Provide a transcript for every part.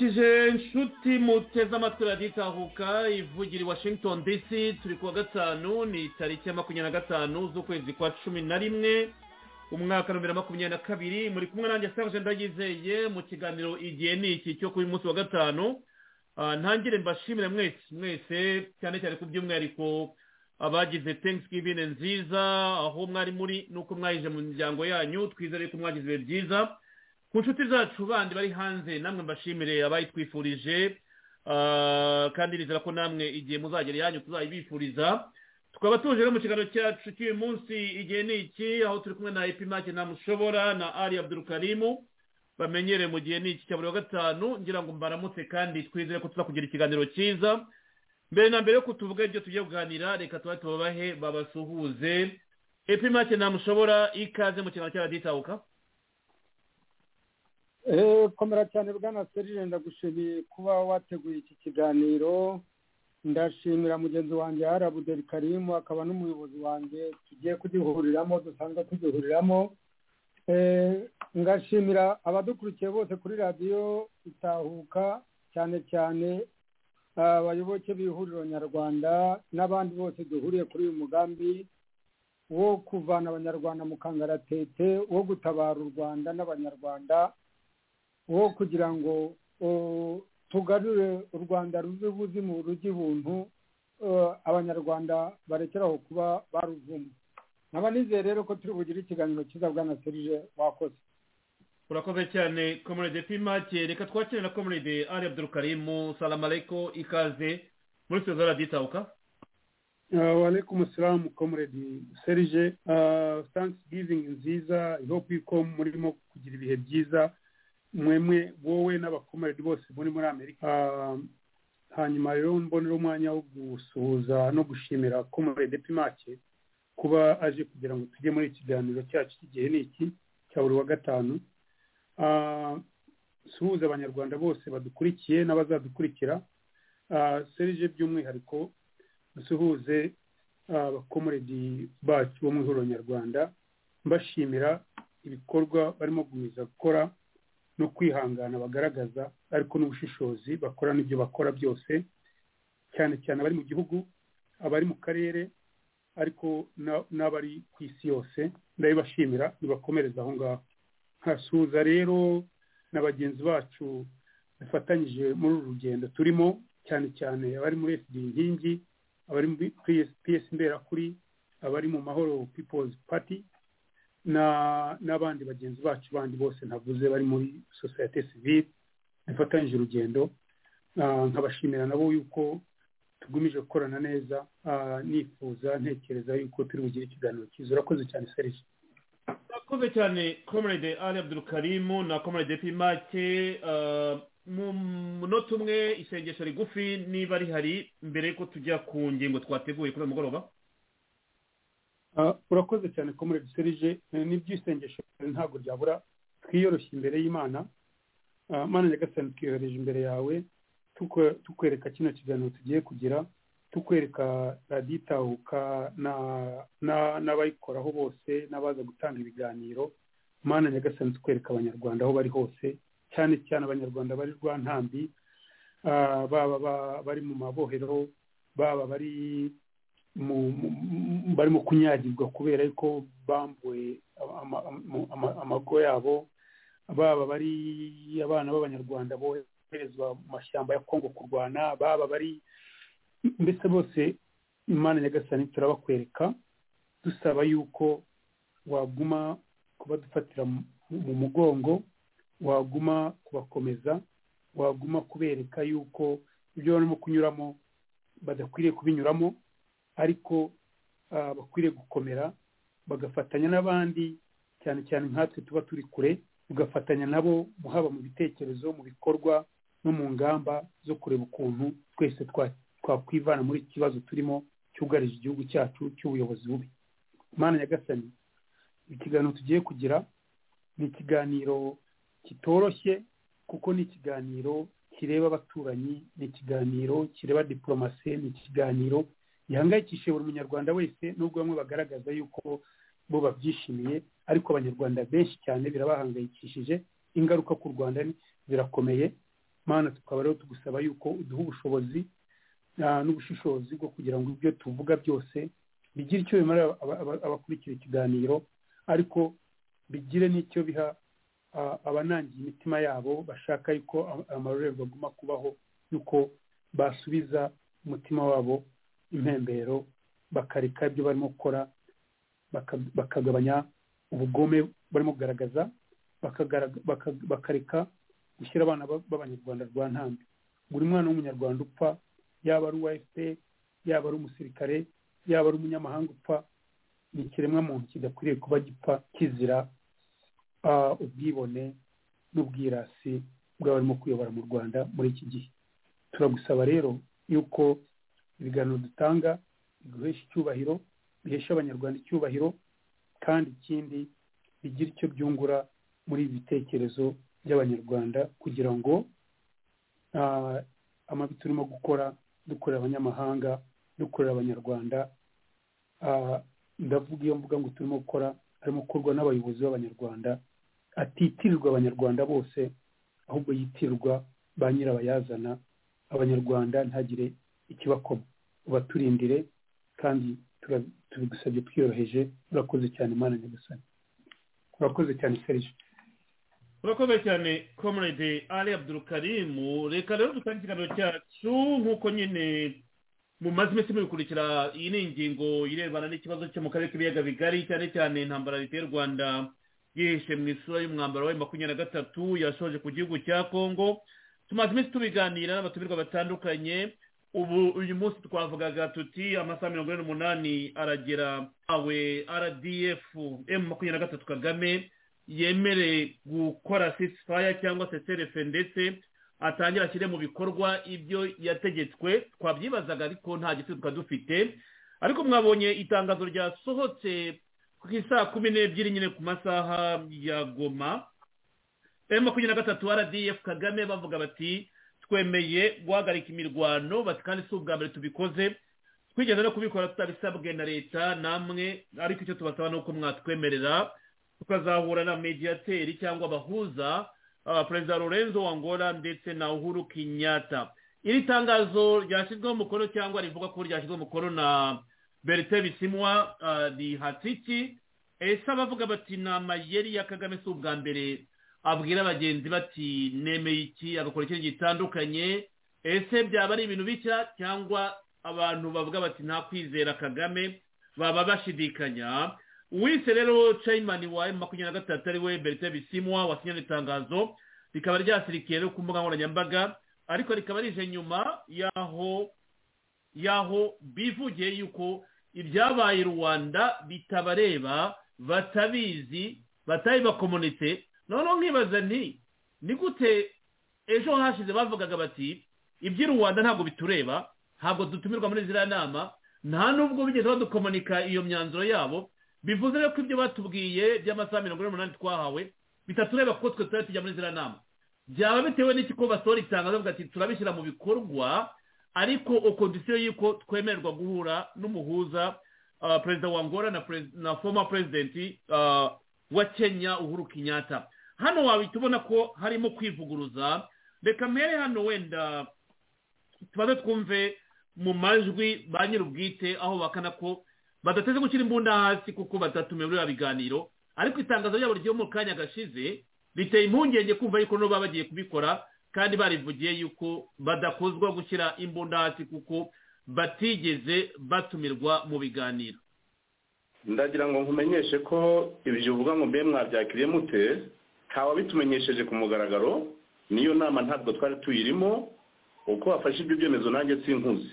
Turabaramukije inshuti muteze amatwi raditahuka ivugira i washington dc turi kuwa gatanu ni tariki ya makumyabiri na gatanu z'ukwezi kwa cumi na rimwe umwaka wa bibiri na makumyabiri na kabiri. Muri kumwe nanjye serge ndayizeye mu kiganiro igihe ni iki cyo kuri munsi wa gatanu. Ah, ntangire mbashimire mwese mwese cyane cyane ku by'umwihariko abagize thanksgiving nziza aho mwari muri nuko mwayije mu miryango yanyu twizere ko mwagize ibihe byiza. Ku nshuti zacu bandi bari hanze namwe mbashimire abayitwifurije ah, kandi nizera ko namwe igihe muzagera iyanyu tuzayibifuriza. Tukaba tuje rero mu kiganiro cyacu cy'uyu munsi igihe ni iki? Aho turi kumwe na epimake ntamushobora na ari abdurukarimu bamenyere mu gihe ni iki cya buri wa gatanu ngira ngo mbaramutse kandi twizere ko tuza kugira ikiganiro cyiza. Mbere na mbere yo kutuvuga ibyo tugiye kuganira reka tuba tubabahe babasuhuze. Epimake ntamushobora ikaze mu kiganiro cy'araditahuka komera cyane bwana serire ndagushimiye kuba wateguye iki kiganiro. Ndashimira mugenzi wanjye hari abuderi karimu akaba n'umuyobozi wanjye tugiye kugihuriramo dusanzwe tugihuriramo ngashimira abadukurikiye bose kuri radiyo itahuka cyane cyane abayoboke b'ihuriro nyarwanda n'abandi bose duhuriye kuri uyu mugambi wo kuvana abanyarwanda mu kangaratete wo gutabara u rwanda n'abanyarwanda wo kugira ngo tugarure u rwanda ruve buzimu rujya ibuntu abanyarwanda barekeraho kuba baruvumwe nkaba nizeye rero ko turi bugire ikiganiro cyiza bwana serije wakoze. Urakoze cyane komurede pimake reka twakire na komurede ari abdurukarimu salamareko ikaze. Muri seza raditabuka walaikum salamu komurede serije thanksgiving nziza i hope yuko murimo kugira ibihe byiza. Mwemwe wowe n'abakomurede bose muri muri amerika. Hanyuma rero mbonera umwanya wo gusuhuza no gushimira komurede pimake kuba aje kugira ngo tujye muri ikiganiro cyacu cy'igihe ni iki cya buri wa gatanu. Suhuza abanyarwanda bose badukurikiye n'abazadukurikira. Serije by'umwihariko dusuhuze abakomuredi bacu bo mu ihuriro nyarwanda. Mbashimira ibikorwa barimo gukomeza gukora. No kwihangana bagaragaza ariko n'ubushishozi bakora n'ibyo bakora byose cyane cyane abari mu gihugu abari mu karere ariko n'abari ku isi yose ndabibashimira nibakomereza aho ngaho. Nkasuhuza rero na bagenzi bacu dufatanyije muri uru rugendo turimo cyane cyane abari muri fd inkingi abari muri ps mberakuri abari mu mahoro people's party n'abandi bagenzi bacu bandi bose navuze bari muri sosiyete sivile dufatanyije urugendo nkabashimira nabo yuko tugumije gukorana neza nifuza ntekereza yuko turi bugire ikiganiro cyiza. Urakoze cyane serije urakoze cyane komerede ari abdurukarimu na komerede pimake mu munota umwe isengesho rigufi niba rihari mbere y'uko tujya ku ngingo twateguye kuri uyu mugoroba? Urakoze cyane komerede serije n'iby'isengesho ntabwo ryabura. Twiyoroshye imbere y'imana. Mana nyagasani twiyohereje imbere yawe. Tukwereka kino kiganiro tugiye kugira. Tukwereka radiyo itahuka n'abayikoraho bose n'abaza gutanga ibiganiro. Mana nyagasani tukwereka abanyarwanda aho bari hose. Cyane cyane abanyarwanda bari rwa ntambi baba bari mu mabohero. Baba bari barimo kunyagirwa kubera ko bambuwe amago yabo baba bari abana b'abanyarwanda boherezwa mu mashyamba ya kongo kurwana baba bari mbese bose imana nyagasani turabakwereka dusaba yuko waguma kubadufatira mu mugongo waguma kubakomeza waguma kubereka yuko ibyo barimo kunyuramo badakwiriye kubinyuramo ariko bakwiriye gukomera bagafatanya n'abandi cyane cyane nkatwe tuba turi kure tugafatanya nabo haba mu bitekerezo mu bikorwa no mu ngamba zo kureba ukuntu twese twakwivana muri iki kibazo turimo cyugarije igihugu cyacu cy'ubuyobozi bubi. Mana nyagasani ikiganiro tugiye kugira ni ikiganiro kitoroshye kuko ni ikiganiro kireba abaturanyi ni ikiganiro kireba diporomasi ni ikiganiro gihangayikishije buri munyarwanda wese nubwo bamwe bagaragaza yuko bo babyishimiye ariko abanyarwanda benshi cyane birabahangayikishije. Ingaruka ku rwanda zirakomeye. Mana tukaba rero tugusaba yuko uduha ubushobozi n'ubushishozi bwo kugira ngo ibyo tuvuga byose bigire icyo bimara abakurikira ikiganiro ariko bigire n'icyo biha abanangiye imitima yabo bashaka yuko amarorerwa aguma kubaho yuko basubiza umutima wabo impembero bakareka ibyo barimo gukora bakagabanya ubugome barimo kugaragaza bakareka gushyira abana b'abanyarwanda rwa ntambi buri mwana w'umunyarwanda upfa yaba ari uwa efuperi yaba ari umusirikare yaba ari umunyamahanga upfa ni ikiremwamuntu kidakwiriye kuba gipfa kizira ubwibone n'ubwirasi bw'abarimo kuyobora mu rwanda muri iki gihe. Turagusaba rero yuko ibiganiro dutanga biguhesha icyubahiro bihesha abanyarwanda icyubahiro kandi ikindi bigira icyo byungura muri ibi bitekerezo by'abanyarwanda kugira ngo amabi turimo gukora dukorera abanyamahanga dukorera abanyarwanda ndavuga iyo mvuga ngo turimo gukora arimo gukorwa n'abayobozi b'abanyarwanda atitirirwa abanyarwanda bose ahubwo yitirirwa ba nyirabayazana. Abanyarwanda ntagire ikibakoma ubaturindire kandi tubigusabye twiyoroheje urakoze cyane imana nyagasani urakoze cyane serije urakoze cyane comrade ali abdurukarimu reka rero dutange ikiganiro cyacu nk'uko nyine mumaze iminsi mubikurikira iyi ni ingingo irebana n'ikibazo cyo mu karere k'ibiyaga bigari cyane cyane intambara leta y'u rwanda yihishe mu isura y'umwambaro wa makumyabiri na gatatu yashoje ku gihugu cya kongo tumaze iminsi tubiganira n'abatumirwa batandukanye ubu uyu munsi twavugaga tuti amasaha mirongo ine n'umunani aragera awe rdf m makumyabiri na gatatu kagame yemere gukora sisifaya cyangwa se serefe ndetse atangira ashyire mu bikorwa ibyo yategetswe. Twabyibazaga ariko nta gisubizo dufite. Ariko mwabonye itangazo ryasohotse ku isaa kumi n'ebyiri nyine ku masaha ya goma. Emu makumyabiri na gatatu rdf kagame bavuga bati twemeye guhagarika imirwano bati kandi si ubwa mbere tubikoze twigeze no kubikora tutabisabwe na leta namwe ariko icyo tubasaba ni uko mwatwemerera tukazahura na mediyateri cyangwa abahuza uh, perezida lorenzo wangora ndetse na uhuru kenyatta. Iri tangazo ryashyizweho umukono cyangwa rivuga ko ryashyizweho umukono na berite bisimwa uh, rihatiki ese abavuga bati ni amayeri ya kagame si ubwa mbere abwira abagenzi bati nemeye iki? Agakora ikintu gitandukanye. Ese byaba ari ibintu bishya cyangwa abantu bavuga bati nta kwizera kagame baba bashidikanya. Uwise rero cayimani wa makumyabiri na gatatu ari we berite bisimwa wasinyana itangazo rikaba ryasirikiye rero ku mbuga nkoranyambaga ariko rikaba rije nyuma y'aho y'aho bivugiye yuko ibyabaye rwanda bitabareba batabizi batabibakomunitse noneho nkibaza nti ni gute ejo hashize bavugaga bati iby'i rwanda ntabwo bitureba ntabwo dutumirwa muri ziriya nama nta nubwo bigeze badukomunika iyo myanzuro yabo bivuze rero ko ibyo batubwiye by'amasaha mirongo ine n'umunani twahawe bitatureba kuko twe tutari tujya muri ziriya nama. Byaba bitewe n'iki ko basohora itangazo bavuga ati turabishyira mu bikorwa ariko okondisiyo y'uko twemererwa guhura n'umuhuza uh, perezida wa ngora na, former president uh, wa kenya uhuru kenyatta. Hano wahita ubona ko harimo kwivuguruza. Reka mpere hano wenda tubaze twumve mu majwi ba nyir'ubwite aho bakana ko badateze gushyira imbunda hasi kuko batatumiwe muri biganiro. Ariko itangazo ryabo ryo mu kanya gashize biteye impungenge kumva yuko baba bagiye kubikora kandi barivugiye yuko badakozwa gushyira imbunda hasi kuko batigeze batumirwa mu biganiro. Ndagira ngo nkumenyeshe ko ibyo uvuga ngo mbe mwabyakiriye mute ntawe bitumenyesheje ku mugaragaro niyo nama ntabwo twari tuyirimo uko wafashe ibyo byemezo nanjye sinkuzi.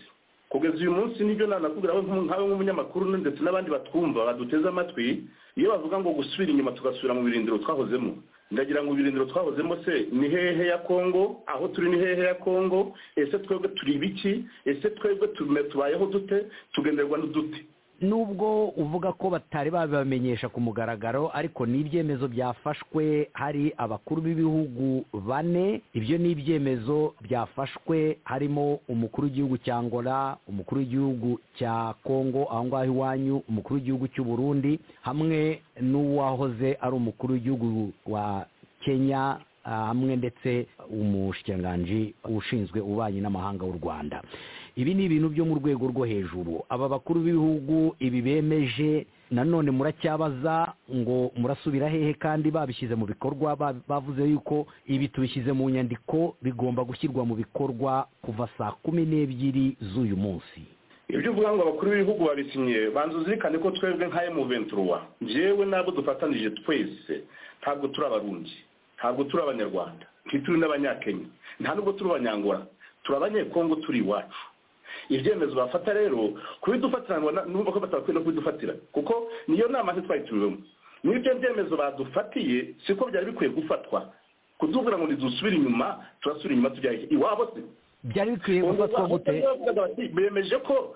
Kugeza uyu munsi ni byo nanakubwira nkawe nk'umunyamakuru ndetse n'abandi batwumva baduteze amatwi iyo bavuga ngo gusubira inyuma tugasubira mu birindiro twahozemo. Ndagira ngo ibirindiro twahozemo se ni hehe ya kongo? Aho turi ni hehe ya kongo? Ese twebwe turi ibiki? Ese twebwe tubayeho dute? Tugenderwa n'udute nubwo uvuga ko batari babibamenyesha ku mugaragaro ariko ni ibyemezo byafashwe hari abakuru b'ibihugu bane ibyo ni ibyemezo byafashwe harimo umukuru w'igihugu cya ngora umukuru w'igihugu cya kongo aho ngaho iwanyu umukuru w'igihugu cy'u burundi hamwe n'uwahoze ari umukuru w'igihugu wa kenya hamwe ndetse umushikiranganji ushinzwe ububanyi n'amahanga w'u rwanda. Ibi ni ibintu byo mu rwego rwo hejuru. Aba bakuru b'ibihugu ibi bemeje nanone muracyabaza ngo murasubira hehe kandi babishyize mu bikorwa? Bavuze yuko ibi tubishyize mu nyandiko bigomba gushyirwa mu bikorwa kuva saa kumi n'ebyiri z'uyu munsi. Ibyo uvuga ngo abakuru b'ibihugu babisinye banza uzirikane ko twebwe nka emuventuruwa njyewe n'abo dufatanije twese. Ntabwo turi abarundi. Ntabwo turi abanyarwanda. Ntituri n'abanyakenya. Nta nubwo turi abanyangora. Turi abanyekongo turi iwacu. Ibyemezo bafata rero kubidufatira numva ko batakwiye no kubidufatira. Kuko niyo nama ntitwayitumiwemo n'ibyo byemezo badufatiye siko byari bikwiye gufatwa. Kutubwira ngo ntidusubire inyuma turasubira inyuma tujya iwabo se? Byari bikwiye gufatwa gute? bemeje ko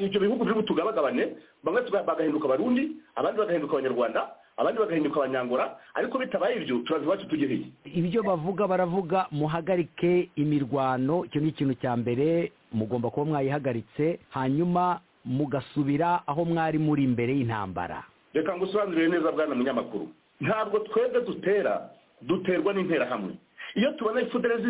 ibyo bihugu biri butugabagabane. Bamwe bagahinduka abarundi abandi bagahinduka abanyarwanda abandi bagahinduka abanyangora. Ariko bitabaye ibyo turaza iwacu tugereye ibyo bavuga baravuga muhagarike imirwano. Icyo ni ikintu cya mbere. Mugomba kuba mwayihagaritse hanyuma mugasubira aho mwari muri imbere y'intambara. Reka ngusobanurire neza bwana munyamakuru. Ntabwo twebwe dutera duterwa n'interahamwe. Iyo tubona efuperi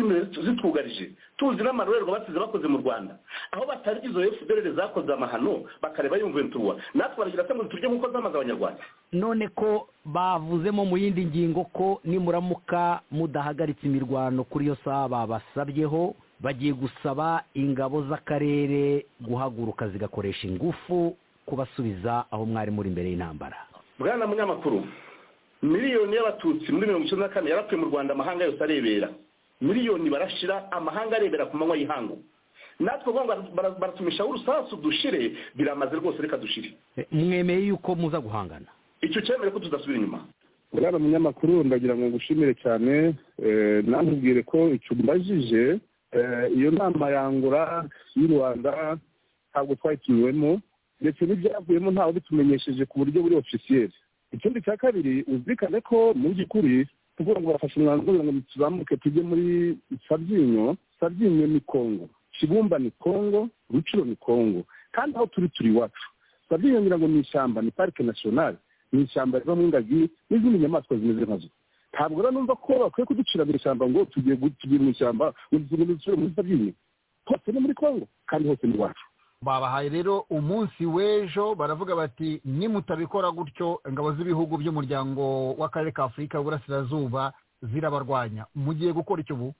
zitwugarije tuzi n'amarorerwa basize bakoze mu rwanda. Aho batari izo efuperi zakoze amahano bakareba yumva intuwa natwe baragira se ngo turye nk'uko zamaze abanyarwanda. None ko bavuzemo mu yindi ngingo ko nimuramuka mudahagaritse imirwano kuri iyo saha babasabyeho bagiye gusaba ingabo z'akarere guhaguruka zigakoresha ingufu kubasubiza aho mwari muri imbere y'intambara. Bwana munyamakuru miliyoni y'abatutsi muri mirongo icyenda na kane yarapfuye mu rwanda amahanga yose arebera. Miliyoni barashira amahanga arebera ku manywa y'ihangu. Natwe ngo baratumishaho urusasu dushire biramaze rwose reka dushire. Mwemeye yuko muza guhangana? Icyo cyemere ko tudasubira inyuma. Bwana munyamakuru ndagira ngo ngushimire cyane. Namubwire ko icyo mbajije iyo nama yangura y'u rwanda ntabwo twayitumiwemo ndetse n'ibyavuyemo ntawe bitumenyesheje ku buryo buri ofisiyeri ikindi cya kabiri uzirikane ko mu by'ukuri kuvuga ngo bafashe umwanzuro ngo tuzamuke tujye muri sabyinyo sabyinyo ni kongo kibumba ni kongo rucuro ni kongo kandi aho turi turi iwacu. Sabyinyo ngira ngo ni ishyamba ni parike nasiyonari ni ishyamba rivamo ingagi n'izindi nyamaswa zimeze nkazo ntabwo rero numva ko bakwiye kuducira mu ishyamba ngo tugiye mu ishyamba ngo dusubire muri sabyinyo hose ni muri kongo kandi hose ni iwacu babahaye rero umunsi w'ejo baravuga bati nimutabikora gutyo ingabo z'ibihugu by'umuryango w'akarere ka afurika y'uburasirazuba zirabarwanya mugiye gukora icyo ubu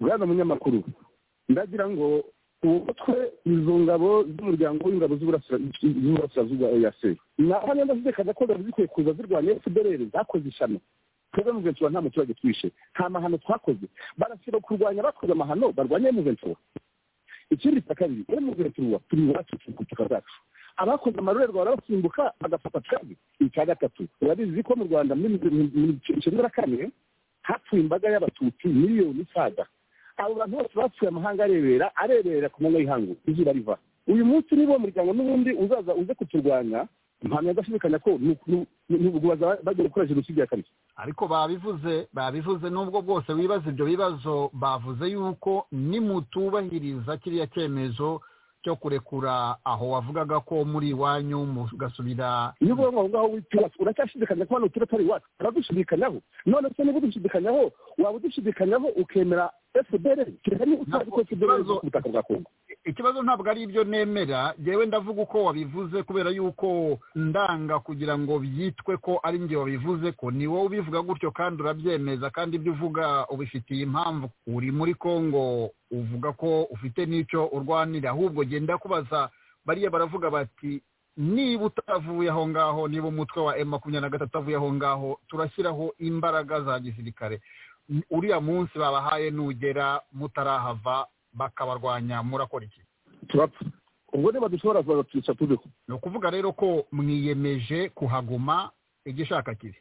bwana munyamakuru ndagira ngo umutwe izo ngabo z'umuryango w'ingabo z'uburasirazuba eyase naho niba zidekana ko zari zikwiye kuza zirwanya fpr zakoze ishyano twebwe mu ventura nta muturage twishe. Nta mahano twakoze. Barashyira kurwanya bakoze amahano barwanya mu ventura ikindi cya kabiri iyo mu ventura turi iwacu turi ku butaka bwacu. Abakoze amarorerwa barabasimbuka bagafata twebwe icya gatatu urabizi ko mu rwanda muri icyenda na kane hapfuye imbaga y'abatutsi miliyoni isaga. Abo bantu bose bapfuye amahanga arebera arebera ku manywa y'ihangu izuba riva. Uyu munsi niba uwo muryango n'ubundi uzaza uze kuturwanya mpamya adashidikanya ko bagiye gukora jenoside ya kabiri ariko babivuze babivuze n'ubwo bwose wibaza ibyo bibazo bavuze yuko nimutubahiriza kiriya cyemezo cyo kurekura aho wavugaga ko muri iwanyu mugasubira. Iyo uvuga ngo aho ngaho w'iwacu uracyashidikanya ko hano turi atari iwacu? Uradushidikanyaho none se niba udushidikanyaho waba udushidikanyaho ukemera fpr bwa kongo ikibazo ntabwo ari ibyo nemera. Ngewe ndavuga uko wabivuze kubera yuko ndanga kugira ngo byitwe ko ari njye wabivuze ko. Ni wowe ubivuga gutyo kandi urabyemeza kandi ibyo uvuga ubifitiye impamvu. Uri muri congo uvuga ko ufite n'icyo urwanira. Ahubwo genda kubaza bariya baravuga bati niba utavuye aho ngaho niba umutwe wa emu makumyabiri na gatatu avuye aho ngaho turashyiraho imbaraga za gisirikare. Uriya munsi babahaye nugera mutarahava bakabarwanya murakora iki? Turapfa. Ubwo niba dushobora kuza tubeho. Ni ukuvuga rero ko mwiyemeje kuhaguma igishaka kibi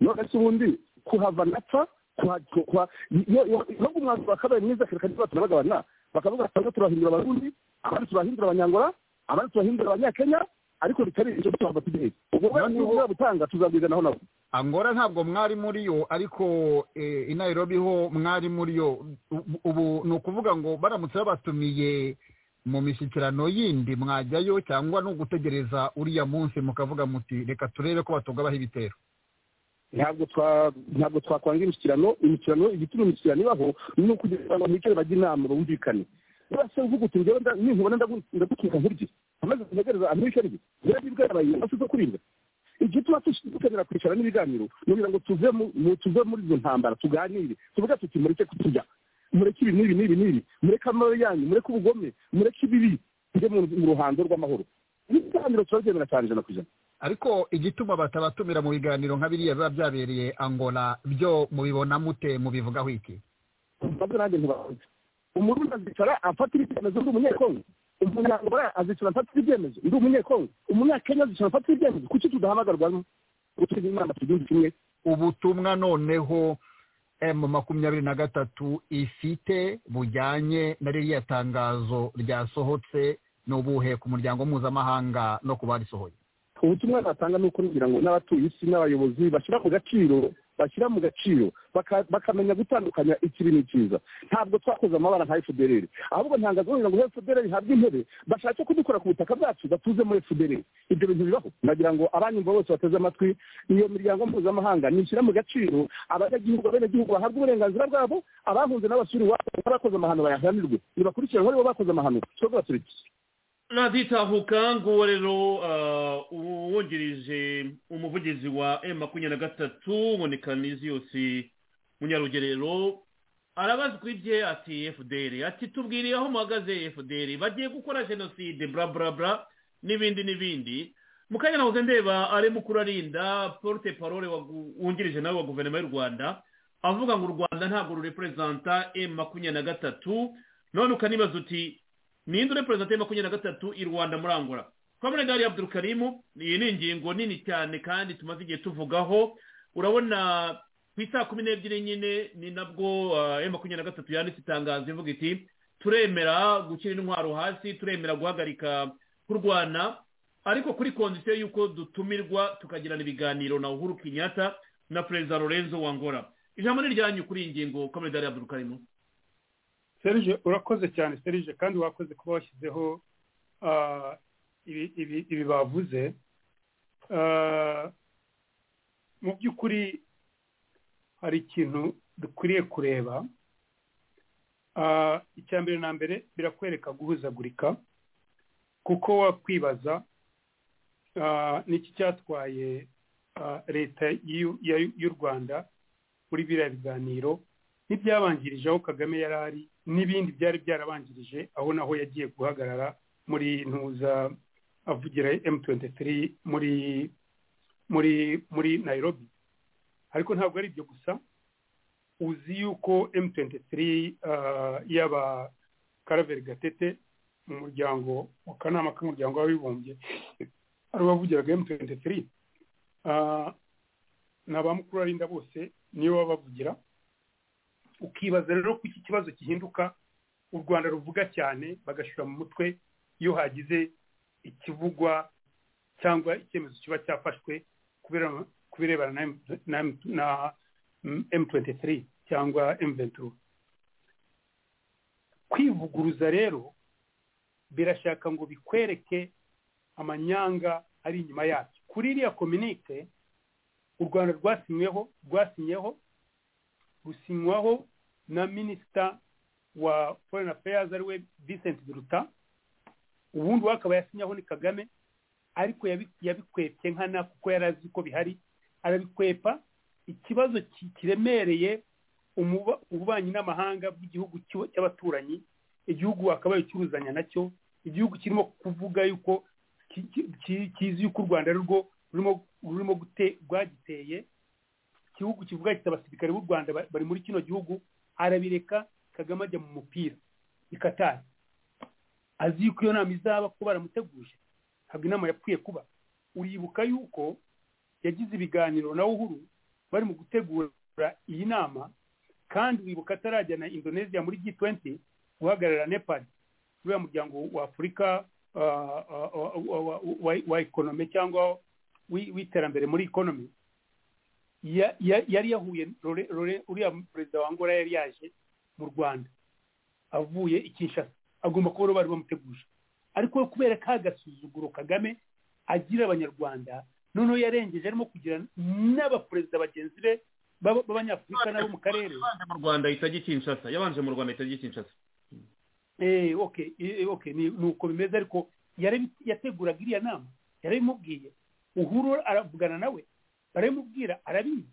none se ubundi kuhava napfa nubwo umwanzuro wakabaye mwiza kereka niba tunabagabana bakavuga bamwe turahindura abarundi abandi turahindura abanyangora abandi turahindura abanyakenya ariko bitari icyo tuhava tugiye ubwo wenda butanga tuzabwiganaho nabo. Angora ntabwo mwari muri yo ariko i nairobi ho mwari muri yo. Ubu ni ukuvuga ngo baramutse babatumiye mu mishyikirano yindi mwajyayo cyangwa ni ugutegereza uriya munsi mukavuga muti reka turebe ko batugabaho ibitero. Ntabwo ntabwo twakwanga imishyikirano imishyikirano igituma imishyikirano ibaho ni ukugira ngo bicare bajye inama bumvikane. Niba se uvuga uti njyewe ninkubona ndagutwika nkurye amaze kunegereza ari byo rero yabaye afite kuribwa igituma dukenera kwicara n'ibiganiro ni ukugira ngo tuve tuve muri izo ntambara tuganire tuvuga tuti mureke kutujya mureke ibi n'ibi n'ibi n'ibi mureke amababi yanyu mureke ubugome mureke ibibi tujye mu ruhando rw'amahoro ibiganiro turabyemera cyane ijana ku ijana ariko igituma batabatumira mu biganiro nka biriya biba byabereye angola byo mubibona mute mubivugaho iki ntabwo nanjye ntibavuze umurundi azicara afatira ibyemezo ndi umunyekongo umunyarwanda azicara afatira ibyemezo ndi umunyekongo umunyakenya azicara afatira ibyemezo. Kuki tudahamagarwa gutega inama tubyumve kimwe? Ubutumwa noneho emu makumyabiri na gatatu ifite bujyanye na ririya tangazo ryasohotse ni ubuhe ku muryango mpuzamahanga no ku barisohoye? Ubutumwa natanga ni uko ngira ngo n'abatuye isi n'abayobozi bashyira mu gaciro bashyira mu gaciro baka- bakamenya gutandukanya ikibi n'icyiza. Ntabwo twakoze amabara nka fdr ahubwo ntangazo kugira ngo fdr ihabwe intebe bashake kudukora ku butaka bwacu batuze muri fdr ibyo bintu bibaho. Nagira ngo abanyumva bose bateze amatwi iyo miryango mpuzamahanga nishyira mu gaciro abanyagihugu abenegihugu bahabwa uburenganzira bwabo abahunze n'abasuri iwabo n'abakoze amahano bayahanirwe. Nibakurikiranwe ari bo bakoze amahano. Twebwe baturiki raditahuka nguwo rero ah, uwungirije umuvugizi wa m makumyabiri na gatatu nkonikan'izi yose munyarugerero. Arabazwa ibye ati fdr ati tubwiriye aho muhagaze fdr bagiye gukora jenoside bla bla bla n'ibindi n'ibindi. Mu kanya nahoze ndeba ari mukuru arinda porte parole wungirije nawe wa guverinoma y'u rwanda avuga ngo u rwanda ntabwo rureperezanta m makumyabiri na gatatu. None ukanibaza uti ninde ureperezanta m makumyabiri na gatatu i rwanda muri angola kwamune dari abdurukarimu iyi ni ingingo nini cyane kandi tumaze igihe tuvugaho. Urabona ku isaa kumi n'ebyiri nyine ni nabwo m makumyabiri na gatatu yanditse itangazo ivuga iti turemera gushyira intwaro hasi turemera guhagarika kurwana. Ariko kuri kondisiyo y'uko dutumirwa tukagirana ibiganiro na uhuru kenyatta na perezida lorenzo wangora. Ijambo ni ryanyu kuri iyi ngingo kwamune dari abdurukarimu serije urakoze cyane serije kandi wakoze kuba washyizeho ah, ibi- bavuze. Ah, mu by'ukuri hari ikintu dukwiriye kureba. Ah, icya mbere na mbere birakwereka guhuzagurika kuko wakwibaza n'iki cyatwaye leta y'u rwanda muri biriya biganiro n'ibyabanjirije aho kagame yari ari n'ibindi byari byarabanjirije aho naho yagiye guhagarara muri ntuza avugira M23 muri muri muri Nairobi. Ariko ntabwo ari ibyo gusa uzi yuko M23 uh, yaba Karaveri Gatete mu muryango mu kanama k'umuryango w'abibumbye ari wavugiraga M23. Uh, na ba mukuru arinda bose niyo babavugira ukibaza rero ko iki kibazo gihinduka u rwanda ruvuga cyane bagashyira mu mutwe iyo hagize ikivugwa cyangwa icyemezo kiba cyafashwe ku birebana na M- na M- na m23 cyangwa m23 kwivuguruza rero birashaka ngo bikwereke amanyanga ari inyuma yacyo. Kuri iriya kominike u rwanda rwasinyweho rwasinyeho rusinywaho na minisita wa foreign affairs ari we Vincent Biruta ubundi we akaba yasinyaho ni Kagame ariko yabi- yabikwepye nkana kuko yari azi ko bihari arabikwepa. Ikibazo ki- kiremereye ububanyi n'amahanga bw'igihugu cy'abaturanyi igihugu akabaye cyuruzanya na cyo igihugu kirimo kuvuga yuko ki- ki- ki- kizi yuko u rwanda rwo rurimo rwagiteye. Igihugu kivuga kiti abasirikare b'u rwanda ba- bari muri kino gihugu arabireka kagame ajya mu mupira. I katari azi yuko iyo nama izaba ko baramuteguje ntabwo inama yapfuye kuba. Uribuka yuko yagize ibiganiro na uhuru bari mu gutegura iyi nama kandi wibuka atarajyana indonesia muri G20 guhagarara nepal uriya muryango wa afurika ah, ah, wa- wa- ekonome cyangwa wi- w'iterambere muri ya- yari yahuye uriya perezida wa angola yari yaje mu rwanda avuye i kinshasa. Agomba kuba bari bamuteguje ariko kubera ka gasuzuguro kagame agira abanyarwanda noneho yarengeje arimo kugira n'abaperezida bagenzi be b'aba- b'abanyafurika nabo mu karere. Yabanje mu rwanda ahita ajya i kinshasa. Yabanje mu rwanda ahita ajya i kinshasa. Eh okay eh, okay ni uko bimeze ariko yateguraga iriya nama. Yarabimubwiye uhuru aravugana nawe. Barabimubwira arabizi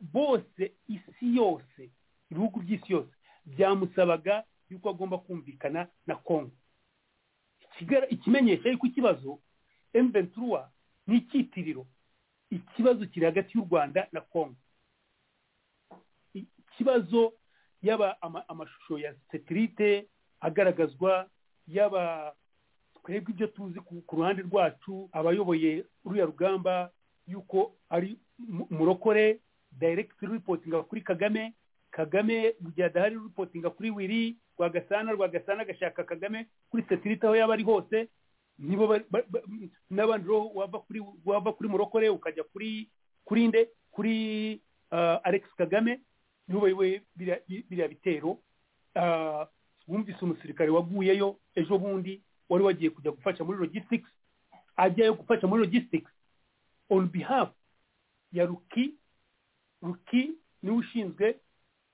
bose isi yose ibihugu by'isi yose byamusabaga yuko agomba kumvikana na kongo ikimenyesha yuko ikibazo M23 ni icyitiriro ikibazo kiri hagati y'u rwanda na kongo ikibazo yaba ama- amashusho ya setirite agaragazwa yaba twebwe ibyo tuzi ku ruhande rwacu abayoboye ruriya rugamba yuko ari mu- murokore direct reportinga kuri kagame kagame mu gihe adahari reportinga kuri wiri rwagasana rwagasana agashaka kagame kuri setirite aho yaba ari hose nibo n'abandi wava kuri wava kuri murokore ukajya kuri kuri nde? Kuri ah, alex kagame nibo bayoboye biriya- bitero wumvise umusirikare waguyeyo ejo bundi wari wagiye kujya gufasha muri logistics ajyayo gufasha muri logistics. On behalf ya ruki ruki ni we ushinzwe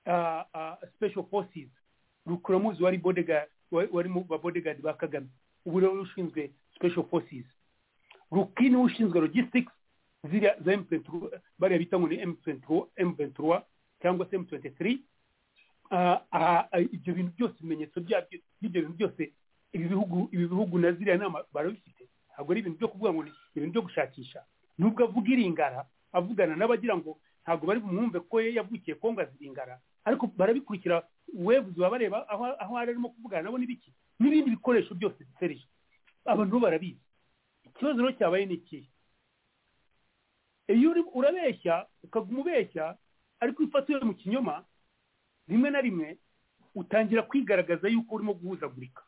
ah, ah, special forces. Rukuramuzi wari bodyguard wa- wari mu ba bodyguard ba kagame. Ubu rero ushinzwe special forces. Ruki ni we ushinzwe logistics ziriya za M23 bariya bita ngo ni M23 M23 cyangwa se M23 Ah, ah, ah, ibyo bintu byose ibimenyetso byabyo by'ibyo bintu byose ibi bihugu ibi bihugu na ziriya nama barabifite. Ntabwo ari ibintu byo kuvuga ngo ni ibintu byo gushakisha. Nubwo avuga iringara avugana n'abagira ngo ntabwo bari bumwumve ko ye yavukiye kongo aziringara ariko barabikurikira webuzi baba bareba aho aho ari arimo kuvugana nabo n'ibiki n'ibindi bikoresho byose biserije abantu barabizi. Ikibazo rero cyabaye ni ikihe iyo urabeshya ukaguma ubeshya ariko iyo mu kinyoma rimwe na rimwe utangira kwigaragaza yuko urimo guhuzagurika.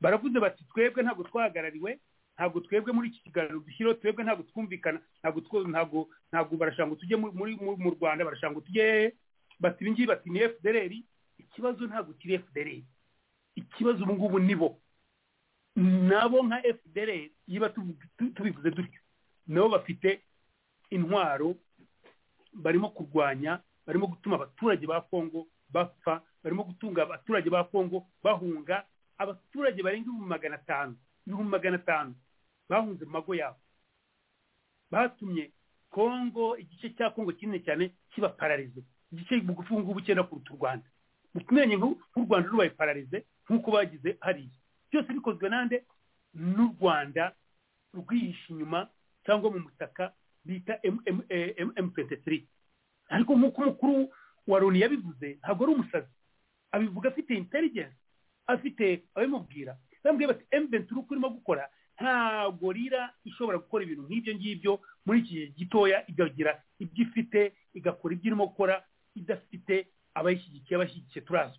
Baravuze bati twebwe ntabwo twahagarariwe ntabwo twebwe muri iki kiganiro dushyiraho twebwe ntabwo twumvikana ntabwo ntabwo ntabwo barashaka ngo tujye mu- rwanda barashaka ngo tujye bati ibi ngibi bati ni fdr ikibazo ntabwo kiri fdr ikibazo ubu ngubu ni bo. Nabo nka fdr tu- tubivuze dutyo nabo bafite intwaro barimo kurwanya barimo gutuma abaturage ba kongo bapfa barimo gutunga abaturage ba kongo bahunga abaturage barenga ibihumbi magana atanu ibihumbi magana atanu. Bahunze mu mago yabo batumye kongo igice cya kongo kinini cyane kiba pararize igice bugufi ubu ngubu cyenda kuruta u rwanda mutumenye nk'u rwanda rubaye pararize nk'uko bagize hariya byose bikozwe nande n'u rwanda rwihishe inyuma cyangwa mu mutaka bita m23 ariko nk'uko umukuru wa loni yabivuze ntabwo ari umusazi abivuga afite intelligence afite abimubwira bambwiye bati m23 uko urimo gukora ntabwo rira ishobora gukora ibintu nk'ibyo ngibyo muri iki gihe gitoya igagira ibyo ifite igakora ibyo irimo gukora idafite abayishyigikiye abashyigikiye turazi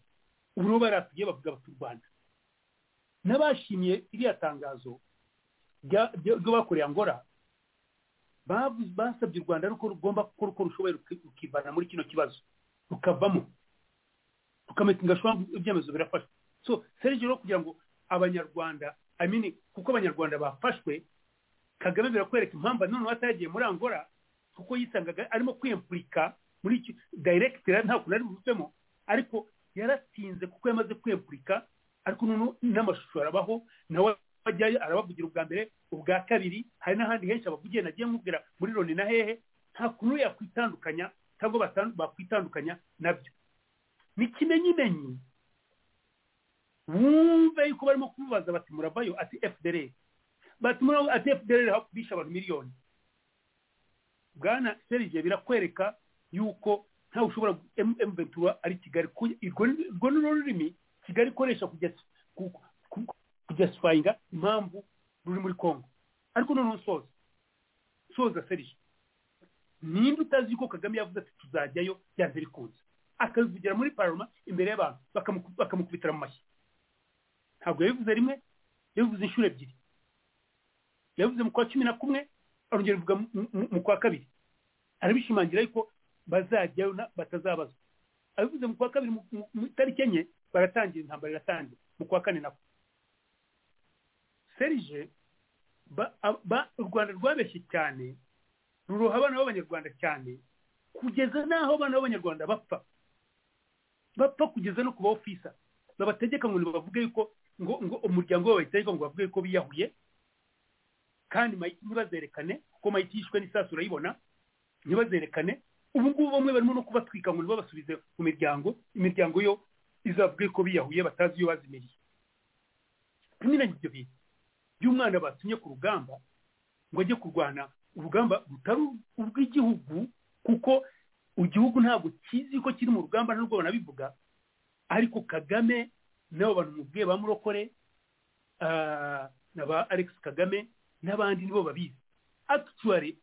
ubu rero baratugiye bavuga bati u rwanda. N'abashimiye iriya tangazo ryo bakoreye angora basabye u rwanda ruko rugomba gukora uko rushoboye ruki- rukivana muri kino kibazo. Rukavamo. Rukametinga ibyemezo birafashwe so serge rero kugira ngo abanyarwanda I mean, kuko abanyarwanda bafashwe kagame birakwereka impamvu none atagiye muri angora kuko yisangaga arimo kwiyempurika muri iki direct nta kuntu ari buvemo ariko yaratinze kuko yamaze kwiyempurika ariko none n'amashusho arabaho nawe ajyayo arabavugira ubwa mbere ubwa kabiri hari n'ahandi henshi abavugiye nagiye mubwira muri loni na hehe nta kuntu yakwitandukanya cyangwa bakwitandukanya na byo. Ni kimenyimenyi wumve yuko barimo kubibaza bati muravayo? Ati fdr bati murava ati fdr bishe abantu miliyoni. Bwana serije birakwereka yuko ntawe ushobora m23 ari kigali. Urwo ni- urwo ni rwo rurimi kigali ikoresha kujya ku- ku- kujyasifayinga impamvu ruri muri congo. Ariko noneho soza soza serije ninde utazi yuko kagame yavuze ati tuzajyayo byanze bikunze akabivugira muri paroma imbere y'abantu bakamuku- bakamukubitira mu mashyi. Ntabwo yabivuze rimwe yabivuze inshuro ebyiri. Yabivuze mu kwa cumi na kumwe arongera bivuga mu- kwa kabiri. Arabishimangira yuko bazajyayo batazabazwa. Abivuze mu kwa kabiri mu- itariki enye baratangira intambara iratangira mu kwa kane nako serije u rwanda rwabeshye cyane ruroha abana b'abanyarwanda cyane kugeza n'aho abana b'abanyarwanda bapfa. Bapfa kugeza no ku ba ofisa babategeka ngo bavuge yuko ngo ngo umuryango we bayitegeka ngo bavuge ko biyahuye kandi ntibazerekane kuko mayiti yishwe n'isasu urayibona ntibazerekane. Ubu ngubu bamwe barimo no kubatwika ngo ntibabasubize mu miryango imiryango yo izavuge ko biyahuye batazi iyo bazimiriye. Nyine ibyo bintu by'umwana batumye ku rugamba ngo ajye kurwana urugamba rutari urw'igihugu kuko igihugu ntabwo kizi ko kiri mu rugamba nubwo banabivuga ariko kagame n'abo bantu mubwiye ba murokore ah, na alex kagame n'abandi nibo babizi. Actually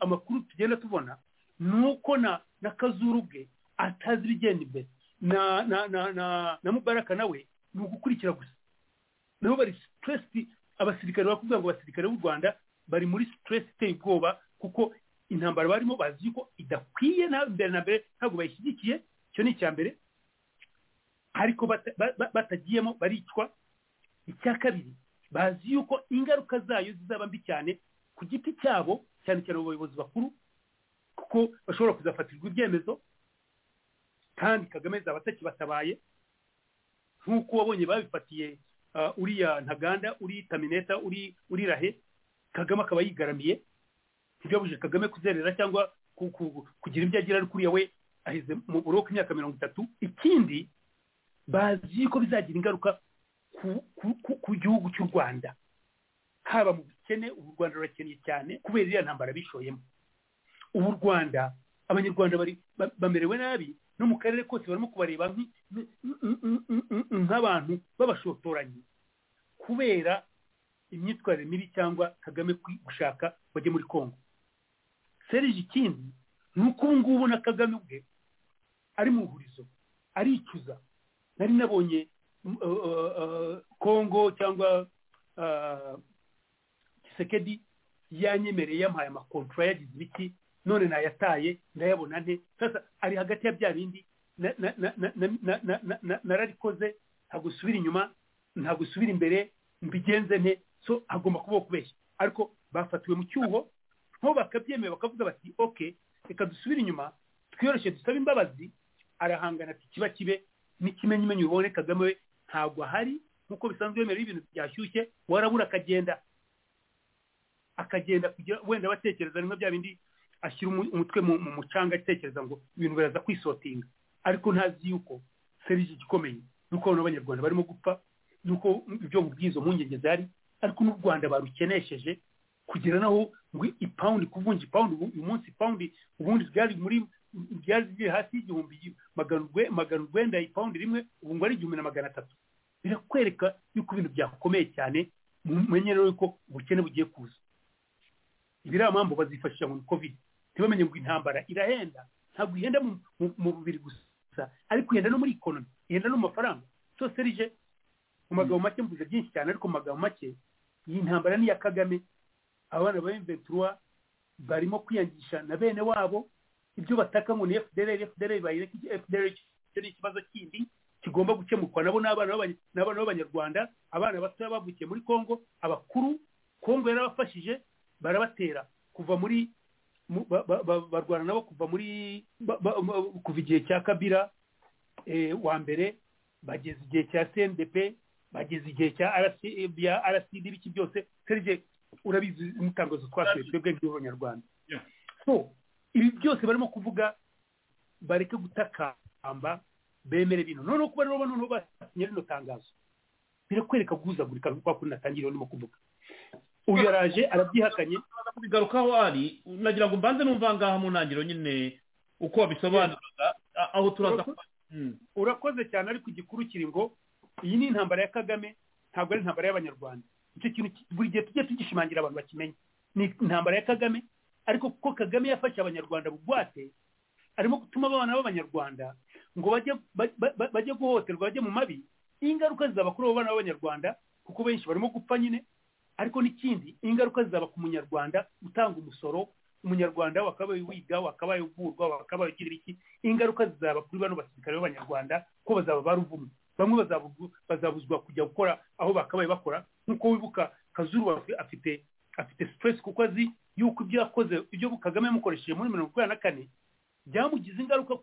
amakuru tugenda tubona ni uko na na kazuru bwe atazi ibigenda imbere. Na na na na mubaraka nawe ni ugukurikira gusa. Nabo bari stress abasirikare bakubwira ngo abasirikare b'u rwanda bari muri stress iteye ubwoba kuko intambara barimo bazi yuko idakwiye na mbere na mbere ntabwo bayishyigikiye. Icyo ni icya mbere. Ariko bata- ba- ba- batagiyemo baricwa. Icya kabiri bazi yuko ingaruka zayo zizaba mbi cyane ku giti cyabo cyane cyane mu bayobozi bakuru kuko bashobora kuzafatirwa ibyemezo. Kandi kagame zaba atakibatabaye nk'uko wabonye babifatiye uriya ntaganda uri tamineta uri uri rahe kagame akaba yigaramiye. Ntibyabujije kagame kuzerera cyangwa ku- ku- kugira ibyo agira uriya we aheze mu buroko imyaka mirongo itatu. Ikindi bazi ko bizagira ingaruka ku, gihugu cy'u rwanda. Haba mu bukene ubu u rwanda rurakeneye cyane kubera iriya ntambara bishoyemo. Ubu u rwanda abanyarwanda bamerewe nabi no mu karere kose barimo kubareba nk'abantu b'abashotoranyi. Kubera imyitwarire mibi cyangwa kagame gushaka bajye muri kongo serije ikindi ni uko ubu ngubu na kagame ubwe ari mu ihurizo aricuza. nari nabonye mm, uh, uh, uh, kongo cyangwa gisekedi yanyemereye yampaye amakontora yagize ibiki none nayataye ndayabona nte. Sasa ari hagati ya bya bindi nararikoze ntabwo usubira inyuma ntabwo usubira imbere mbigenze nte. So hagomba kubaho kubeshya. Ariko bafatiwe mu cyuho nabo bakabyemera bakavuga bati oke reka dusubire inyuma twiyoroshye dusabe imbabazi. Arahangana ati kiba kibe. N'ikimenyimenyi ubone kagame we ntabwo ahari. Nk'uko bisanzwe bemerewe ibintu byashyushye warabura akagenda. Akagenda kugira wenda batekereza rimwe bya bindi ashyira umu- umutwe mu mu mucanga atekereza ngo ibintu biraza kwisotinga. Ariko ntazi yuko serije igikomeye nuko abantu b'abanyarwanda barimo gupfa nuko ibyo mu bw'izo mpungenge zihari ariko n'u rwanda barukenesheje kugera naho ngo ipawundi kuvunja ipawundi uyu munsi ipawundi ubundi ryari muri ryari riri hasi y'igihumbi magana urwe- magana urwenda ipawundi rimwe ubu ngo ari igihumbi na magana atatu. Birakwereka yuko ibintu byakomeye cyane mumenye rero yuko ubukene bugiye kuza. Ibiriya mpamvu bazifashisha muri covid. Ntibamenye ngo intambara irahenda ntabwo ihenda mu- mu- mu mubiri gusa ariko ihenda no muri ikonomi ihenda no mu mafaranga. So serije mu magambo make mvuze byinshi cyane ariko mu magambo make iyi ntambara ni iya kagame. Abana ba emventura barimo kwiyangisha na bene wabo ibyo bataka ngo ni fdr fdr bayireka fdr icyo ni ikibazo kindi kigomba gukemurwa nabo ni abana b'abanya- ni abana b'abanyarwanda abana batoya bavukiye muri congo abakuru congo yarabafashije barabatera kuva muri mu- ba- ba- ba- barwana nabo kuva muri kuva igihe cya kabira eh, wa mbere bageze igihe cya cndp bageze igihe cya rcd biki byose. Serije urabizi n'itangazo twasuye twebwe nk'abanyarwanda. So ibi byose barimo kuvuga bareke gutakamba bemere bino. Noneho kuba rero noneho basinye rino tangazo. Birakwereka guhuzagurika kwa kuri natangiriye urimo kuvuga. Uyu araje arabyihakanye. Kubigarukaho ari nagira ngo mbanze numva ngaha mu ntangiriro nyine uko wabisobanuraga aho turaza Mm. urakoze cyane ariko igikuru kiri ngo iyi ni intambara ya kagame ntabwo ari intambara y'abanyarwanda. Icyo kintu ki- buri gihe tujye tugishimangira abantu bakimenye. Ni intambara ya kagame ariko kuko kagame yafashe abanyarwanda bugwate arimo gutuma abana b'abanyarwanda ngo bajye ba- ba- ba- bajye guhohoterwa bajye mu mabi ingaruka zizaba kuri abo bana b'abanyarwanda kuko benshi barimo gupfa nyine ariko n'ikindi ingaruka zizaba ku munyarwanda utanga umusoro umunyarwanda wakabaye wiga wakabaye uvurwa wakabaye ugira iki ingaruka zizaba kuri bano basirikare b'abanyarwanda ko bazaba baruvumwe bamwe bazabu- bazabuzwa kujya gukora aho bakabaye bakora nk'uko wibuka kazuru afi- afite afite stress kuko azi yuko ibyo yakoze ibyo kagame yamukoresheje muri mirongo icyenda na kane byamugize ingaruka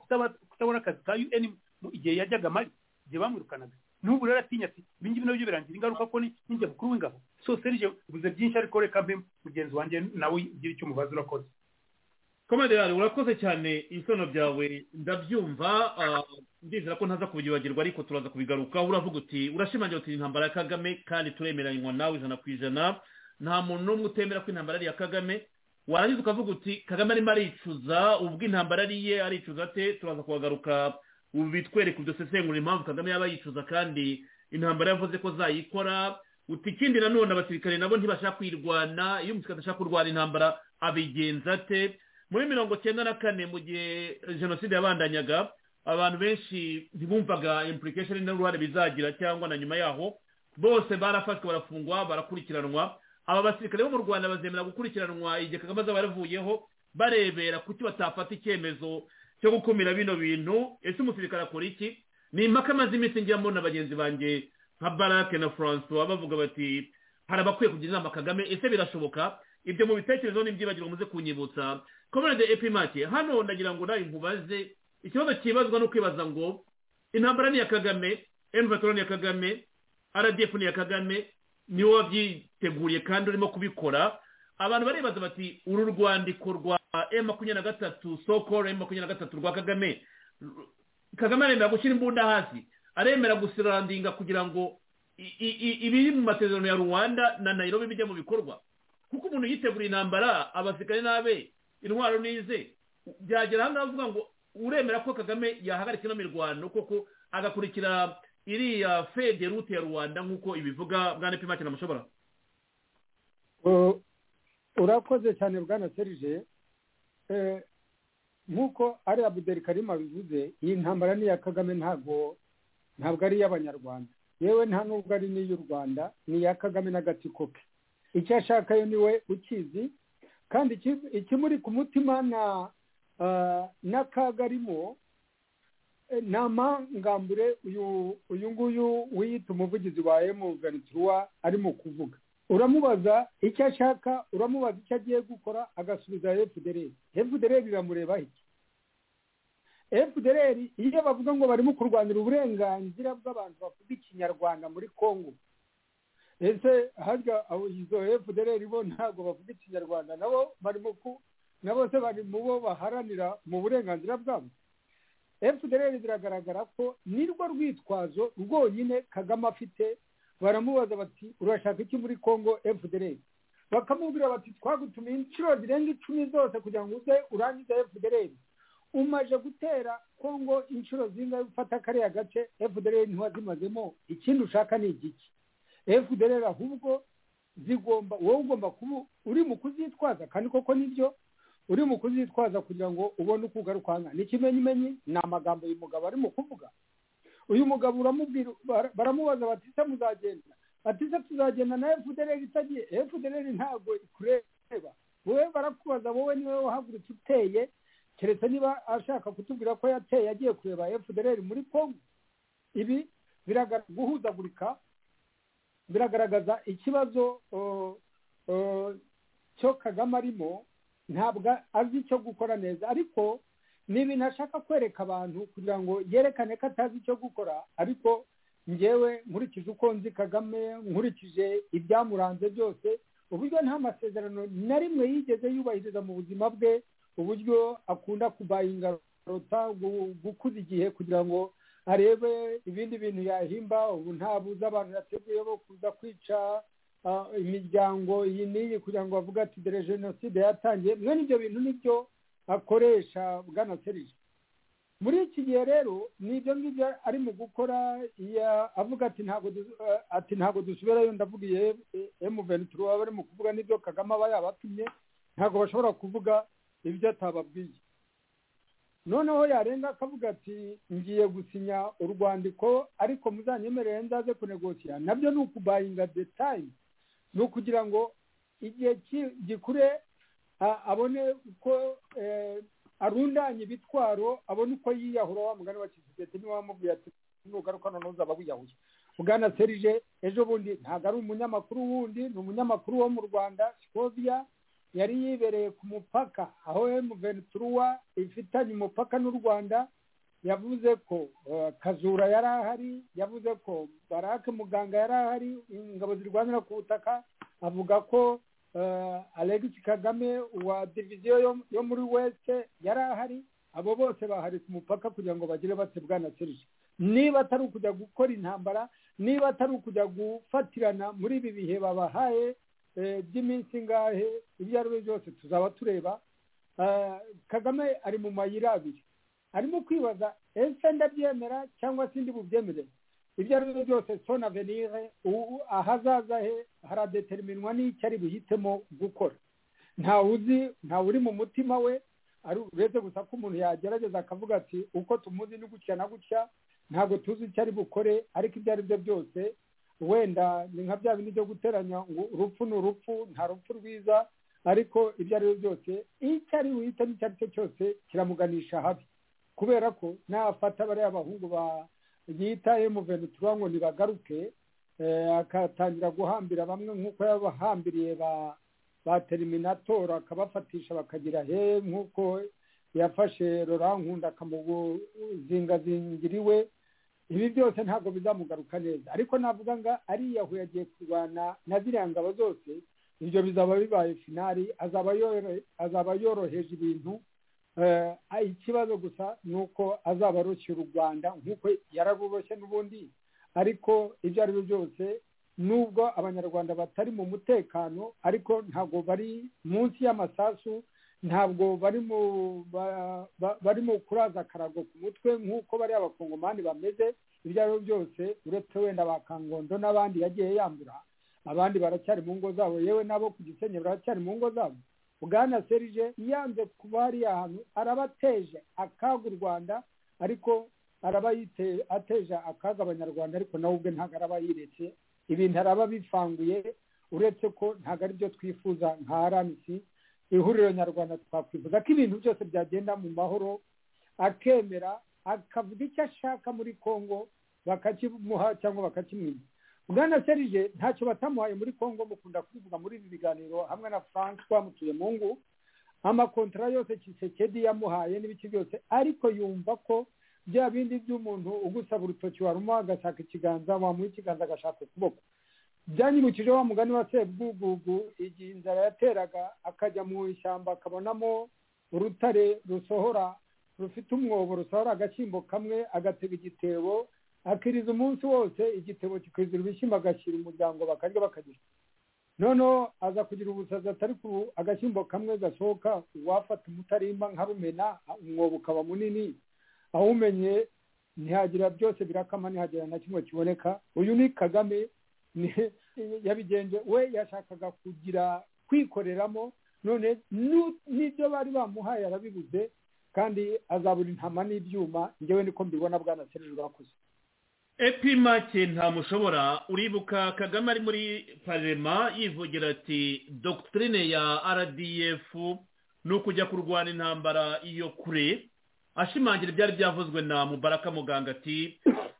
kutabona akazi ka un igihe yajyaga mari igihe bamwirukanaga n'ubu rero atinya ati ibi ngibi na byo birangira ingaruka ko ni ninjye mukuru w'ingabo. So serije ubuze byinshi ariko reka mbe mugenzi wanjye nawe ugire icyo umubaza urakoze. Komede yawe urakoze cyane ibisobanuro byawe. Ndabyumva ah, ndizera ko ntaza kubyibagirwa ariko turaza kubigarukaho uravuga uti urashimangira uti intambara ya kagame kandi turemeranywa nawe ijana ku ijana. Nta muntu n'umwe utemera ko intambara ari iya kagame. Warangiza ukavuga uti kagame arimo aricuza ubwo intambara ari iye aricuza ate? Turaza kuhagaruka ubu bitwereka udusesengura impamvu kagame yaba yicuza kandi intambara yavuze ko zayikora. Uti ikindi nanone abasirikare nabo ntibashaka kwirwana iyo umusirikare adashaka kurwana intambara abigenza ate? Muri mirongo cyenda na kane mu gihe jenoside yabandanyaga abantu benshi ntibumvaga implication n'uruhare bizagira cyangwa na nyuma yaho bose barafashwe barafungwa barakurikiranwa. Aba basirikare bo mu rwanda bazemera gukurikiranwa igihe kagame azaba yaravuyeho barebera kuki batafata icyemezo cyo gukumira bino bintu. Ese umusirikare akora iki? Ni impaka amaze iminsi njyamo na bagenzi banjye nka barake na francois bavuga bati hari abakwiye kugira inama kagame? Ese birashoboka? Ibyo mu bitekerezo n'ibyibagirwa muze kunyibutsa. Komerede epimake hano ndagira ngo nawe nkubaze ikibazo kibazwa no kwibaza ngo intambara ni iya kagame emvatora ni iya kagame rdf ni iya kagame ni we wabyiteguriye kandi urimo kubikora. Abantu baribaza bati uru rwandiko rwa emu makumyabiri na gatatu sokoro emu makumyabiri na gatatu rwa kagame. Kagame aremera gushyira imbunda hasi. Aremera gusirandinga kugira ngo ibiri mu masezerano ya rwanda na nayirobi bijya mu bikorwa. Kuko umuntu yitegura intambara abasirikare n'abe intwaro n'ize. Byagera ahangaha avuga ngo uremera ko kagame yahagarika ino mirwano koko agakurikira iriya fede rute ya rwanda nk'uko ibivuga bwana pimake namushobora urakoze cyane bwana serije nk'uko ari abuderi karima bivuze iyi ntambara ni iya kagame ntabwo ntabwo ari iy'abanyarwanda yewe nta nubwo ari n'iy'u rwanda ni iya kagame n'agatsiko ke. Icyo ashaka yo ni we ukizi kandi ikimuri ku mutima na n'akaga arimo ni amangambure uyu nguyu wiyita umuvugizi wa emu ventura arimo kuvuga. Uramubaza icyo ashaka uramubaza icyo agiye gukora agasubiza efudereri efudereri iramureba iki? Efudereri iyo bavuga ngo barimo kurwanira uburenganzira bw'abantu bavuga ikinyarwanda muri congo. Ese harya izo efudereri bo ntabwo bavuga ikinyarwanda? Nabo barimo ku nabo se bari mu bo baharanira mu burenganzira bwabo? Efudereri biragaragara ko nirwo rwitwazo rwonyine kagame afite baramubaza bati urashaka iki muri congo fdr bakamubwira bati twagutumiye inshuro zirenga icumi zose kugira ngo uze urangize fdr umaje gutera congo inshuro zingahe ufata kariya gace fdr ntiwazimazemo? Ikindi ushaka ni igiki? Fdr ahubwo zigomba wowe ugomba kuba uri mu kuzitwaza kandi koko ni byo uri mu kuzitwaza kugira ngo ubone uko ugaruka ni ikimenyimenyi ni amagambo uyu mugabo arimo kuvuga. Uyu mugabo uramubwira baramubaza bati se muzagenda? Ati se tuzagenda na fdr itagiye fdr ntabwo ikureba. Wowe barakubaza wowe ni we wahagurutse uteye? Keretse niba ashaka kutubwira ko yateye agiye kureba fdr muri congo. Ibi guhuzagurika biragaragaza ikibazo cyo kagame arimo ntabwo azi icyo gukora neza. Ariko ni ibintu ashaka kwereka abantu kugira ngo yerekane ko atazi icyo gukora ariko ngewe nkurikije uko nzi kagame nkurikije ibyamuranze byose uburyo nta masezerano na rimwe yigeze yubahiriza mu buzima bwe uburyo akunda kubayinga rota gukuza igihe kugira ngo arebe ibindi bintu yahimba ubu ntabuze abantu yateguye bo kuza kwica imiryango iyi n'iyi kugira ngo bavuge ati dore jenoside yatangiye. Mwene ibyo bintu ni byo akoresha bwana serije muri iki gihe rero ni ibyo ngibyo ari mu gukora avuga ati ntabwo ati ntabwo dusubirayo. Ndavugiye emuventuro baba bari mu kuvuga n'ibyo kagame aba yabatumye ntabwo bashobora kuvuga ibyo atababwiye. Noneho yarenga akavuga ati ngiye gusinya urwandiko ariko muzanyemerere nzaze kunegosiya na byo ni ukubayinga detayi ni ukugira ngo igihe gikure abone uko arundanya ibitwaro abone uko yiyahura wa mugani wa kisosiyete niba wamubwiye ati nugaruka noneho uzaba wiyahuye bwana serije ejo bundi ntabwo ari umunyamakuru wundi ni umunyamakuru wo mu rwanda sikoviya yari yibereye ku mupaka aho emuventuruwa ifitanye umupaka n'u rwanda yavuze ko kazura yari ahari yavuze ko barake muganga yari ahari ingabo zirwanira ku butaka avuga ko alegisi kagame wa diviziyo yo muri wese yari ahari abo bose bahari ku mupaka kugira ngo bagire bate bwana serije niba atari ukujya gukora intambara niba atari ukujya gufatirana muri ibi bihe babahaye by'iminsi ingahe ibyo ari byo byose tuzaba tureba. Kagame ari mu mayira abiri. Arimo kwibaza ese ndabyemera cyangwa se ndi bubyemere ibyo ari byo byose sona venire ahazaza he haradeteriminwa n'icyo ari buhitemo gukora. Ntawe uzi ntawe uri mu mutima we uretse gusa ko umuntu yagerageza akavuga ati uko tumuzi ni gutya na gutya ntabwo tuzi icyo ari bukore ariko ibyo ari byo byose wenda ni nka bya bindi byo guteranya ngo urupfu ni urupfu nta rupfu rwiza. Ariko ibyo ari byo byose icyo ari buhitamo icyo ari cyo cyose kiramuganisha habi kubera ko nafata bariya abahungu ba yita emuventura ngo ntibagaruke akatangira guhambira bamwe nk'uko yabahambiriye ba ba teriminatora akabafatisha bakagira he nk'uko yafashe nkunda akamuzingazingira iwe. Ibi byose ntabwo bizamugaruka neza. Ariko navuga ngo ariyahuye agiye kurwana na ziriya ngabo zose ibyo bizaba bibaye finari azaba yoroheje ibintu ikibazo gusa ni uko azaba arushye u rwanda nk'uko yararuroshye n'ubundi. Ariko ibyo ari byo byose nubwo abanyarwanda batari mu mutekano ariko ntabwo bari munsi y'amasasu ntabwo bari mu kuraza akarago ku mutwe nk'uko bari abakongomani bameze ibyo ari byo byose uretse wenda ba kangondo n'abandi yagiye yambura abandi baracyari mu ngo zabo yewe nabo ku gisenyi baracyari mu ngo zabo. Bwana serije yanze kuba hariya hantu arabateje akaga u rwanda ariko araba ateje akaga abanyarwanda ariko nawe ubwe ntabwo araba yiretse ibintu araba bifanguye uretse ko ntabwo ari byo twifuza nka rnc ihuriro nyarwanda twakwifuza ko ibintu byose byagenda mu mahoro akemera akavuga icyo ashaka muri congo bakakimuha cyangwa bakakimwiba bwana serije ntacyo batamuhaye muri congo mukunda kubivuga muri ibi biganiro hamwe na francois mutuyemungu amakontara yose kisekedi yamuhaye n'ibiki byose ariko yumva ko bya bindi by'umuntu ugusaba urutoki waruma agashaka ikiganza wamuha ikiganza agashaka ukuboko. Byanyibukije wa mugani wa sebwugugu igihe inzara yateraga akajya mu ishyamba akabonamo urutare rusohora rufite umwobo rusohora agashyimbo kamwe agatega igitebo akiriza umunsi wose igitebo kikizira ibishyimbo agashyira umuryango bakarya bakagira noneho aza kugira ubusazi atari ku agashyimbo kamwe gasohoka wafata umutarimba nka rumena umwobo ukaba munini. Awumenye ntihagira byose birakama ntihagira na kimwe kiboneka. Uyu ni kagame yabigenje we yashakaga kugira kwikoreramo. None n'ibyo bari bamuhaye arabibuze kandi azabura intama n'ibyuma. Ngewe niko mbibona bwana serije urakoze. Epimake ntamushobora uribuka kagame ari muri parema yivugira ati dogitirine ya rdf ni ukujya kurwana intambara iyo kure. Ashimangira ibyari byavuzwe na mubaraka muganga ati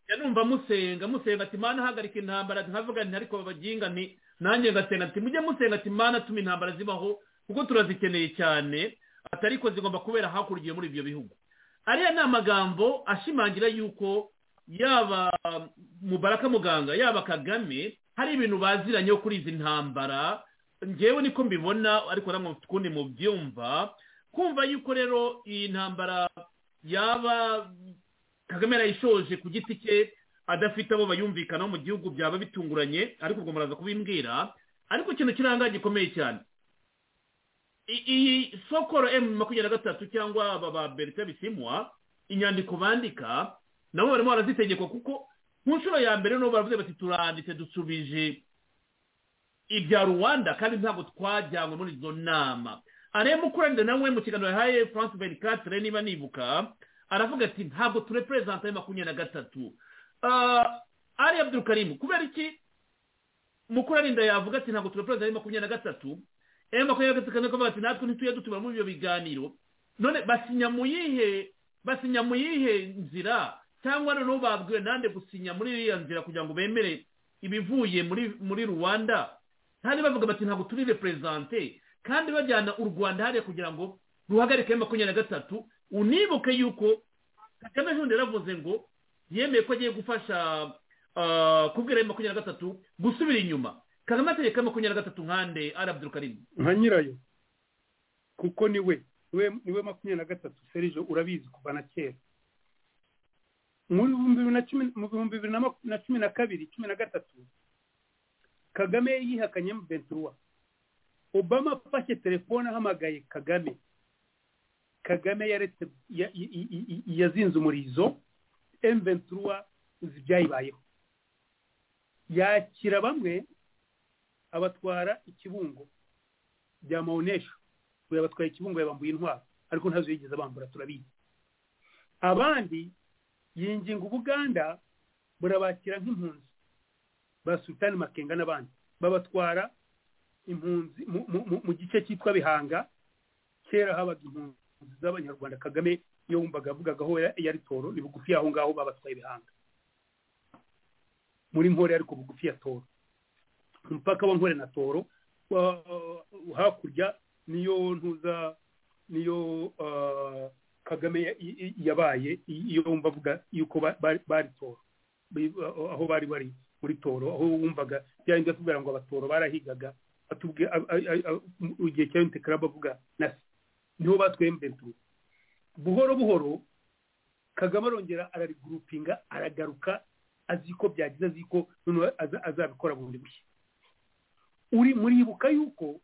yanumva musenga musenga ati mana hagarika intambara. Nkavuga nti ariko babaginga nti nanjye ngasenga ati mujye musenga ati mana tuma intambara zibaho kuko turazikeneye cyane ati ariko zigomba kubera hakurya muri ibyo bihugu. Ariya ni amagambo ashimangira yuko yaba mubaraka muganga yaba kagame hari ibintu baziranyeho kuri izi ntambara ngewe niko mbibona ariko namwe mufite ukundi mubyumva kumva yuko rero iyi ntambara yaba kagame yarayishoje ku giti cye adafite abo bayumvikanaho mu gihugu byaba bitunguranye ariko ubwo muraza kubimbwira ariko ikintu kiranga gikomeye cyane. Iyi sokoro emu makumyabiri na gatatu cyangwa aba ba berita bisimwa inyandiko bandika nabo barimo barazitegekwa kuko mu nshuro ya mbere n'ubu baravuze bati turanditse dusubije ibya rwanda kandi ntabwo twajyanywe muri izo nama. Areba ukuranira nawe mu kiganiro yahaye france benicatre niba nibuka aravuga ati ntabwo tureperezanta ya makumyabiri na gatatu. Ari abdurukarimu kubera iki? Mukurarinda yavuga ati ntabwo tureperezanta ya makumyabiri na gatatu. Emu makumyabiri na gatatu kandi akavuga ati natwe ntitujya dutuma muri ibyo biganiro. None basinya mu yihe basinya mu yihe nzira cyangwa noneho babwiwe nande gusinya muri iriya nzira kugira ngo bemere ibivuye muri muri rwanda? Kandi bavuga bati ntabwo turi reperezante kandi bajyana u rwanda hariya kugira ngo ruhagarike makumyabiri na gatatu unibuke yuko kagame ejo yaravuze ngo yemeye ko agiye gufasha kubwira makumyabiri na gatatu gusubira inyuma. Kagame ategeka makumyabiri na gatatu nkande ari abdurukarimu nka nyirayo. Kuko ni we ni we makumyabiri na gatatu. Serije urabizi kuva na kera. Mu bihumbi bibiri na cumi na kabiri cumi na gatatu kagame yihakanye benturuwa obama afashe telefone ahamagaye kagame. Kagame yaretse yazinze umurizo emventuruwa uzi ibyayibayeho yakira bamwe abatwara ikibungo bya mawunesho yabatwaye ikibungo yabambuye intwaro ariko ntazo yigeze bambura turabizi abandi yinginga ubuganda burabakira nk'impunzi. Ba sultani makenga n'abandi. Babatwara impunzi mu- gice cyitwa bihanga. Kera habaga impunzi z'abanyarwanda. Kagame iyo wumvaga avugagaho ya- yari toro ni bugufi y'aho ngaho babatwaye ibihanga muri nkore ariko bugufi ya toro. Umupaka wa nkore na toro hakurya niyo ntuza niyo ah, kagame yabaye iyo wumva avuga yuko ba- bari- toro. Bi- aho bari bari muri toro aho wumvaga byari atubwira ngo abatoro barahigaga atubwiye a- a- a- a- mu gihe cya unite club avuga na se. Niho batwaye mventura buhoro buhoro kagame arongera ararigurupinga aragaruka azi ko byagize azi ko azabikora bundi bushya. Uri muribuka yuko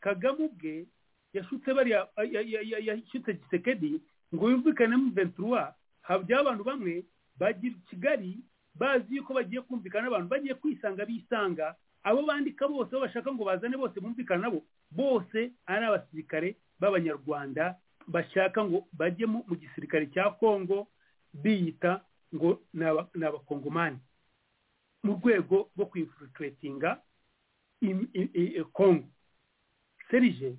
kagame ubwe yashutse bariya ya- ya- ya- yashutse gisekedi ngo yumvikane mu ventura habyaho abantu bamwe bagira kigali bazi yuko bagiye kumvikana n'abantu bagiye kwisanga bisanga abo bandika bose abo bashaka ngo bazane bose bumvikana nabo bose ari abasirikare b'abanyarwanda bashaka ngo bajye mu gisirikare cya kongo biyita ngo ni aba- ni abakongomani. Mu rwego rwo i- kongo serije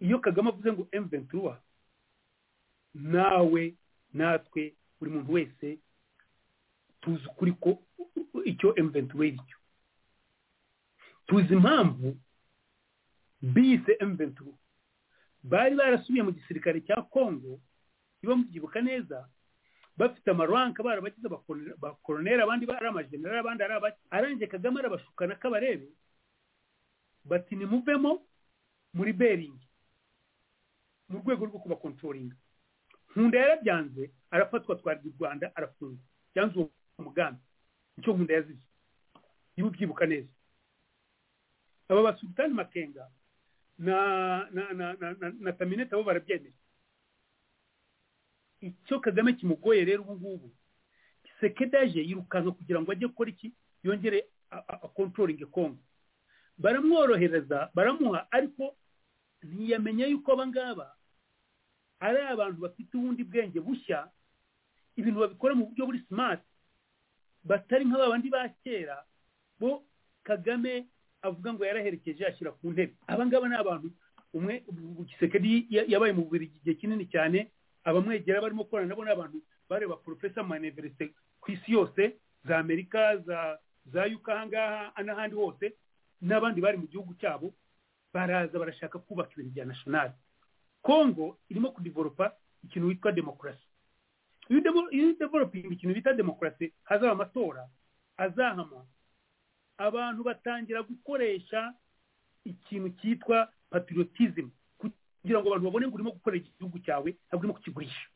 iyo kagame avuze ngo emu ventura nawe natwe buri muntu wese tuzi ukuri ko icyo emu ventura ari cyo. Tuzi impamvu bise emu ventura bari barasubiye mu gisirikare cya kongo niba mubyibuka neza bafite amaranka barabagize abakoroneri abandi ari amajenerali abandi ari abaki. Arangije kagame arabashukana k'abarebe bati nimuvemo muri beringi mu rwego rwo kubakontrolinga nkunda yarabyanze arafatwa atwarwa i rwanda arafungwa byanze uwo mugambi. Icyo nkunda yazize. Niba ubyibuka neza. Aba basultani makenga na na na na na, na taminete bo barabyemera icyo kagame kimugoye rero ubu ngubu sekedaje yirukanka kugira ngo ajye gukora iki? Yongere akontrolinge kongo baramworohereza baramuha ariko ntiyamenya yuko aba ngaba ari abantu bafite ubundi bwenge bushya ibintu babikora mu buryo buri simati batari nka bandi ba kera bo kagame avuga ngo yaraherekeje ashyira ku ntebe. Aba ngaba ni abantu umwe gisekedi yabaye mu bubiri igihe kinini cyane abamwegera barimo gukorana nabo ni abantu bareba porofesa mu iniverisite ku isi yose za amerika za za yuka ahangaha n'ahandi hose n'abandi bari mu gihugu cyabo baraza barashaka kubaka ibintu bya nasiyonari kongo irimo kudivoropa ikintu witwa demokarasi iyo udevoropinga ikintu bita demokarasi hazaba amatora azahama abantu batangira gukoresha ikintu cyitwa patriotism kugira ngo abantu babone ngo urimo gukorera igihugu cyawe ntabwo urimo kukigurisha.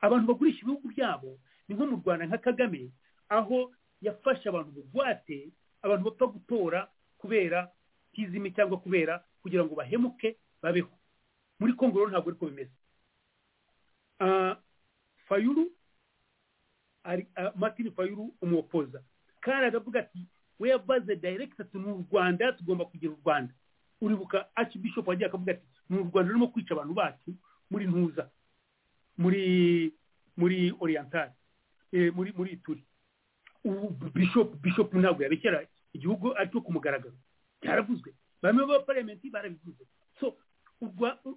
Abantu bagurisha ibihugu byabo ni nko mu rwanda nka kagame aho yafashe abantu bugwate abantu bapfa gutora kubera tizimi cyangwa kubera kugira ngo bahemuke babeho. Muri kongo rero ntabwo ariko bimeze. Fayuru martin fayuru umuwopoza kandi aravuga ati we yabaze dayiregiti ati ni u rwanda tugomba kugira u rwanda. Uribuka archbishop wagiye akavuga ati ni u rwanda rurimo kwica abantu bacu muri ntuza muri muri orientale muri muri ituri. Ubu bishop bishop ntabwo yabekera igihugu ari cyo ku mugaragaro. Byaravuzwe bamwe ba parliament barabivuze. So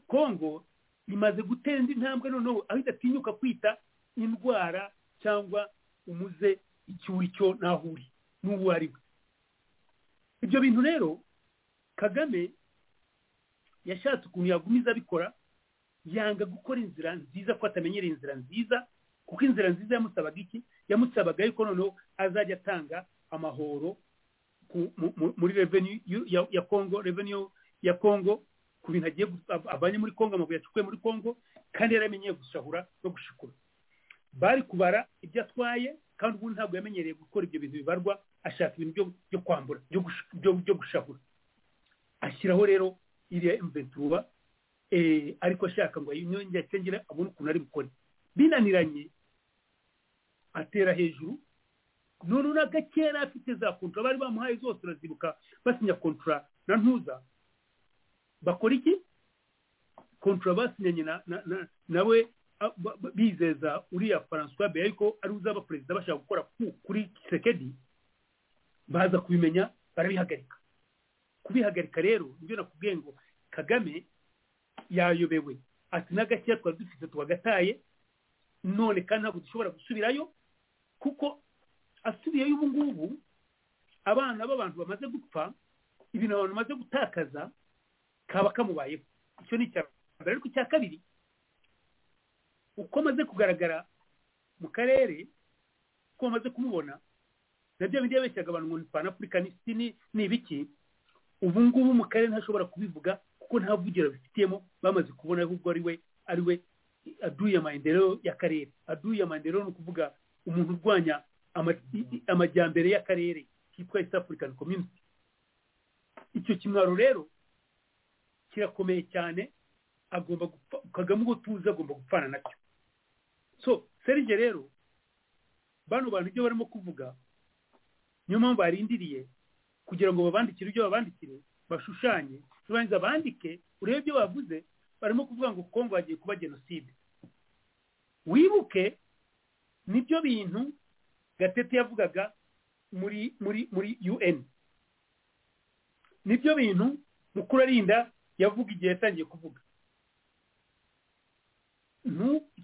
kongo imaze gutera indi ntambwe noneho aho idatinyuka kwita indwara cyangwa umuze icyo uri cyo n'aho uri n'uwo ari we ibyo bintu rero kagame yashatse ukuntu yagumiza abikora yanga gukora inzira nziza ko atamenyereye inzira nziza kuko inzira nziza yamusabaga iki? Yamusabaga yuko noneho azajya atanga amahoro muri reveni ya kongo reveni ya kongo ku bintu agiye avanye muri kongo amabuye acukuye muri kongo kandi yaramenyeye gushahura no gushikura. Bari kubara ibyo atwaye kandi ubundi ntabwo yamenyereye gukora ibyo bintu bibarwa ashaka ibintu byo kwambura byo gushahura. Ashyiraho rero iriya imventura ariko ashaka ngo yongere acengere abone ukuntu ari bukore. Binaniranye atera hejuru none na gakera afite za kontura bari bamuhaye zose urazibuka basinya kontura na ntuza bakora iki? Kontura basinyanye nawe bizeza uriya francois mbere ariko ari uzaba perezida bashaka gukora kuri kisekedi baza kubimenya barabihagarika. Kubihagarika rero ni byo nakubwiye ngo kagame yayobewe. Ati n'agakeya twari dufite twagataye none kandi ntabwo dushobora gusubirayo kuko asubiyeyo ubu ngubu abana b'abantu bamaze gupfa ibintu abantu bamaze gutakaza kaba kamubayeho. Icyo ni icya mbere. Ariko icya kabiri uko amaze kugaragara mu karere uko bamaze kumubona na byo bindi yabeshyaga abantu ngo ni panafurikanisiti ni ibiki? Ubu ngubu mu karere ntashobora kubivuga kuko nta vugiro bifitiyemo bamaze kubona ahubwo ari we ari we aduye amaendeleo y'akarere. Aduye amaendeleo ni ukuvuga umuntu urwanya amajyambere y'akarere kitwa east african community. Icyo kimwaro rero kirakomeye cyane agomba kagame ubwo agomba gupfana na cyo so serije rero bano bantu ibyo barimo kuvuga niyo mpamvu barindiriye kugira ngo babandikire ibyo babandikire bashushanye barangiza bandike urebe ibyo bavuze barimo kuvuga ngo kongo hagiye kuba jenoside wibuke ni byo bintu gatete yavugaga muri muri muri un ni byo bintu mukuru arinda yavuga igihe yatangiye kuvuga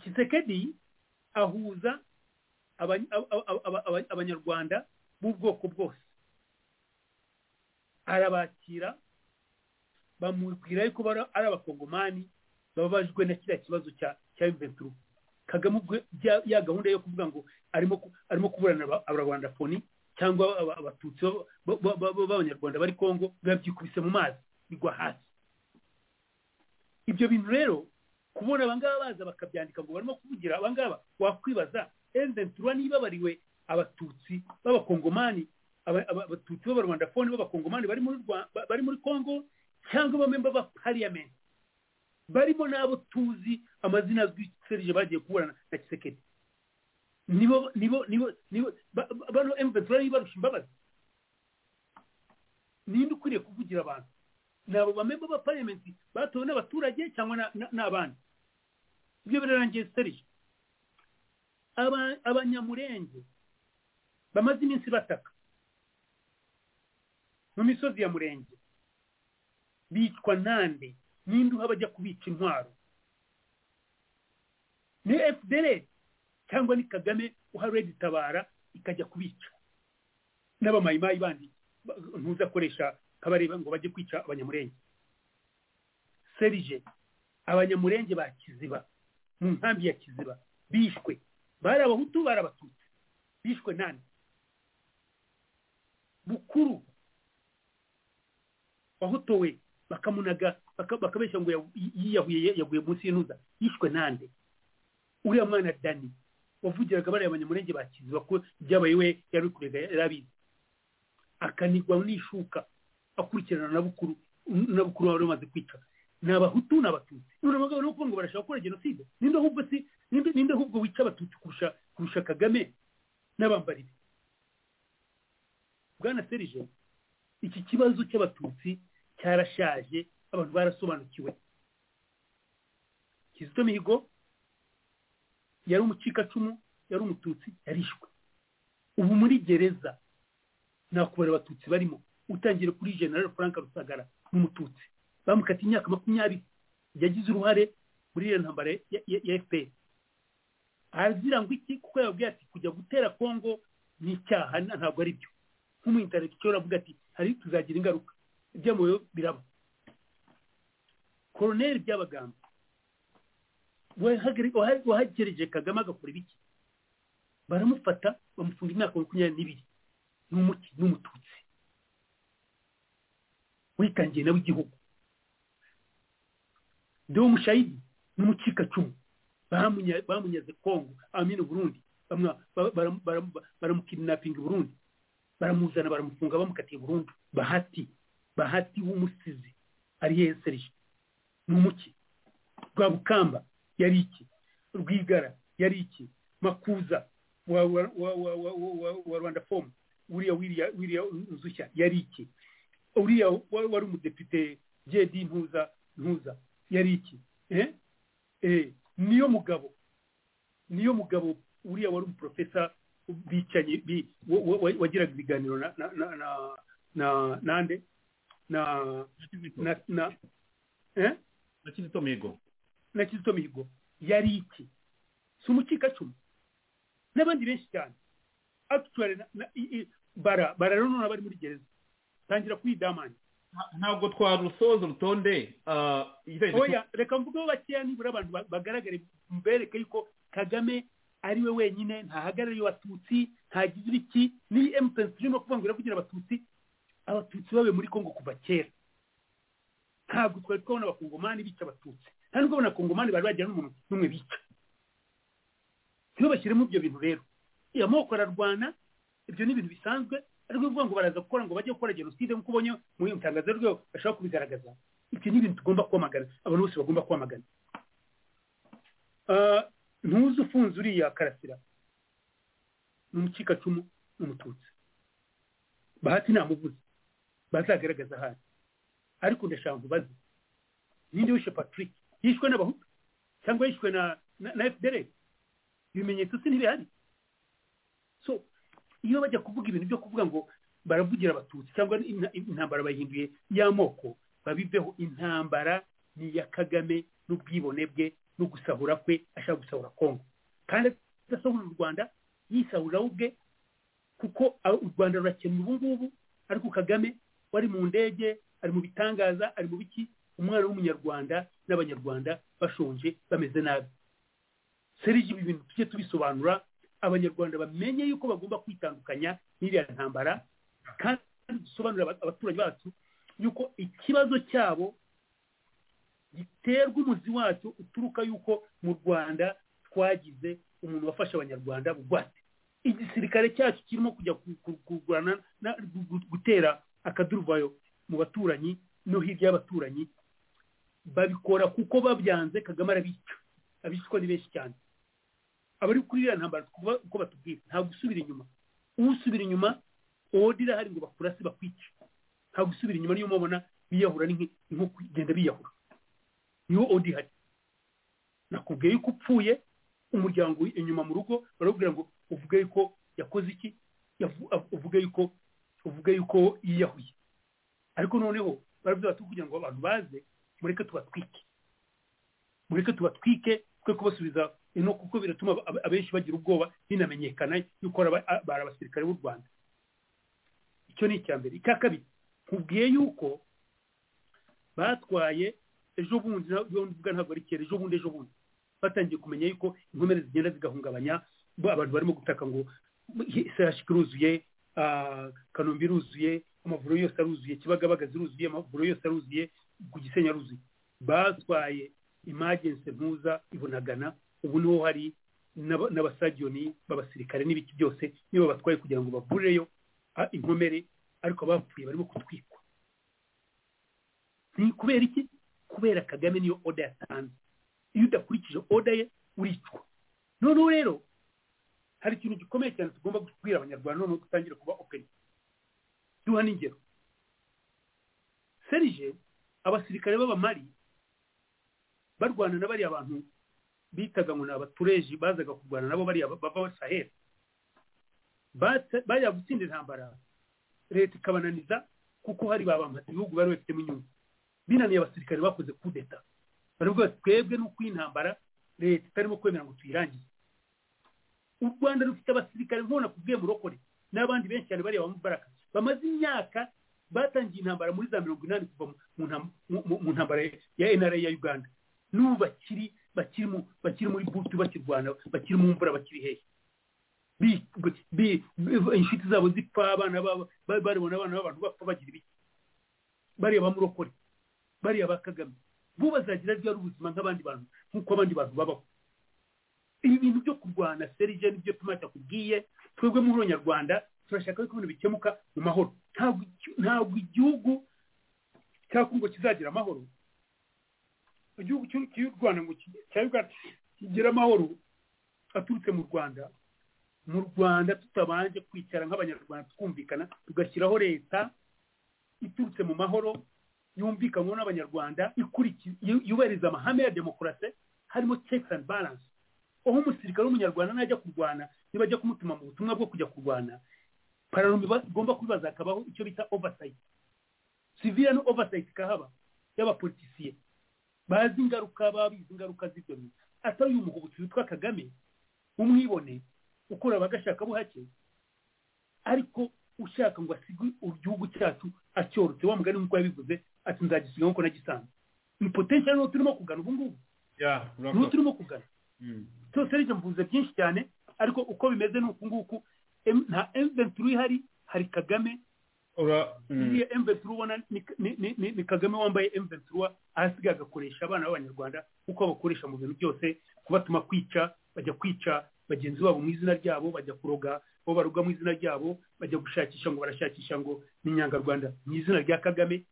kisekedi ahuza abanyarwanda b'ubwoko bwose arabakira bamubwira yuko ari abakongomani bababajwe na kiriya kibazo cya imventuru kagame ubwo ya gahunda yo kuvuga ngo arimo kuburana abanyarwanda foni cyangwa abatutsi b'abanyarwanda bari kongo biba byikubise mu mazi bigwa hasi ibyo bintu rero kubona abangaba baza bakabyandika ngo barimo kuvugira abangaba wakwibaza emventura niba bariwe abatutsi b'abakongomani abatutsi b'abarwanda foni b'abakongomani bari muri kongo cyangwa abamemba ba pariyamenti barimo n'abo tuzi amazina azwi serije bagiye kuburana na kisekedi nibo nibo nibo nibo bano emventura niba barusha imbabazi ninde ukwiriye kuvugira abantu ni abo bamemba ba pariyamenti batowe n'abaturage cyangwa n'abandi. Ibyo birarangiye serije abanyamurenge bamaze iminsi bataka. Mu misozi ya murenge. Bicwa nande ninde uha bajya kubica intwaro. Ni fdr cyangwa ni kagame uha redi tabara ikajya kubica. N'abamayimayi bandi ntuzakoresha kabareba ngo bajye kwica abanyamurenge. Serije abanyamurenge ba kiziba mu nkambi ya kiziba bishwe. Bari abahutu bari abatutsi. Bishwe nande bukuru. Wahotowe bakamunaga bakabeshya ngo yiyahuye yaguye munsi y'intuza. Yishwe nande? Uriya mwana dani wavugiraga bariya abanyamurenge ba ko ibyabaye we yari kurega yari abizi. Akanigwa n'ishuka. Akurikirana na bukuru na bukuru wari bamaze kwica ni abahutu ni abatutsi. None abagabo kuvuga ngo barashaka gukora jenoside. Ninde ahubwo si ninde ahubwo wica abatutsi kurusha kurusha kagame n'abambari be bwana serije iki kibazo cy'abatutsi cyarashaje abantu barasobanukiwe. Kizito mihigo yari umucikacumu yari umututsi yarishwe. Ubu muri gereza nta kubara abatutsi barimo. Utangire kuri general frank rusagara n'umututsi bamukatiye imyaka makumyabiri yagize uruhare muri iyo ntambara ya fpr arazira ngo iki? Kuko yababwiye ati kujya gutera kongo ni icyaha ntabwo ari byo. Nk'umuintellectual avuga ati hari tuzagira ingaruka. Ibyamuyo biraba. Koroneri by'abagamba wahagereje kagame agakora ibiki? Baramufata bamufunga imyaka makumyabiri n'ibiri. N'umuti n'umututsi witangiye nawe igihugu dewo mushayidi n'umucikacumu bamunyaze kongo amine burundi baramukirinapinga burundi. Baramuzana baramufunga bamukatiye burundu. Bahati bahati w'umusizi ari yeserije ni umuki? Rwabukamba yari iki? Rwigara yari iki? Makuza wa wa rwanda fomu uriya wiriya nzushya yari iki? Uriya wari umudepite jedi ntuza ntuza yari iki? Niyo mugabo. Niyo mugabo uriya wari umuprofesa bicanye wagiraga ibiganiro na nande na na na eh na kizito mihigo. na kizito mihigo. Yari iki? Si umukikacumu n'abandi benshi cyane. Na- na- i- bara bara rero none bari muri gereza. Tangira kwidamanya ntabwo twarusoza urutonde cyo- oya reka mvugeho bakeya nibura abantu ba- bagaragare mbereke yuko kagame ari we wenyine ntahagarariye abatutsi ntagize ibiki ni emutiyeni turimo kuvuga ngo iravugira abatutsi. Abatutsi babe muri kongo kuva kera. Ntabwo twari twabona abakongomani bica abatutsi. Nta nubwo abakongomani bari bagira n'umuntu n'umwe bica ntibashyiremo ibyo bintu rero. Iyo amoko ararwana ibyo ni ibintu bisanzwe ariko bivuga ngo baraza gukora ngo bajye gukora jenoside nk'uko ubonye mu itangazo rwego bashobora kubigaragaza. Ibyo ni ibintu tugomba kwamagana abantu bose bagomba kwamagana. Ah, ntuzi ufunze uriya karasira? Ni umukikacumu ni umututsi bahati namuvuze bazagaragaza ahari ariko ndashaka ngo baze ninde wishe patrick? Yishwe n'abahutu cyangwa yishwe na na, fdr ibimenyetso si ntibihari iyo bajya kuvuga ibintu byo kuvuga ngo baravugira abatutsi cyangwa inta- intambara bayihinduye y'amoko babiveho. Intambara ni iya kagame n'ubwibone bwe no gusahura kwe ashaka gusahura kongo kandi adasahura u rwanda yisahurira we ubwe kuko u rwanda rurakennye ubu ngubu. Ariko kagame wari mu ndege ari mu bitangaza ari mu biki? Umwana w'umunyarwanda n'abanyarwanda bashonje bameze nabi. Serije ibi bintu tujye tubisobanura abanyarwanda bamenye yuko bagomba kwitandukanya n'iriya ntambara kandi dusobanurira aba- abaturage bacu yuko ikibazo cyabo giterwa umuzi wacyo uturuka yuko mu rwanda twagize umuntu wafashe abanyarwanda bugwate. Igisirikare cyacu kirimo kujya ku- ku- kurwana na- gu- gu- gutera akaduruvayo mu baturanyi no hirya y'abaturanyi babikora kuko babyanze kagame arabica abicwa ni benshi cyane. Abari kuri iriya ntambara uko batubwira nta gusubira inyuma. Usubira inyuma odi irahari ngo bakurase bakwice. Nta gusubira inyuma niyo mubona biyahura ni nko kugenda biyahura. Niho odi ihari. Nakubwiye yuko upfuye umuryango inyuma mu rugo barakubwira ngo uvuge yuko yakoze iki? Uvuge yuko uvuge yuko yiyahuye. Ariko noneho baravuga bati kugira ngo abantu baze mureke tubatwike. Mureke tubatwike twe kubasubiza ino kuko biratuma ab- abenshi bagira ubwoba binamenyekana yuko bari abasirikare b'u rwanda. Icyo ni icya mbere. Icya kabiri nkubwiye yuko batwaye ejo bundi ntabwo ari kera ejo bundi ejo bundi batangiye kumenya yuko inkomere zigenda zigahungabanya abantu barimo gutaka ngo sehashika iruzuye kanombe iruzuye amavuriro yose aruzuye kibagabaga ziruzuye amavuriro yose aruzuye ku gisenyi aruzuye. Batwaye imagense mpuza ibunagana ubu ni ho hari n'aba- n'abasagiyoni b'abasirikare n'ibiki byose nibo batwaye kugira ngo bavureyo inkomere ariko abapfuye barimo kutwikwa. Ni kubera iki? Kubera kagame niyo oda yatanze. Iyo udakurikije oda ye uricwa. Noneho rero hari ikintu gikomeye cyane tugomba kubwira abanyarwanda noneho dutangira kuba openi duha n'ingero. Serije abasirikare b'abamari barwana na bariya bantu bitaga ngo ni abatureji bazaga kurwana nabo bariya bava saheli bajya gutsinda intambara leta ikabananiza kuko hari babamaze ibihugu bari bafitemo inyungu. Binaniye abasirikare bakoze kudeta. Baravuga bati twebwe n'uko iyi ntambara leta itarimo kwemera ngo tuyirangize u rwanda rufite abasirikare nk'ubu nakubwiye murokore n'abandi benshi cyane bariya bamubaraka bamaze imyaka batangiye intambara muri za mirongo inani kuva mu ntambara ya nra ya uganda. N'ubu bakiri bakiri mu- bakiri muri butu bakirwana bakiri mu mvura bakiri hehe. Inshuti zabo zipfa abana babo ba- baribona abana b'abantu bapfa bagira ibiki? Bariya bamurokore bariya ba kagame bo bazagira ryari ubuzima nk'abandi bantu nk'uko abandi bantu babaho? Ibi bintu byo kurwana serije ni byo tuma takubwiye twebwe muri nyarwanda turashaka ko ibintu bikemuka mu mahoro. Ntabwo igihugu cya kongo kizagira amahoro? Igihugu cy'u rwanda ngo ki- cya uganda kigira amahoro aturutse mu rwanda. Mu rwanda tutabanje kwicara nk'abanyarwanda twumvikana tugashyiraho leta iturutse mu mahoro yumvikanwa n'abanyarwanda yubahiriza amahame ya demokarasi harimo checks and balance aho umusirikare w'umunyarwanda najya kurwana niba ajya kumutuma mu butumwa bwo kujya kurwana. Pararume igomba kubibaza hakabaho icyo bita oversight. Civilian oversight ikahaba y'abapolitisiye. Bazi ingaruka babizi ingaruka z'ibyo bintu. Atari uyu muhubutsi witwa kagame umwibone ukora abagashakabuhake ariko ushaka ngo asige igihugu cyacu acyorotse wa mugani nk'uko yabivuze ati nzagisiga nk'uko nagisanze ni potential ni ho turimo kugana ubu ngubu. Niho turimo kugana. Cyose ari byo mvuze byinshi cyane ariko uko bimeze ni uku nguku nta emventuru ihari hari kagame iriya emventuru ubona ni- kagame wambaye emventuru ahasigaye agakoresha abana b'abanyarwanda nk'uko bakoresha mu bintu byose kubatuma kwica bajya kwica bagenzi babo mu izina ryabo bajya kuroga bo baroga mu izina ryabo bajya gushakisha ngo barashakisha ngo ni inyangarwanda mu izina rya kagame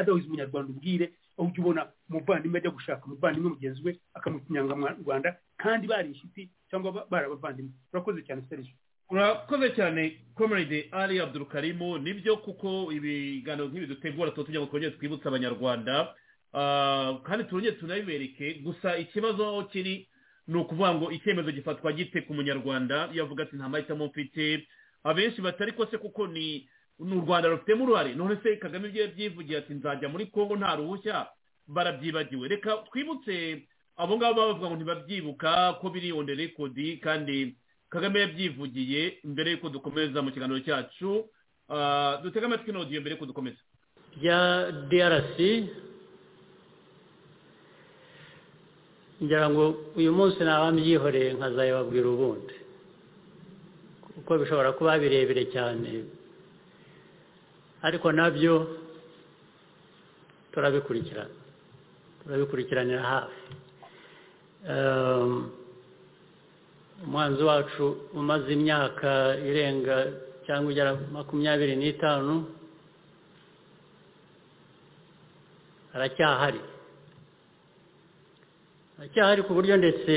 adawize umunyarwanda ubwire aho ujya ubona umuvandimwe ajya gushaka umuvandimwe mugenzi we akamuta inyangarwanda kandi bari inshuti cyangwa ba- bari abavandimwe urakoze cyane serije urakoze cyane comrade ali abdurukarimu ni byo kuko ibiganiro nk'ibi dutegura tuba tugira ngo twongere twibutse abanyarwanda. Ah, kandi turongere tunabibereke gusa ikibazo aho kiri ni ukuvuga ngo icyemezo gifatwa gite ku munyarwanda? Iyo avuga ati nta mahitamo mfite. Abenshi batari ko se kuko ni ni u rwanda rufitemo uruhare? None se kagame ibyo yabyivugiye ati nzajya muri congo nta ruhushya. Barabyibagiwe. Reka twibutse abo ngabo bavuga ngo ntibabyibuka ko biri on record kandi kagame yabyivugiye mbere y'uko dukomeza mu kiganiro cyacu Ah, dutege amatwi n'audio mbere y'uko dukomeza. Bya drc ngira ngo uyu munsi naba mbyihoreye nkazayababwira ubundi. Kuko bishobora kuba birebire cyane. Ariko na byo turabikurikirana. Turabikurikiranira hafi. Um, umwanzi wacu umaze imyaka irenga cyangwa igera makumyabiri n'itanu aracyahari. Aracyahari ku buryo ndetse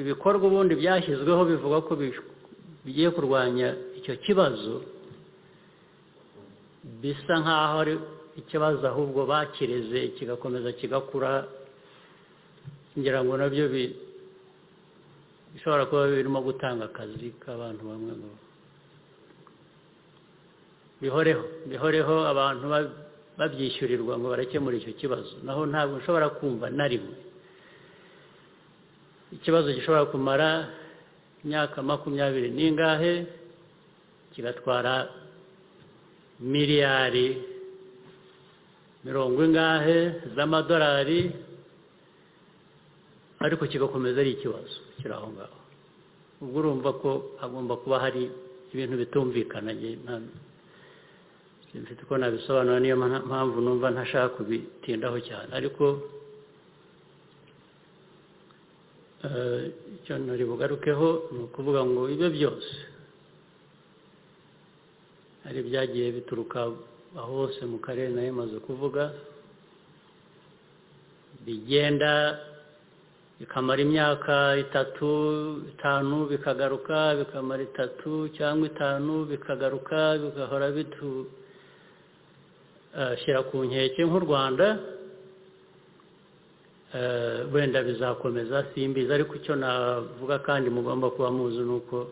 ibikorwa ubundi byashyizweho bivuga ko bigiye kurwanya icyo kibazo bisa nk'aho ari ikibazo ahubwo bakireze kigakomeza kigakura ngira ngo na byo bishobora kuba birimo gutanga akazi k'abantu bamwe bihoreho. Bihoreho abantu ba- babyishyurirwa ngo barakemura icyo kibazo. Naho ntabwo nshobora kumva na rimwe ikibazo gishobora kumara imyaka makumyabiri n'ingahe kigatwara miliyari mirongo ingahe z'amadolari ariko kigakomeza ari ikibazo. Kiri aho ngaho. Ubwo urumva ko hagomba kuba hari ibintu bitumvikana simfite uko nabisobanura niyo mpa- mpamvu numva ntashaka kubitindaho cyane. Ariko eh, icyo nari bugarukeho ni ukuvuga ngo ibyo byose hari ibyagiye bituruka aho hose mu karere na yo maze kuvuga bigenda bikamara imyaka itatu itanu bikagaruka bikamara itatu cyangwa itanu bikagaruka bigahora bitu eh, ku nkeke nk'u rwanda eh, wenda bizakomeza simbizi ariko icyo navuga kandi mugomba kuba muzi ni uko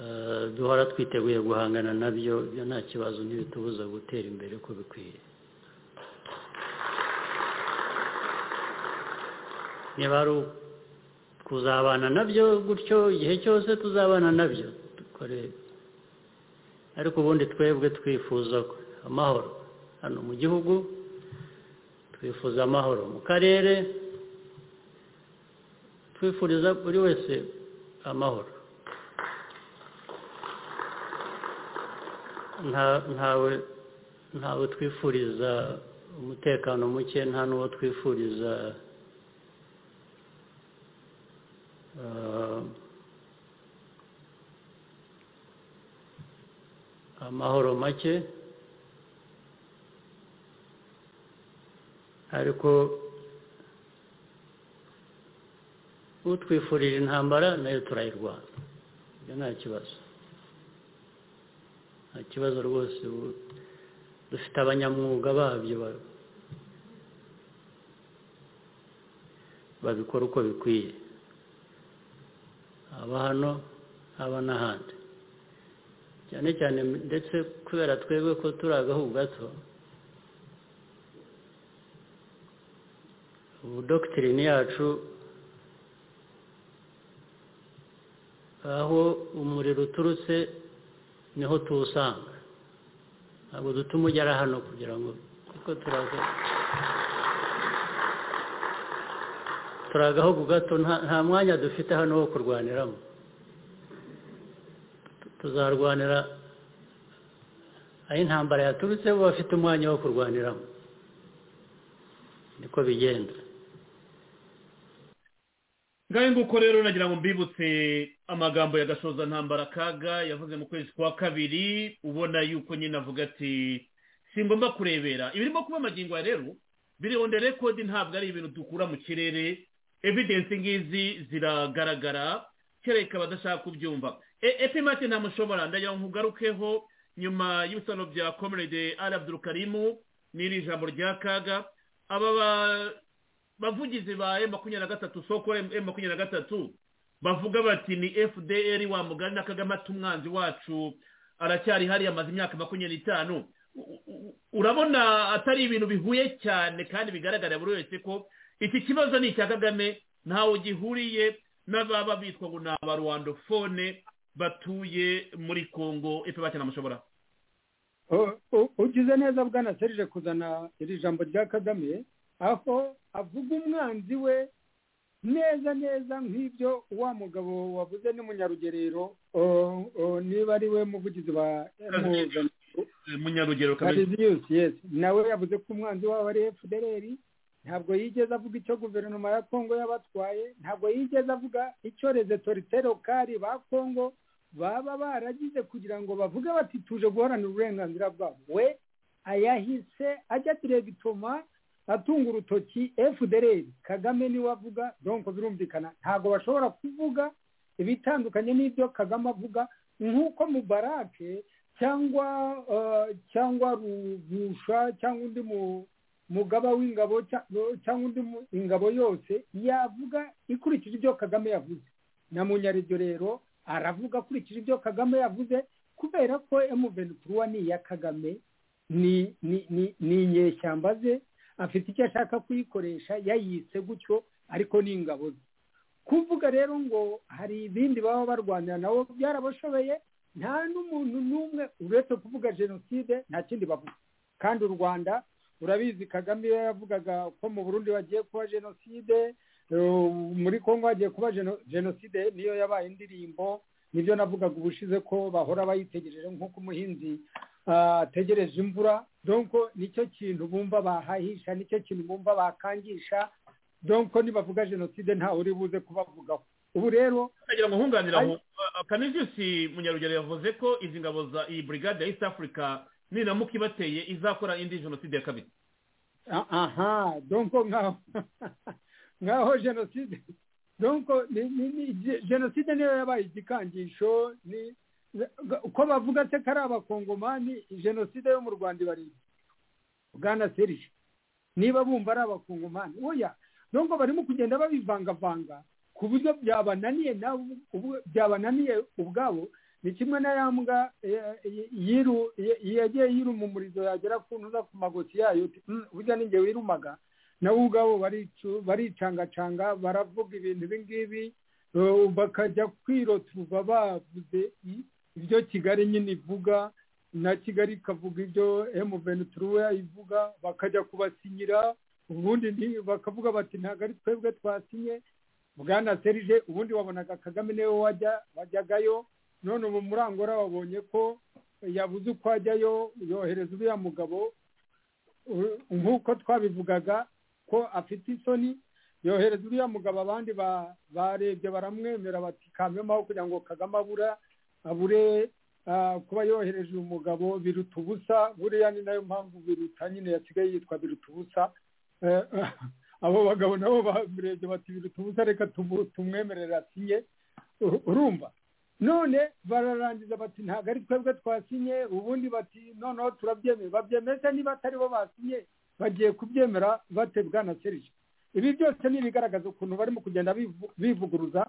eh, duhora twiteguye guhangana na byo byo nta kibazo ntibitubuza gutera imbere uko bikwiye. Niba kuzabana na byo gutyo igihe cyose tuzabana na byo dukore ariko ubundi twebwe twifuza amahoro. Hano mu gihugu twifuza amahoro. Mu karere twifuriza buri wese amahoro. Nta- ntawe ntawe twifuriza umutekano muke nta n'uwo twifuriza amahoro make ariko utwifurije intambara na yo turayirwana ibyo nta kibazo nta kibazo rwose dufite abanyamwuga babyo ba- babikora uko bikwiye. Haba hano haba n'ahandi. Cyane cyane ndetse kubera twebwe ko turi agahugu gato ubu dogitirine yacu aho umuriro uturutse ni ho tuwusanga. Ntabwo dutuma ugera hano kugira ngo kuko turaza turi agahugu gato nta mwanya dufite hano wo kurwaniramo. Tuzarwanira aho intambara yaturutse bo bafite umwanya wo kurwaniramo. Niko bigenda. Ngahe nguko rero nagira ngo mbibutse amagambo ya gashoza ntambara kaga yavuze mu kwezi kwa kabiri ubona yuko nyine avuga ati si ngombwa kurebera. Ibirimo kuba amagingo ya rero biriho rekodi ntabwo ari ibintu dukura mu kirere evidensi ngizi ziragaragara kereka abadashaka kubyumva. Epimati ntamushobora ndagira ngo nkugarukeho nyuma y'ibisano bya komerede ari abdurukarimu n'iri jambo rya kaga. Aba bavugizi ba emu makumyabiri na gatatu soko emu makumyabiri na gatatu bavuga bati ni fdr wa mugani na kagame ati umwanzi wacu aracyari hariya amaze imyaka makumyabiri n'itanu urabona atari ibintu bihuye cyane kandi bigaragarira buri wese ko iki kibazo ni icya kagame ntawe gihuriye n'ababa bitwa ngo ni abarwandofone batuye muri congo. Efe bakinamushobora ugize neza bwana serije kuzana iri jambo rya kagame aho avuga umwanzi we neza neza nk'ibyo wa mugabo wavuze n'umunyarugerero. Niba ari we muvugizi wa munyarugero yes. Nawe yavuze ko umwanzi wabo ari fdr ntabwo yigeze avuga icyo guverinoma ya kongo yabatwaye ntabwo yigeze avuga icyo rezetorite lokari ba kongo baba baragize kugira ngo bavuge bati tuje guharanira uburenganzira bwabo. We ayahise ajya diregitoma atunga urutoki fdr kagame ni we avuga donko birumvikana. Ntabwo bashobora kuvuga ibitandukanye n'ibyo kagame avuga nk'uko mubarake cyangwa cyangwa rugusha cyangwa undi mugaba w'ingabo cyangwa undi ingabo yose yavuga ikurikije ibyo kagame yavuze. Na munyaribyo rero aravuga akurikije ibyo kagame yavuze kubera ko emuventuruwa ni iya kagame ni inyeshyamba ze afite icyo ashaka kuyikoresha yayise gutyo ariko ni ingabo ze. Kuvuga rero ngo hari ibindi baba barwanira nabo byarabashobeye nta n'umuntu n'umwe uretse kuvuga jenoside nta kindi bavuga. Kandi u rwanda urabizi kagame iyo yavugaga ko mu burundi bagiye kuba jenoside muri congo hagiye kuba jenoside niyo yabaye indirimbo ni byo navugaga ubushize ko bahora bayitegereje nk'uko umuhinzi ategereje imvura. Donko ni cyo kintu bumva bahahisha ni cyo kintu bumva bakangisha. Donko nibavuga jenoside ntawe uri buze kubavugaho. Ubu rero nagira ngo nkunganiraho kanizisi munyarugero yavuze ko izi ngabo za iyi burigade ya east africa niramuka ibateye izakora indi jenoside ya kabiri. Aha donko nkaho nkaho jenoside donko jenoside niyo yabaye igikangisho uko bavuga se ko ari abakongomani jenoside yo mu rwanda ibari bwana serije niba bumva ari abakongomani. Oya donko barimo kugenda babivangavanga ku buryo byabananiye byabananiye ubwabo ni kimwe na ya mbwa yagiye yiruma umurizo yagera ku ntuza ku magoti yayo burya ninjye wirumaga. Nabo ubwabo baricangacanga baravuga ibintu ibi ngibi bakajya kwirotuva bavuze ibyo kigali nyine ivuga na kigali ikavuga ibyo emuventuruwe ivuga bakajya kubasinyira ubundi bakavuga bati ntabwo ari twebwe twasinye bwana serije ubundi wabonaga kagame ni we wajyagayo none ubu muri angora babonye ko yabuze uko ajyayo yohereza uriya mugabo nk'uko twabivugaga ko afite isoni yohereza uriya mugabo abandi barebye baramwemera bati kamemaho kugira ngo kagame abura abure kuba yohereje uyu mugabo biruta ubusa. Buriya ni na yo mpamvu biruta nyine yasigaye yitwa biruta ubusa. Abo bagabo nabo bamurebye bati biruta ubusa reka tumwemerere asinye. Urumva? None bararangiza bati ntabwo ari twebwe twasinye. Ubundi bati noneho turabyemeye babyemeze niba atari bo basinye bagiye kubyemera bate bwana serije ibi byose ni ibigaragaza ukuntu barimo kugenda bivuguruza.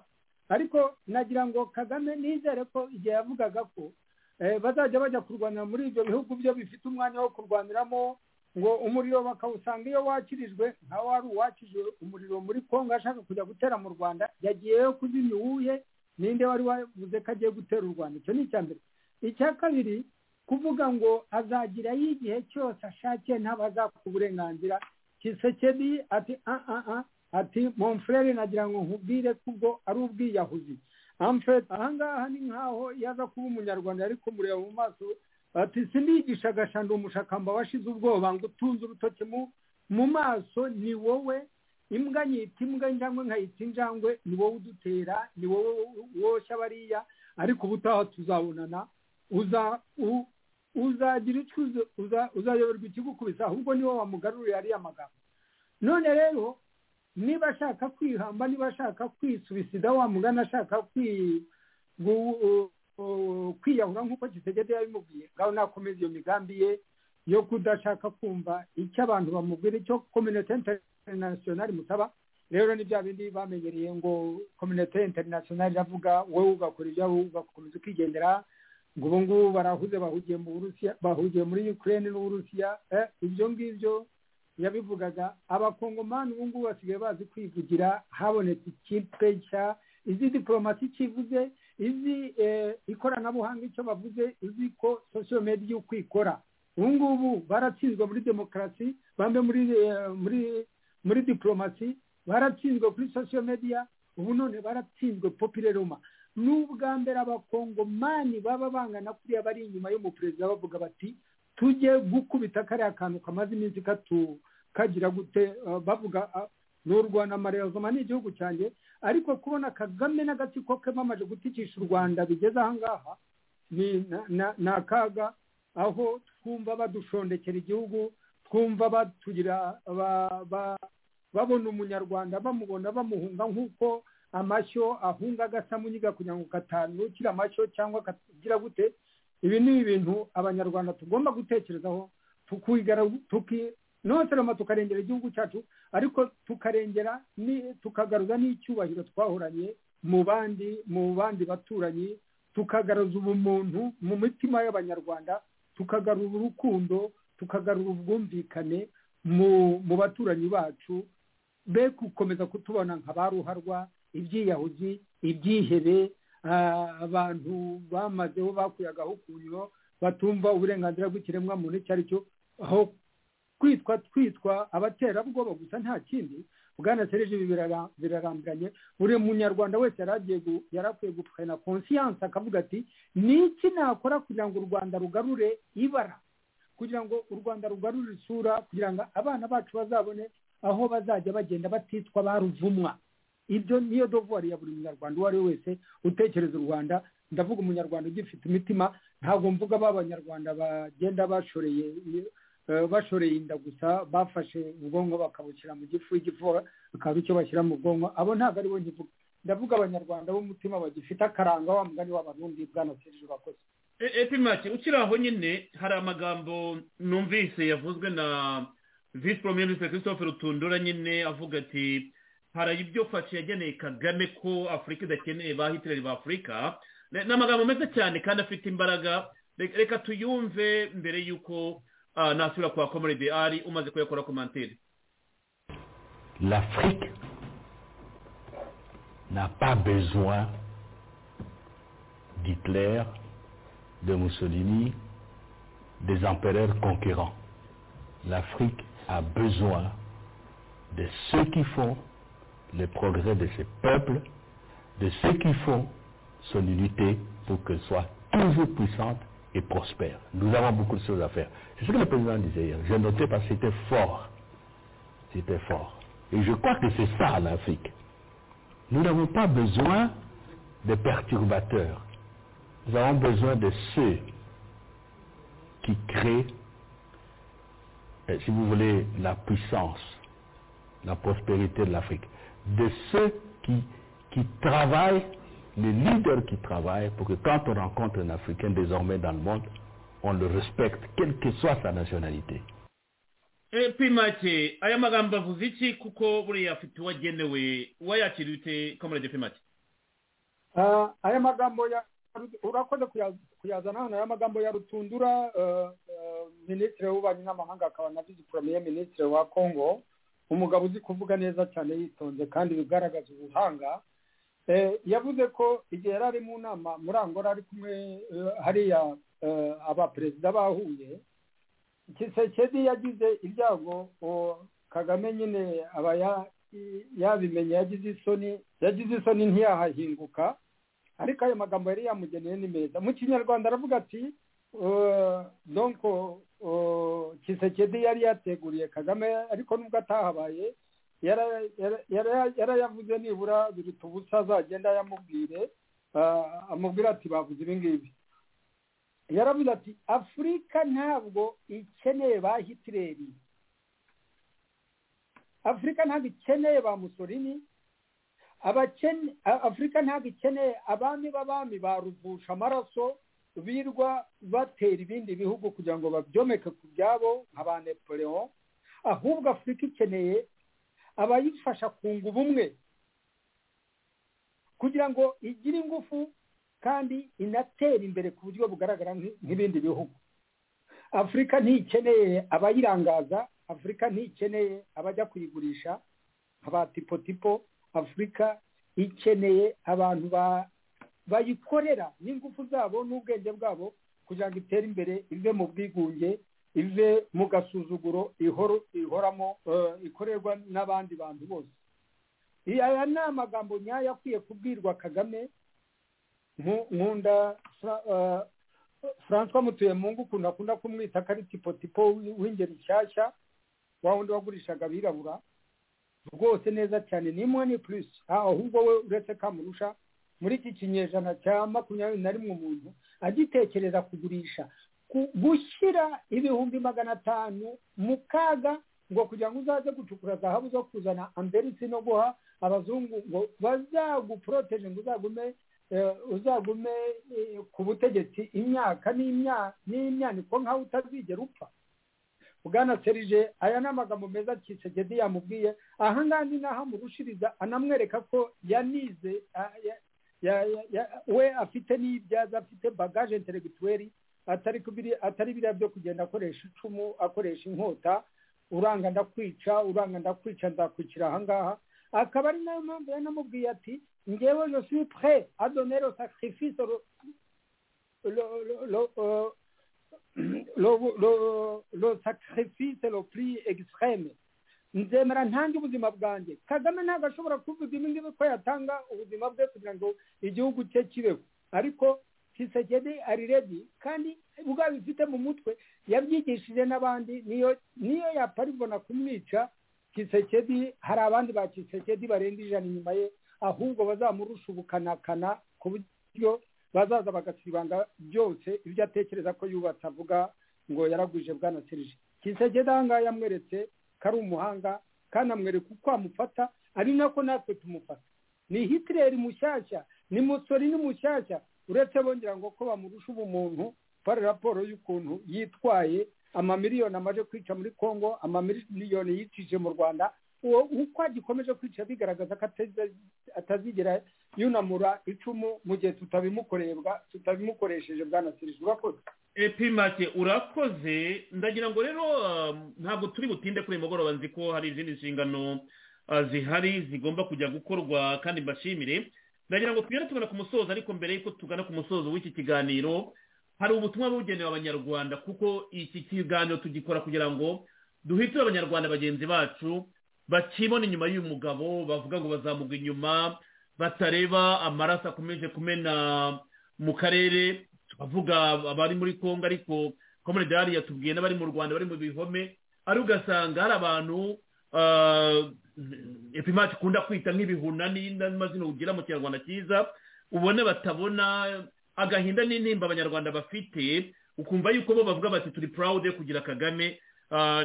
Ariko nagira ngo kagame nizere ko igihe yavugaga ko eh, bazajya bajya kurwanira muri ibyo bihugu byo bifite umwanya wo kurwaniramo ngo umuriro bakawusanga iyo wakirijwe nka wari uwakije umuriro muri kongo ashaka kujya gutera mu rwanda yagiyeyo kuzimya uwuhe? Ninde wari wavuze ko agiye gutera u rwanda? Icyo ni icya mbere. Icya kabiri kuvuga ngo azagirayo igihe cyose ashakiye ntabazapfa uburenganzira kisekedi ati a a a ati monfurere nagira ngo nkubwire ko ubwo ari ubwiyahuzi. Amfete ahangaha ni nkaho yaza kuba umunyarwanda ariko mureba mu maso. Ati sindigisha agashanda umushakamba washize ubwoba ngo utunze urutoki mu maso ni wowe imbwa nyita imbwa injangwe nkayita injangwe ni wowe udutera ni wowe woshya bariya ariko ubutaha tuzabonana uzagira icyo uza- uza- uzayoberwa ikigukubisa ahubwo ni we wamugaruriye ariya magambo none rero niba ashaka kwihamba niba ashaka kwisubisida wa mugana ashaka kwiyahura nk'uko kitegede yabimubwiye ngaho nakomeza iyo migambi ye yo kudashaka kumva icyo abantu bamubwira icyo kominote interinasiyonari musaba rero ni bya bindi bamenyereye ngo kominote interinasiyonari iravuga wowe ugakora ibyawe ugakomeza ukigendera ngo ubu ngubu barahuze bahugiye mu burusiya bahugiye muri ukraine n'uburusiya eh, ibyo ngibyo yabivugaga. Abakongomani ubu ngubu basigaye bazi kwivugira habonetse ikipe nshya izi diporomasi icyo ivuze izi eh, ikoranabuhanga icyo bavuze izi ko sosiyo mediya uko ikora ubu ngubu baratsinzwe muri demokarasi bambe muri eh, muri muri diporomasi baratsinzwe kuri sosiyo mediya ubu none baratsinzwe popireroma ni ubwa mbere abakongomani baba bangana kuriya bari inyuma y'umuperezida bavuga bati tujye gukubita kariya kantu kamaze iminsi kagira gute? Bavuga uh, ni u rwanda amarezoma ni igihugu cyanjye. Ariko kubona kagame n'agatsiko ke bamaze gutikisha u rwanda bigeze ahangaha ni akaga aho twumva badushondekera igihugu twumva batugira ba- ba- babona umunyarwanda bamubona bamuhunga nk'uko amashyo ahunga agasamunyiga kugira ngo katanukire amashyo cyangwa kagira gute. Ibi ni ibintu abanyarwanda tugomba gutekerezaho noserama tukarengera igihugu cyacu ariko tukarengera tukagaruza n'icyubahiro twahoranye mu bandi mu bandi baturanyi tukagaruza ubumuntu mu mitima y'abanyarwanda tukagarura urukundo tukagarura ubwumvikane mu baturanyi bacu be gukomeza kutubona nka ba ruharwa ibyiyahuzi ibyihebe ah, abantu bamazeho bakuye agahukunyo batumva uburenganzira bw'ikiremwamuntu icyo ari cyo aho kwitwa twitwa abaterabwoba gusa nta kindi bwana serije ibi birara- birarambiranye buri munyarwanda wese yari agiye gu- yari akwiye gupfana konsiyanse akavuga ati ni iki nakora kugira ngo u rwanda rugarure ibara? Kugira ngo u rwanda rugarure isura kugira ngo abana bacu bazabone aho bazajya bagenda batitwa baruvumwa ibyo niyo dovuwari ya buri munyarwanda uwo ari we wese utekereza u rwanda. Ndavuga umunyarwanda ugifite imitima ntabwo mvuga ba banyarwanda bagenda bashoreye eh, bashoreye inda gusa bafashe ubwonko bakabushyira mu gifu igifu bakaba icyo bashyira mu bwonko. Abo ntabwo ari bo nkivuga ndavuga abanyarwanda b'umutima bagifite akaranga wa mugani w'abarundi bwana serije bakoze. Epimake ukiri aho nyine hari amagambo numvise yavuzwe na visi premier ministre christophe rutundura nyine avuga ati hari ibyo faci yageneye kagame ko afurika idakeneye ba hitireri ba afurika ni amagambo meza cyane kandi afite imbaraga. Reka tuyumve mbere y'uko ah, nasubira kwa komorede ari umaze kuyakora komantere L'Afrique n'a pas besoin d'Hitler, de Mussolini, des empereurs conquérants. L'Afrique a besoin de ceux qui font le progrès de ses peuples, de ceux qui font son unité pour qu'elle soit toujours puissante et prospère. Nous avons beaucoup de choses à faire. C'est ce que le président disait hier. J'ai noté parce que c'était fort. C'était fort. Et je crois que c'est ça l'Afrique. Nous n'avons pas besoin de perturbateurs. Nous avons besoin de ceux qui créent, euh, si vous voulez, la puissance, la prospérité de l'Afrique. De ceux qui, qui travaillent, les leaders qui travaillent pour que quand on rencontre un Africain désormais dans le monde, on le respecte, quelle que soit sa nationalité. epimake aya magambo avuze iki kuko buriya afite uwagenewe wayakira ute komorede epimake Ah, aya magambo ya urakoze kuyazana hano. Y'amagambo ya rutundura minisitiri w'ububanyi n'amahanga akaba na visi poromiye minisitiri wa kongo umugabo uzi kuvuga neza cyane yitonze kandi bigaragaza ubuhanga. Yavuze ko igihe yari ari mu nama muri angola ari kumwe hariya abaperezida bahuye. Kisekedi yagize ibyago kagame nyine aba yabimenye yagize isoni yagize isoni ntiyahahinguka. Ariko ayo magambo yari yamugeneye ni meza. Mu kinyarwanda aravuga ati donko kisekedi yari yateguriye kagame ariko nubwo atahabaye yarayavuze nibura biruta ubusa azagenda yamubwire amubwira ati bavuze ibi ngibi. Yaravuze ati afurika ntabwo ikeneye ba hitireri afurika ntabwo ikeneye ba musorini afurika ntabwo ikeneye abami b'abami baruvusha amaraso birwa batera ibindi bihugu kugira ngo babyomeke ku byabo nka ba nepoleon ahubwo afurika ikeneye abayifasha kunga ubumwe kugira ngo igire ingufu kandi inatere imbere ku buryo bugaragara nk'ibindi bihugu. Afurika ntikeneye abayirangaza afurika ntikeneye abajya kuyigurisha. Nka tipo tipo afurika ikeneye abantu bayikorera n'ingufu zabo n'ubwenge bwabo kugira ngo itere imbere ive mu bwigunge ive mu gasuzuguro ihoramo ikorerwa n'abandi bantu bose. Aya ni amagambo nyayo akwiye kubwirwa kagame nkunda francois mutuyemungu ukuntu akunda kumwita ko ari tipo tipo w'ingeri nshyashya wa wundi wagurishaga abirabura. Rwose neza cyane ni mani purisi ahubwo we uretse kamurusha muri iki kinyejana cya makumyabiri na rimwe umuntu agitekereza kugurisha gushyira ibihumbi magana atanu mu kaga ngo kugira ngo uzaze gucukura zahabu zo kuzana amberisi no guha abazungu ngo bazaguporoteje ngo uzagume uzagume ku butegetsi imyaka n'imyaniko nk'aho utazigera upfa. Bwana serije aya ni amagambo meza kisegedi yamubwiye. Aha ngaha ni naho amurushiriza anamwereka ko yanize we afite n'ibyaza afite bagaje interegituweri atari biriya byo kugenda akoresha icumu akoresha inkota uranga ndakwica uranga ndakwica ndakwicira aha ngaha. Akaba ari na yo mpamvu yanamubwiye ati ngewe je suis prêt le sacrifice le plus extreme nzemera ntange ubuzima bwanjye. Kagame ntabwo ashobora kuvuga ngibi ko yatanga ubuzima bwe kugira ngo igihugu cye kibeho. Ariko kisegede ari redi kandi ubwo abifite mu mutwe yabyigishije n'abandi niyo niyo yaparibona kumwica kisekedi hari abandi ba kisekedi barenga ijana inyuma ye ahubwo bazamurusha ubukanakana ku buryo bazaza bagasibanga byose ibyo atekereza ko yubatse avuga ngo yaragwije bwana serije kisegedi aha ngaha yamweretse ko ari umuhanga kandi amwereka uko amufata ari nako natwe tumufata. Ni hitireri mushyashya ni musori ni mushyashya uretse bongera ngo ko bamurusha ubumuntu pari raporo y'ukuntu yitwaye amamiliyoni amaze kwica muri congo amamiliyoni yicishije mu rwanda uko agikomeje kwica bigaragaza ko atazigera yunamura icumu mu gihe tutabimukorebwa tutabimukoresheje bwana serije urakoze epimake urakoze. Ndagira ngo rero ntabwo turi butinde kuri uyu mugoroba nzi ko hari izindi nshingano zihari zigomba kujya gukorwa kandi mbashimire. Ndagira ngo tugende tugana ku musozo ariko mbere y'uko tugana ku musozo w'iki kiganiro hari ubutumwa bugenewe abanyarwanda kuko iki kiganiro tugikora kugira ngo duhitire abanyarwanda bagenzi bacu bakibona inyuma y'uyu mugabo bavuga ngo bazamugwa inyuma batareba amaraso akomeje kumena mu karere tukavuga abari muri congo ariko komerede hariya tubwiye n'abari mu rwanda bari mu bihome ari ugasanga hari abantu epimati ikunda kwita nk'ibihuna n'amazina ugira mu kinyarwanda cyiza ubona batabona agahinda n'intimba abanyarwanda bafite ukumva yuko bo bavuga bati turi purawude kugira kagame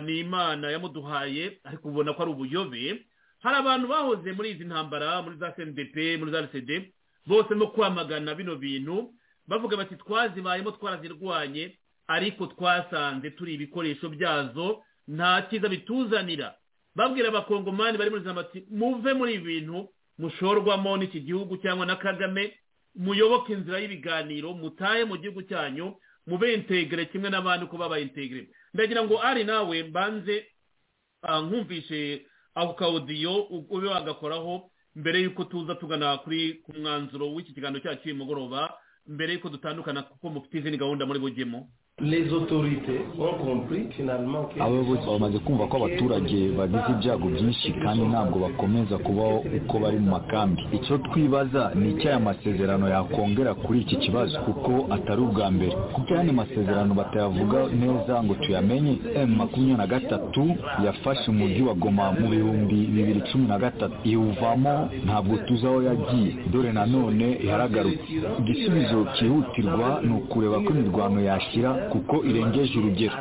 ni imana yamuduhaye ariko ubona ko ari ubuyobe. Hari abantu bahoze muri izi ntambara muri za cndp muri za rcd bose no kwamagana bino bintu bavuga bati twazibayemo twarazirwanye ariko twasanze turi ibikoresho byazo nta cyiza bituzanira. Babwira abakongomani bari muri za bati muve muri ibi bintu mushorwamo n'iki gihugu cyangwa na kagame muyoboke inzira y'ibiganiro mutahe mu gihugu cyanyu mube integere kimwe n'abandi uko babaye integere. Ndagira ngo ari nawe mbanze nkumvishe ako kawudiyo ube wagakoraho mbere y'uko tuza tugana kuri ku mwanzuro w'iki kiganiro cyacu cy'uyu mugoroba mbere y'uko dutandukana kuko mufite izindi gahunda muri bugemo abayobozi bamaze kumva ko abaturage bagize ibyago byinshi kandi ntabwo bakomeza kubaho uko bari mu makambi. Icyo twibaza ni icyo aya masezerano yakongera kuri iki kibazo kuko atari ubwa mbere. Kuko ayandi masezerano batayavuga neza ngo tuyamenye m makumyabiri na gatatu yafashe umujyi wa goma mu bihumbi bibiri cumi na gatatu. Iwuvamo ntabwo tuzi aho yagiye. Dore nanone iharagarutse igisubizo cyihutirwa ni ukureba ko imirwano yashyira kuko irengeje urugero.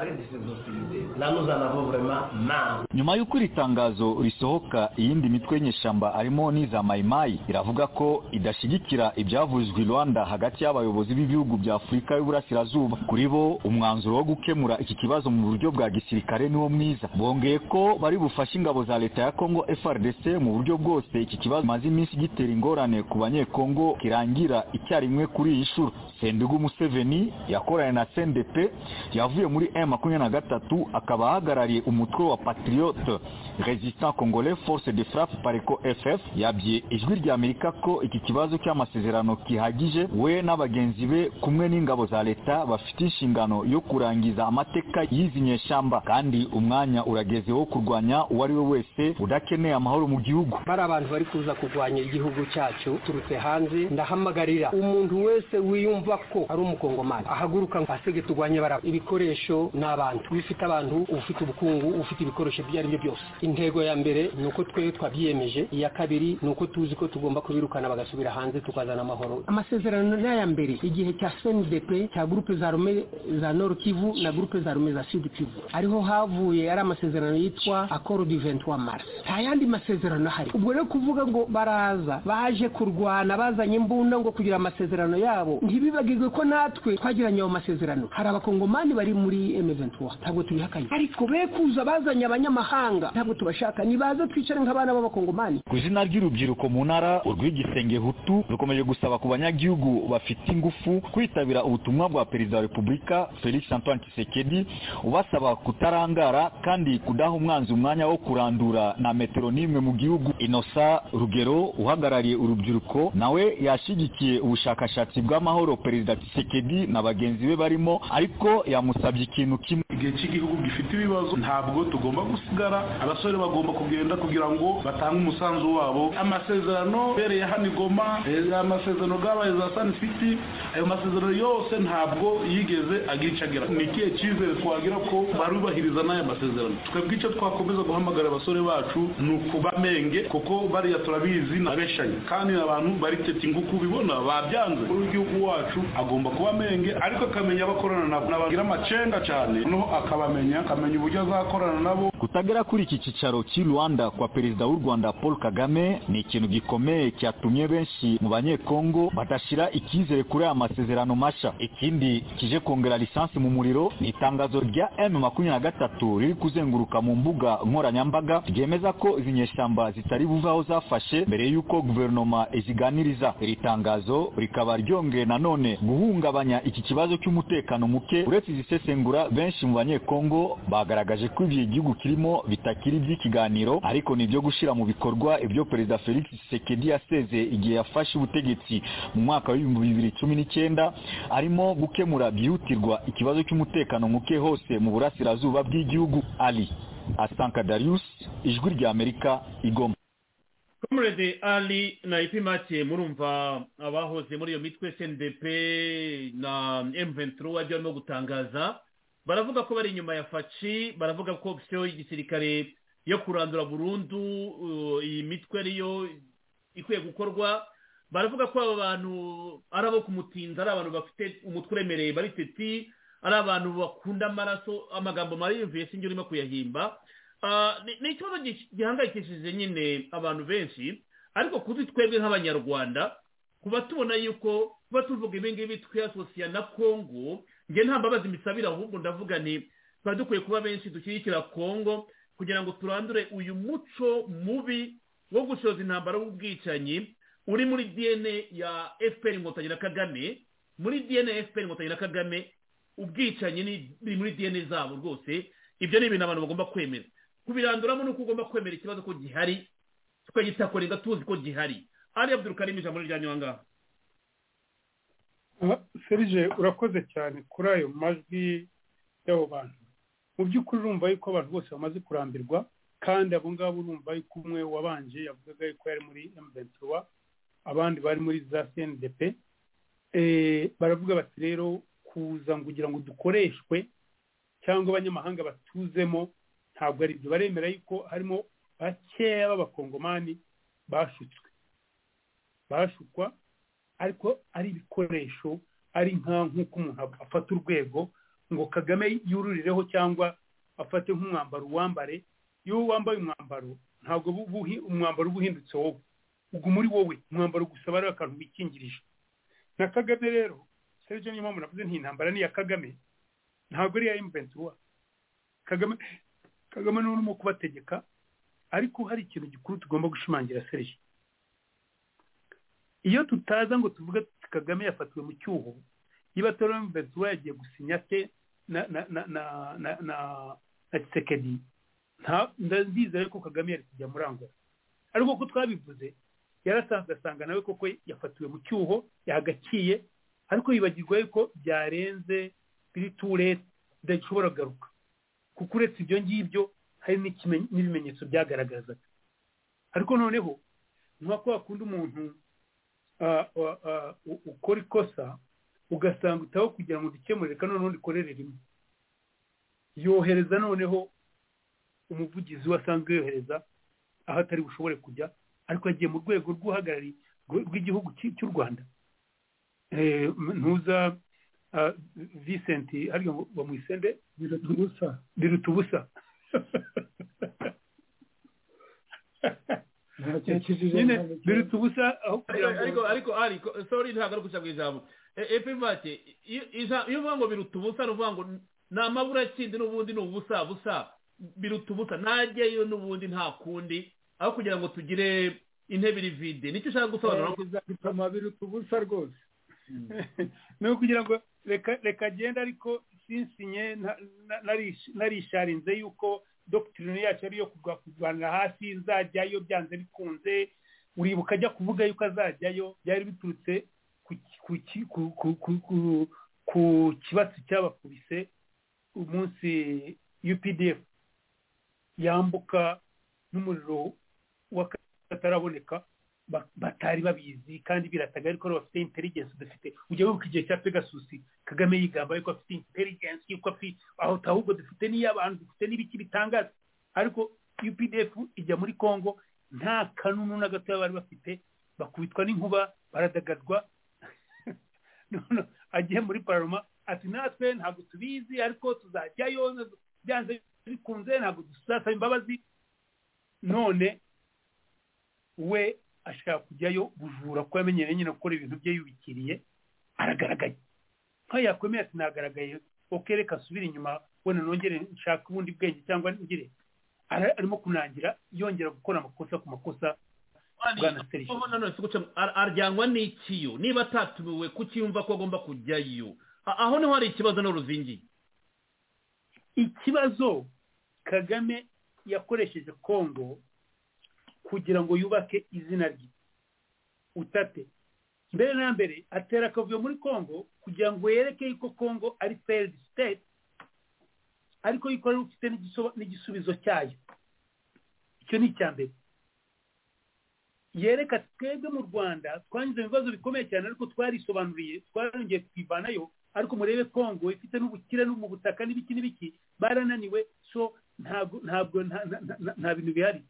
Nyuma y'uko iri tangazo risohoka iyindi mitwe y'inyeshyamba harimo n'iza mayimayi iravuga ko idashyigikira ibyavuzwe i rwanda hagati y'abayobozi b'ibihugu bya afurika y'uburasirazuba. Kuri bo umwanzuro wo gukemura iki kibazo mu buryo bwa gisirikare niwo mwiza. Bongeye ko bari bufashe ingabo za leta ya kongo frdc mu buryo bwose iki kibazo kimaze iminsi gitera ingorane ku banyekongo kirangira icyarimwe kuri iyi nshuro. Sendugu museveni yakoranye na cndp yavuye muri m makumyabiri na gatatu akaba ahagarariye umutwe wa patriote resistant congolais force de frappe pareco ff yabye ijwi rya amerika ko iki kibazo cy'amasezerano kihagije we n'abagenzi be kumwe n'ingabo za leta bafite inshingano yo kurangiza amateka y'izi nyeshyamba kandi umwanya urageze wo kurwanya uwo ari we wese udakeneye amahoro mu gihugu. Bari abantu bari kuza kurwanya igihugu cyacu turutse hanze ndahamagarira. Umuntu wese wiyumva ko ari umukongomani. Ahaguruka ngo asege turwanye bara. Ibikoresho n'abantu. Bifite abantu ufite ubukungu ufite ibikoresho ibyo ari byo byose. Intego ya mbere ni uko twe twabyiyemeje iya kabiri ni uko tuzi ko tugomba kubirukana bagasubira hanze tukazana amahoro. Amasezerano ni aya mbere. Igihe cya cndp cya gurupe za rume za nord kivu na gurupe za rume za sud kivu. Ariho havuye ari amasezerano yitwa akoro du 23 mars. Nta yandi masezerano ahari. Ubwo rero kuvuga ngo baraza baje kurwana bazanye imbunda ngo kugira amasezerano yabo ntibibagirwe ko natwe twagiranye ayo masezerano. Hari abakongomani bari muri m23 ntabwo tubihakanye. Ariko be kuza bazanye abanyamahanga. Ntabwo tubashaka nibaze twicare nk'abana b'abakongomani. Ku izina ry'urubyiruko mu ntara urw'igisenge hutu rukomeje gusaba ku banyagihugu bafite ingufu kwitabira ubutumwa bwa perezida wa repubulika felix antoine tshisekedi ubasaba kutarangara kandi kudaha umwanzi umwanya wo kurandura na metero n'imwe mu gihugu. Inosa rugero uhagarariye urubyiruko nawe yashyigikiye ubushakashatsi bw'amahoro perezida tshisekedi na bagenzi be barimo ariko yamusabye ikintu kimwe. Igihe cy'igihugu gifite ibibazo ntabwo tugomba gusigara. Abasore bagomba kugenda kugira ngo batange umusanzu wabo. Amasezerano bereye hano igoma amasezerano bwabaye za sani siti ayo masezerano yose ntabwo yigeze agira icyo agera ni ikihe cyizere twagira ko barubahiriza n'aya masezerano? Twebwe icyo twakomeza guhamagara abasore bacu ni ukubamenge kuko bariya turabizi nabeshanye kandi abantu bari teta inguku bibona babyanze. W'igihugu wacu agomba kuba amenge ariko akamenya abakorana nabo nabagira amacenga cyane. Noneho akabamenya akamenya uburyo azakorana nabo. Kutagera kuri iki cyicaro cy'i rwanda kwa perezida w'u rwanda paul kagame ni ikintu gikomeye cyatumye benshi mu banyekongo badashyira icyizere kuri aya masezerano mashya. Ikindi kije kongera lisansi mu muriro ni itangazo rya m makumyabiri na gatatu riri kuzenguruka mu mbuga nkoranyambaga ryemeza ko izi nyeshyamba zitari buve aho zafashe mbere y'uko guverinoma iziganiriza iri tangazo rikaba ryongeye nanone guhungabanya iki kibazo cy'umutekano muke uretse izisesengura benshi mu banyekongo bagaragaje ko ibyo igihugu kirimo bitakiri iby'ikiganiro ariko ni ibyo gushyira mu bikorwa ibyo perezida felix tshisekedi yaseze igihe yafashe ubutegetsi mu mwaka w'ibihumbi bibiri cumi n'icyenda arimo gukemura byihutirwa ikibazo cy'umutekano muke hose mu burasirazuba bw'igihugu. Ali asanka darius ijwi rya amerika igoma. Comrade ali na ipimake murumva abahoze muri iyo mitwe cndp na m23 ibyo barimo gutangaza baravuga ko bari inyuma ya faci baravuga ko opisiyo y'igisirikare yo kurandura burundu iyi mitwe ariyo ikwiye gukorwa. Baravuga ko aba bantu ari abo kumutinza ari abantu bafite umutwe uremereye bari teti ari abantu bakunda amaraso amagambo mariyumviye sinjye urimo kuyahimba. Ni ikibazo gihangayikishije nyine abantu benshi ariko kuri twebwe nk'abanyarwanda kuba tubona yuko kuba tuvuga ibi ngibi twiyasosiya na kongo njye nta mbabazi mbisabira ahubwo ndavuga nti tuba dukwiye kuba benshi dushyigikira kongo kugira ngo turandure uyu muco mubi wo gushoza intambara w'ubwicanyi uri muri dna ya fpr inkotanyi na kagame. Muri dna ya fpr inkotanyi na kagame ubwicanyi ni- muri dna zabo rwose. Ibyo ni ibintu abantu bagomba kwemera. Kubiranduramo ni uko ugomba kwemera ikibazo ko gihari tukagitakorera tuzi ko gihari. Ari abdurukarimu ijambo rijyanye aho ngaho Serge urakoze cyane kuri ayo majwi y'abo bantu. Mu by'ukuri urumva yuko abantu bose bamaze kurambirwa kandi abo ngabo urumva yuko umwe wabanje yavugaga yuko yari muri m23 abandi bari muri za cndp Eh, baravuga bati rero kuza ngo kugira ngo dukoreshwe cyangwa abanyamahanga batuzemo ntabwo ari byo. Baremera yuko harimo bakeya b'abakongomani bashutswe. Bashukwa ariko ari ibikoresho ari nka nk'uko umuntu afata urwego ngo kagame yururireho cyangwa afate nk'umwambaro uwambare iyo wambaye umwambaro ntabwo umwambaro uba uhindutse wowe. Ubwo muri wowe umwambaro gusa bari akantu wikingirije na kagame rero serivisi niyo mpamvu navuze nti intambara ni iya kagame. Ntabwo ari iya M23. Kagame kagame ni urimo kubategeka ariko hari ikintu gikuru tugomba gushimangira serivisi iyo tutaza ngo tuvuge tuti kagame yafatiwe mu cyuho niba tora mbezuwa yagiye gusinya te na na na na na nta ndizera ko kagame yari kujya muri angola. Ariko ko twabivuze yarasanzwe asanga nawe koko yafatiwe mu cyuho yahagakiye ariko yibagirwa yuko byarenze biri ture bidashobora kugaruka. Kuko uretse ibyo ngibyo hari n'ibimenyetso byagaragazaga. Ariko noneho nk'uko wakunda umuntu ukora ikosa ugasanga utaho kugira ngo dukemure reka noneho ndikorere rimwe. Yohereza noneho umuvugizi we asanzwe yohereza aho atari bushobore kujya ariko yagiye mu rwego rw'uhagarariye rw- rw'igihugu cy- cy'u rwanda. Eh, ntuza Vincent harya ngo bamwisende? Biruta ubusa biruta ubusa nyine biruta ubusa aho kugira ngo ariko ariko ariko sorry ntabwo ari guca mu ijambo epivate iyo uvuga ngo biruta ubusa ni ukuvuga ngo ni amabura n'ubundi ni ubusa busa. Biruta ubusa najyeyo n'ubundi nta kundi. Aho kugira ngo tugire intebe iri vide. Nicyo ushaka gusobanura? Bituma biruta ubusa rwose. Ni ukugira ngo reka reka agende ariko sinsinye na- na- narish- narisharinze yuko dogitirine yacu ariyo kugwa kurwanira hasi nzajyayo byanze bikunze. Uribuka ajya kuvuga yuko azajyayo byari biturutse ku ki- ku ki- ku- ku- ku- ku- ku kibatsi cyabakubise umunsi updf yambuka n'umuriro w'akataraboneka batari babizi kandi birataga ariko bafite intelligence dufite. Ujya wibuka igihe cya pegasus kagame yigamba yuko afite intelligence yuko afite aho ahubwo dufite n'iy'abantu dufite n'ibiki bitangaza. Ariko updf ijya muri congo nta kanunu na gatoya bari bafite. Bakubitwa n'inkuba baradagadwa agiye muri paroma ati natwe ntabwo tubizi ariko tuzajyayo byanze bikunze ntabwo dusasaba imbabazi. None we ashaka kujyayo bujura ko yamenyereye nyine gukora ibintu bye yubikiriye aragaragaye. Nkaho yakwemera ati nagaragaye oke reka asubire inyuma wenda nongere nshaka ubundi bwenge cyangwa ngire arimo kunangira yongera gukora amakosa ku makosa bwana serije Aho nanone si guca ar- arjyanwa n'ikiyo. Niba atatumiwe kukiyumva ko agomba kujyayo? Aho ni ho hari ikibazo n'uruzingi. Ikibazo kagame yakoresheje kongo kugira ngo yubake izina rye. Utate. Mbere na mbere atera akavuyo muri kongo kugira ngo yereke yuko kongo ari failed state ariko yuko ari ufite n'igisubizo cyayo. Icyo ni icya mbere. Yereka twebwe mu rwanda twanyuze mu bibazo bikomeye cyane ariko twarisobanuriye twarongeye twivanayo ariko murebe kongo ifite n'ubukire no mu butaka n'ibiki n'ibiki barananiwe so ntabwo nta- bintu bihari. Ari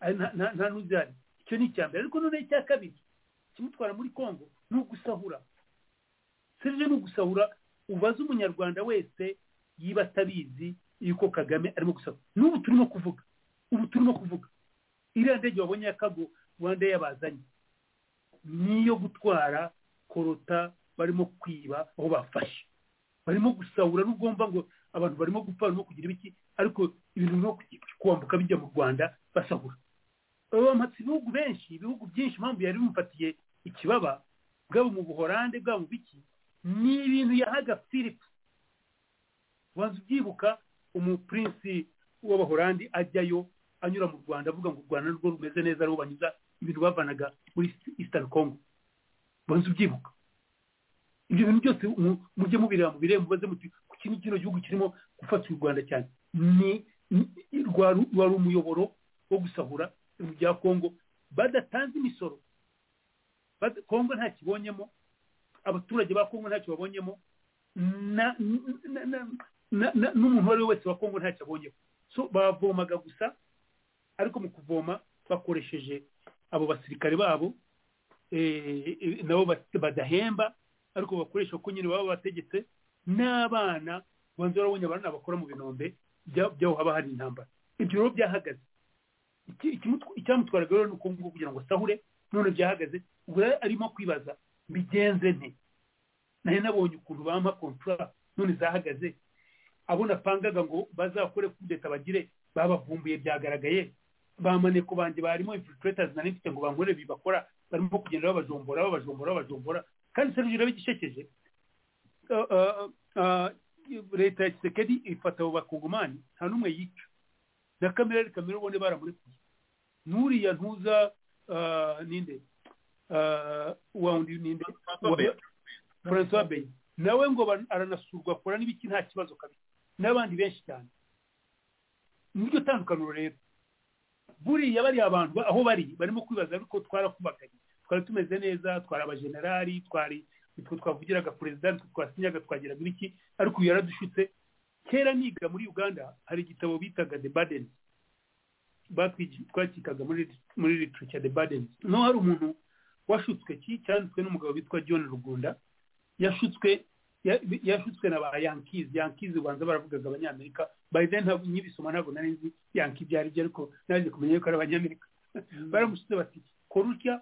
nta- n'uzihari icyo ni icya mbere. Ariko noneho icya kabiri kimutwara muri kongo ni ugusahura. Serije ni ugusahura ubaze umunyarwanda wese yiba atabizi yuko kagame arimo gusahura. N'ubu turimo kuvuga. Ubu turimo kuvuga. Iriya ndege wabonye ya kago rwanda yabazanye. Niyo gutwara korota barimo kwiba aho bafashe. Barimo gusahura n'ugomba ngo abantu barimo gupfa barimo kugira ibiki ariko ibintu birimo kwambuka bijya mu rwanda basahura. Bampatse ibihugu benshi ibihugu byinshi impamvu yari bimufatiye ikibaba bwaba mu buhorande bwaba mu biki ni ibintu yahaga philip wanze ubyibuka umupurinsi w'abahorandi ajyayo anyura mu rwanda avuga ngo u rwanda rwo rumeze neza ariho banyuza ibintu bavanaga muri eastern congo. Wanze ubyibuka. Ibyo bintu byose mujye mubireba mu bireba mubaze muti ku kintu kino gihugu kirimo gufata u rwanda cyane? Ni wari umuyoboro wo gusahura bya congo badatanze imisoro. Kongo nta kibonyemo abaturage ba kongo ntacyo babonyemo n'umuntu uwo ari we wese wa kongo ntacyo abonyeho so bavomaga gusa ariko mu kuvoma bakoresheje abo basirikare babo nabo badahemba ariko bakoresha uko nyine baba bategetse n'abana banza barabonye abana bakora mu binombe by'aho haba hari intambara. Ibyo rero byahagaze. Icyamutwaraga rero ni uko nguko kugira ngo asahure none byahagaze ubwo rero arimo kwibaza mbigenze nte na yo nabonye ukuntu bampa kontura none zahagaze abo napangaga ngo bazakore kudeta bagire babavumbuye byagaragaye bamaneko banjye barimo infiltrators nari mfite ngo bankore bibakora barimo kugenda babajombora babajombora babajombora kandi serivisi bigishekeje leta ya kisekedi ifata abo bakongomani nta n'umwe yica. Na kamera ari kamera ubone baramurekuye. N'uriya ntuza ninde wundi ninde francois bey nawe ngo aranasurwa akora n'ibiki nta kibazo kabiri n'abandi benshi cyane niryo tandukaniro rero buriya bariya abantu aho bari barimo kwibaza ariko twarakubaganye twari tumeze neza twari abajenerali twari nitwe twavugiraga perezida nitwe twasinyaga twagiraga ibiki ariko uyu yaradushutse kera niga muri uganda hari igitabo bitaga the burden twakikaga muri literature the burden. Naho hari umuntu washutswe cyanditswe n'umugabo witwa john rugunda. Yashutswe yashutswe na ba yankizi yankizi ubanza baravugaga abanyamerika. By then ntabwo nyibisoma ntabwo nari nzi yanki ibyo ari byo ariko naje kumenya yuko ari abanyamerika. Baramushyize bati kora utya?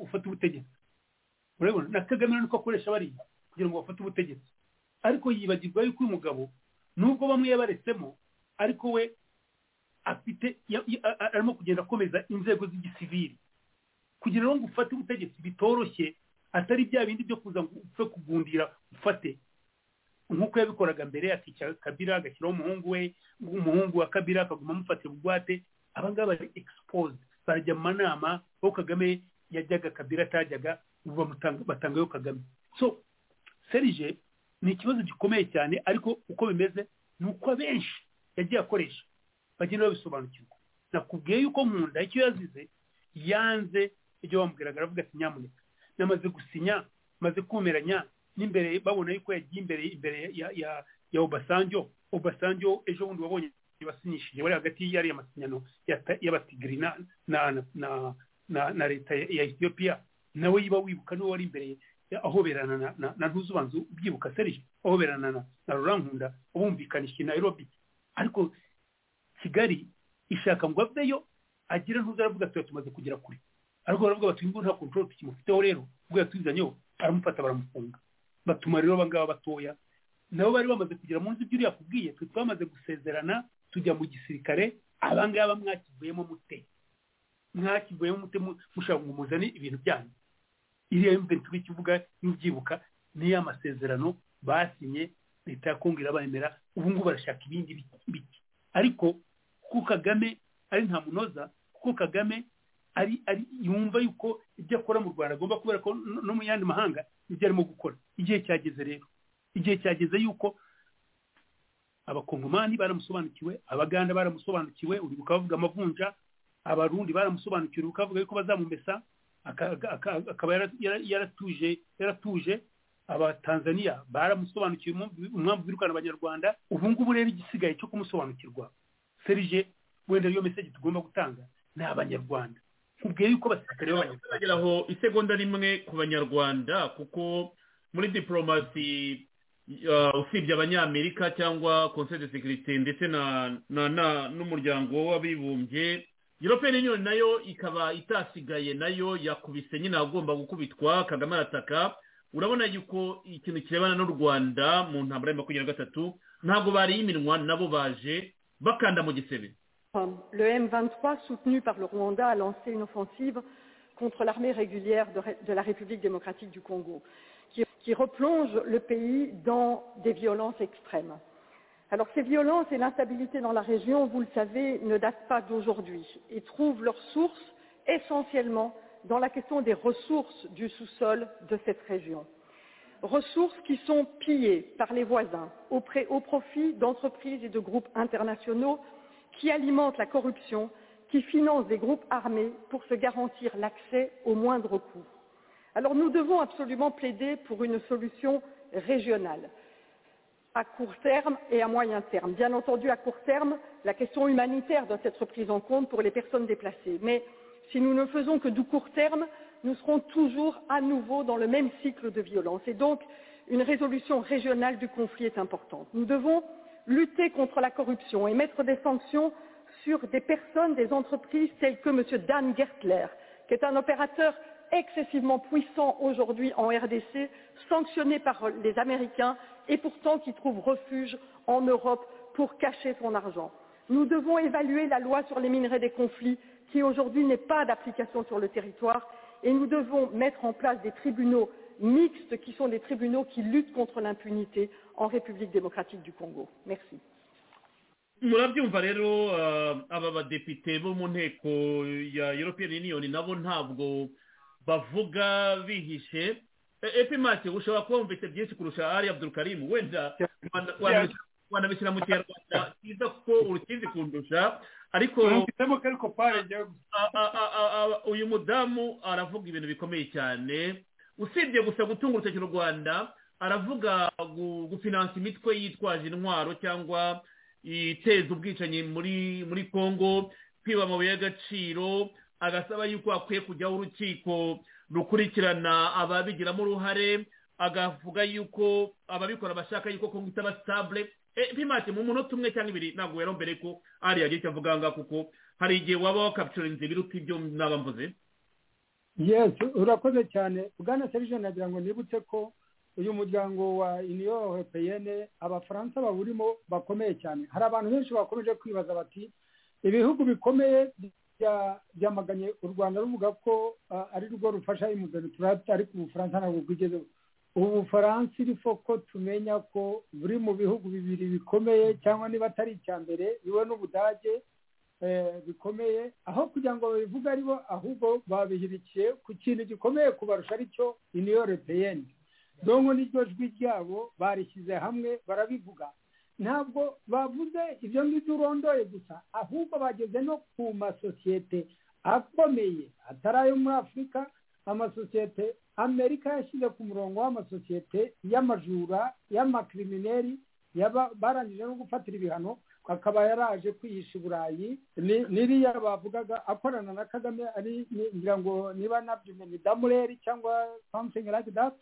Ufata ubutegetsi. Urabona na kagame nuko akoresha bariya kugira ngo bafate ubutegetsi. Ariko yibagirwa yuko uyu mugabo nubwo bamwe yabaretsemo ariko we afite arimo kugenda akomeza inzego z'igisivili. Kugira ngo ufate ubutegetsi bitoroshye atari bya bindi byo kuza ngo upfe kugundira ufate. Nk'uko yabikoraga mbere akica kabira agashyiraho umuhungu we umuhungu wa kabira akaguma amufatira bugwate. Abangaba bari exposed. Barajya mu manama aho kagame yajyaga kabira atajyaga ubu batangayo kagame. So serije ni ikibazo gikomeye cyane ariko uko bimeze ni uko abenshi yagiye akoresha bagenda babisobanukirwa nakubwiye yuko nkunda icyo yazize yanze ibyo bamubwiraga aravuga ati nyamuneka. Namaze gusinya maze kumeranya n'imbere babona yuko yagiye imbere imbere ya obasanjo obasanjo ejo bundi wabonye basinyishije bari hagati yariya masinyano y'abatigiri na na leta ya ethiopia nawe yiba wibuka ni we wari imbere ahoberana na ntuzubanza ubyibuka serije ahoberana na rurankunda bumvikanisha i nairobi. Ariko kigali ishaka ngo aveyo agire ntuza aravuga ati tumaze kugera kure. Ariko baravuga bati nta control tukimufiteho rero. Ubwo yatuzanyeho baramufata baramufunga. Batuma rero abangaba batoya. Nabo bari bamaze kugera mu nzu ibyo uriya yakubwiye twe twamaze gusezerana tujya mu gisirikare abangaba mwakivuyemo mute. Mwakivuyemo mute mushaka ngo muzane ibintu byanyu. Iriya mventi turi kivuga n'ubyibuka niyo amasezerano basinye leta ya kongo irabemera ubu ngubu barashaka ibindi biti ariko kuko kagame ari nta munoza kuko kagame ari ari yumva yuko ibyo akora mu rwanda agomba kubera ko no mu yandi mahanga ibyo arimo gukora. Igihe cyageze rero. Igihe cyageze yuko abakongomani baramusobanukiwe abaganda baramusobanukiwe uribuka bavuga amavunja abarundi baramusobanukiwe uribuka bavuga yuko bazamumesa akaba yaratuje yaratuje. Abatanzaniya baramusobanukiwe impamvu birukana abanyarwanda. Ubu ngubu rero igisigaye cyo kumusobanukirwa serije wenda ariyo meseje tugomba gutanga ni abanyarwanda. Nkubwiye yuko abasirikare b'abanyarwanda aho isegonda rimwe ku banyarwanda kuko muri diporomasi usibye abanyamerika cyangwa conseil de sécurité ndetse n'umuryango w'abibumbye european union na yo ikaba itasigaye na yo yakubise nyine agomba gukubitwa kagame arataka. Urabona yuko ikintu kirebana n'u rwanda mu ntambara ya makumyabiri na gatatu ntabwo bariye iminwa nabo baje le M23, soutenu par le Rwanda, a lancé une offensive contre l'armée régulière de, la République démocratique du Congo, qui, replonge le pays dans des violences extrêmes. Alors ces violences et l'instabilité dans la région, vous le savez, ne datent pas d'aujourd'hui et trouvent leur source essentiellement dans la question des ressources du sous-sol de cette région. Ressources qui sont pillées par les voisins au, profit d'entreprises et de groupes internationaux qui alimentent la corruption, qui financent des groupes armés pour se garantir l'accès au moindre coût. Alors nous devons absolument plaider pour une solution régionale, à court terme et à moyen terme. Bien entendu, à court terme, la question humanitaire doit être prise en compte pour les personnes déplacées. Mais si nous ne faisons que du court terme, nous serons toujours à nouveau dans le même cycle de violence. Et donc, une résolution régionale du conflit est importante. Nous devons lutter contre la corruption et mettre des sanctions sur des personnes, des entreprises telles que M. Dan Gertler, qui est un opérateur excessivement puissant aujourd'hui en RDC, sanctionné par les Américains et pourtant qui trouve refuge en Europe pour cacher son argent. Nous devons évaluer la loi sur les minerais des conflits qui aujourd'hui n'est pas d'application sur le territoire et nous devons mettre en place des tribunaux mixtes qui sont des tribunaux qui luttent contre l'impunité en République démocratique du Congo. Merci. murabyumva rero aba badepite bo mu nteko ya european union nabo ntabwo bavuga bihishe epimake ushobora kuba wumvise byinshi kurusha ari abdurukarimu wenda wanabishyira mu kinyarwanda cyiza kuko urukizi kundusha ariko uyu mudamu aravuga ibintu bikomeye cyane usibye gusa gutunga urutoki u rwanda aravuga gufinansa imitwe yitwaje intwaro cyangwa iteza ubwicanyi muri muri congo kwiba amabuye y'agaciro agasaba yuko hakwiye kujyaho urukiko rukurikirana ababigiramo uruhare agavuga yuko ababikora bashaka yuko kongo itaba sitabule pimake mu munota umwe cyangwa ibiri ntabwo wera mbere ko ari yagiye icyo avuga ngaha kuko hari igihe waba wakapicurinze ibiruta ibyo naba mvuze. Yesi urakoze cyane. Bwana serije nagira ngo nibutse ko uyu muryango wa uniyo europeyene abafaransa bawurimo bakomeye cyane. Hari abantu benshi bakomeje kwibaza bati ibihugu bikomeye byamaganye u rwanda ruvuga ko ari rwo rufasha imuzani turate ariko ubufaransa ntabwo bwigezeho ubu bufaransa irifo ko tumenya ko buri mu bihugu bibiri bikomeye cyangwa niba atari icya mbere biwe n'ubudage bikomeye. Aho kugira ngo babivuge ari bo ahubwo babihirikiye ku kintu gikomeye kubarusha ari cyo uniyo europeyene dongo n'iryo jwi ryabo barishyize hamwe barabivuga. Ntabwo bavuze ibyo ngibyo urondoye gusa ahubwo bageze no ku masosiyete akomeye atari ayo muri afurika amasosiyete amerika yashyize ku murongo w'amasosiyete y'amajura y'amakirimineri barangije no gufatira ibihano akaba yaraje kwihisha i burayi. N'iriya bavugaga akorana na kagame ari ngira ngo niba nabyume ni damureri cyangwa something like that.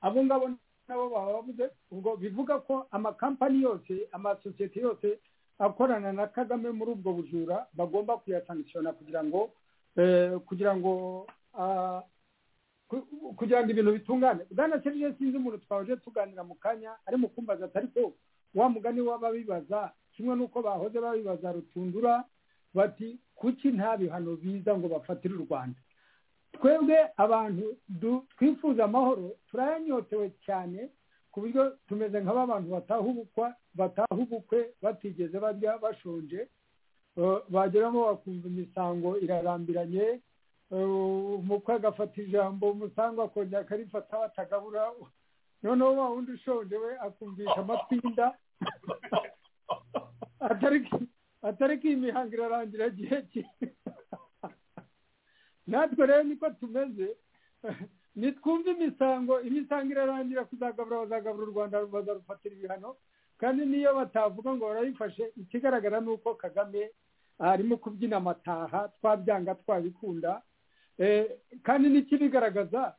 Abo ngabo nabo baba bavuze ubwo bivuga ko amakampani yose amasosiyete yose akorana na kagame muri ubwo bujura bagomba kuyasankishona kugira ngo kugira ngo kugira ngo ibintu bitungane. Bwana serije sinzi umuntu twaje tuganira mu kanya ari mu kumbaza atari ko wa mugani w'ababibaza kimwe n'uko bahoze babibaza rutundura bati kuki nta bihano biza ngo bafatire u rwanda? Twebwe abantu twifuza amahoro turayanyotewe cyane ku buryo tumeze nk'aba bantu bataha ubukwe batigeze barya bashonje bageramo bakumva imisango irarambiranye umukwe agafata ijambo umusango akongera akarifata batagabura noneho wa wundi ushonje we akumvisha amatwinda atari ko iyi mihango irarangira igihe cye natwe rero niko tumeze. Nitwumve imisango imisango irarangira kuzagabura bazagabura u rwanda bazarufatira ibihano. Kandi niyo batavuga ngo barayifashe ikigaragara ni uko kagame arimo kubyina amataha twabyanga twabikunda. Kandi n'ikibigaragaza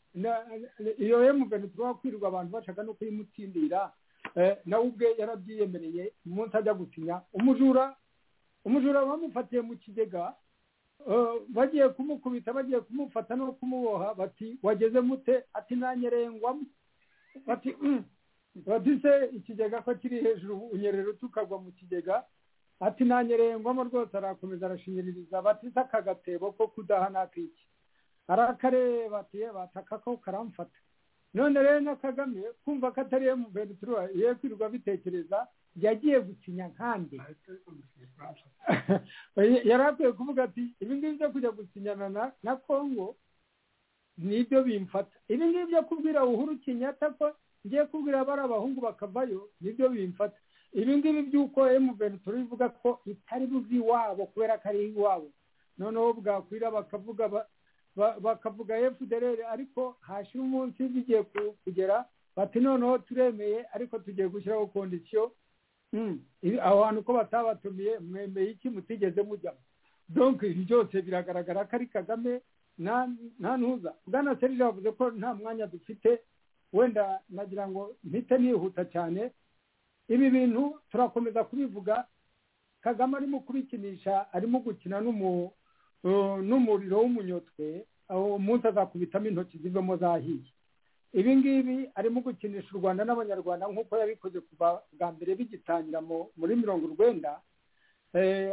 iyo emugani tuba kwirirwa abantu bashaka no kuyimutsindira nawe ubwe yarabyiyemereye umunsi ajya gusinya umujura umujura bamufatiye mu kigega bagiye kumukubita bagiye kumufata no kumuboha bati wageze mute? Ati nanyerengwamo. Bati bati se ikigega ko kiri hejuru unyerera tukagwa mu kigega? Ati nanyerengwamo rwose arakomeza arashinyiririza. Bati se aka gatebo ko kudaha n'akiki? Arakareba ati bataka ko karamfata. None rero na kagame kumva ko atari emuventura ye kwirirwa bitekereza yagiye gusinya nkande yari akwiye kuvuga ati ibi ngibi byo kujya gusinyana na kongo ni byo bimfata. Ibi ngibi byo kubwira uhuru kinyata ko ngiye kubwira bari abahungu bakavayo ni byo bimfata. Ibi ngibi by'uko emuventura ivuga ko itari buzi iwabo kubera ko ari iwabo. Noneho bwakwira bakavuga bakavuga fdr ariko hashira umunsi bigiye kugera bati noneho turemeye ariko tugiye gushyiraho kondisiyo aho hantu ko batabatumiye mwemeye iki mutigeze mujyamo donke ibi byose biragaragara ko ari kagame nta ntuza. Bwana serije yavuze ko nta mwanya dufite wenda nagira ngo mpite nihuta cyane. Ibi bintu turakomeza kubivuga. Kagame arimo kubikinisha arimo gukina n'umuriro w'umunyotwe aho umunsi azakubitamo intoki zivemo zahiye ibi ngibi arimo gukinisha u rwanda n'abanyarwanda nk'uko yabikoze kuva bwa mbere bigitangira muri mirongo urwenda.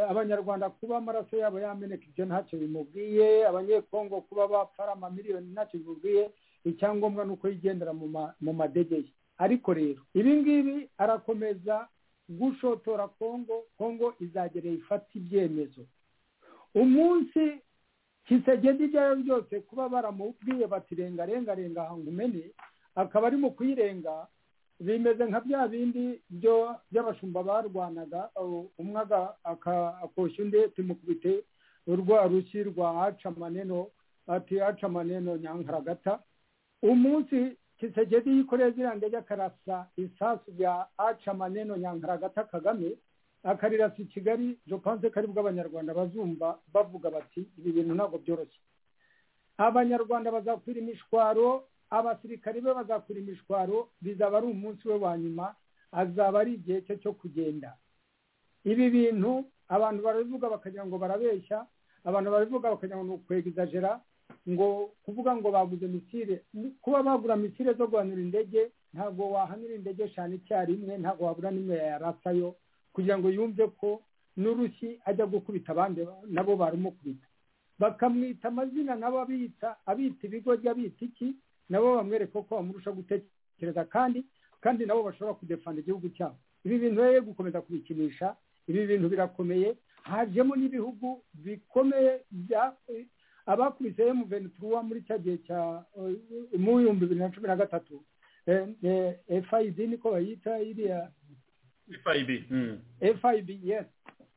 Abanyarwanda kuba amaraso yabo yameneka ibyo ntacyo bimubwiye abanyekongo kuba bapfara amamiliyoni ntacyo bimubwiye icyangombwa ni uko yigendera mu madege ye ariko rero ibi ngibi arakomeza gushotora kongo kongo izagereye ifata ibyemezo. Umunsi kisegedi ibyo ari byo byose kuba baramubwiye bati renga renga renga ahantu umene akaba arimo kuyirenga bimeze nka bya bindi by'abashumba barwanaga umwe akoshya undi tumukubite urwa rushyi rwa aca maneno ati aca maneno nyankaragata. Umunsi kisegedi yikoreye ziriya ndege akarasa isasu rya aca maneno nyankaragata kagame akarirasa i kigali jopanse ko ari bwo abanyarwanda bazumva bavuga bati ibi bintu ntabwo byoroshye. Abanyarwanda bazakwira imishwaro abasirikari be bazakwira imishwaro bizaba ari umunsi we wa nyuma azaba ari igihe cye cyo kugenda. Ibi bintu abantu barabivuga bakagira ngo barabeshya abantu barabivuga bakagira ngo ni ukwegizajera ngo kuvuga ngo baguze misire kuba bagura misire zo guhanura indege ntabwo wahanura indege eshanu icyarimwe ntabwo wabura n'imwe yarasayo kugira ngo yumve ko n'urushyi ajya gukubita abandi nabo baramukubita bakamwita amazina nabo abita abita ibigo abita iki nabo bamwereka ko bamurusha gutekereza kandi kandi nabo bashobora kudefanda igihugu cyabo. Ibi bintu rero gukomeza kubikinisha ibi bintu birakomeye. Hajemo n'ibihugu bikomeye bya abakubise emuvenituruwa muri cya gihe cya mu bihumbi bibiri na cumi na gatatu. Fid niko bayita iriya fib fib yes.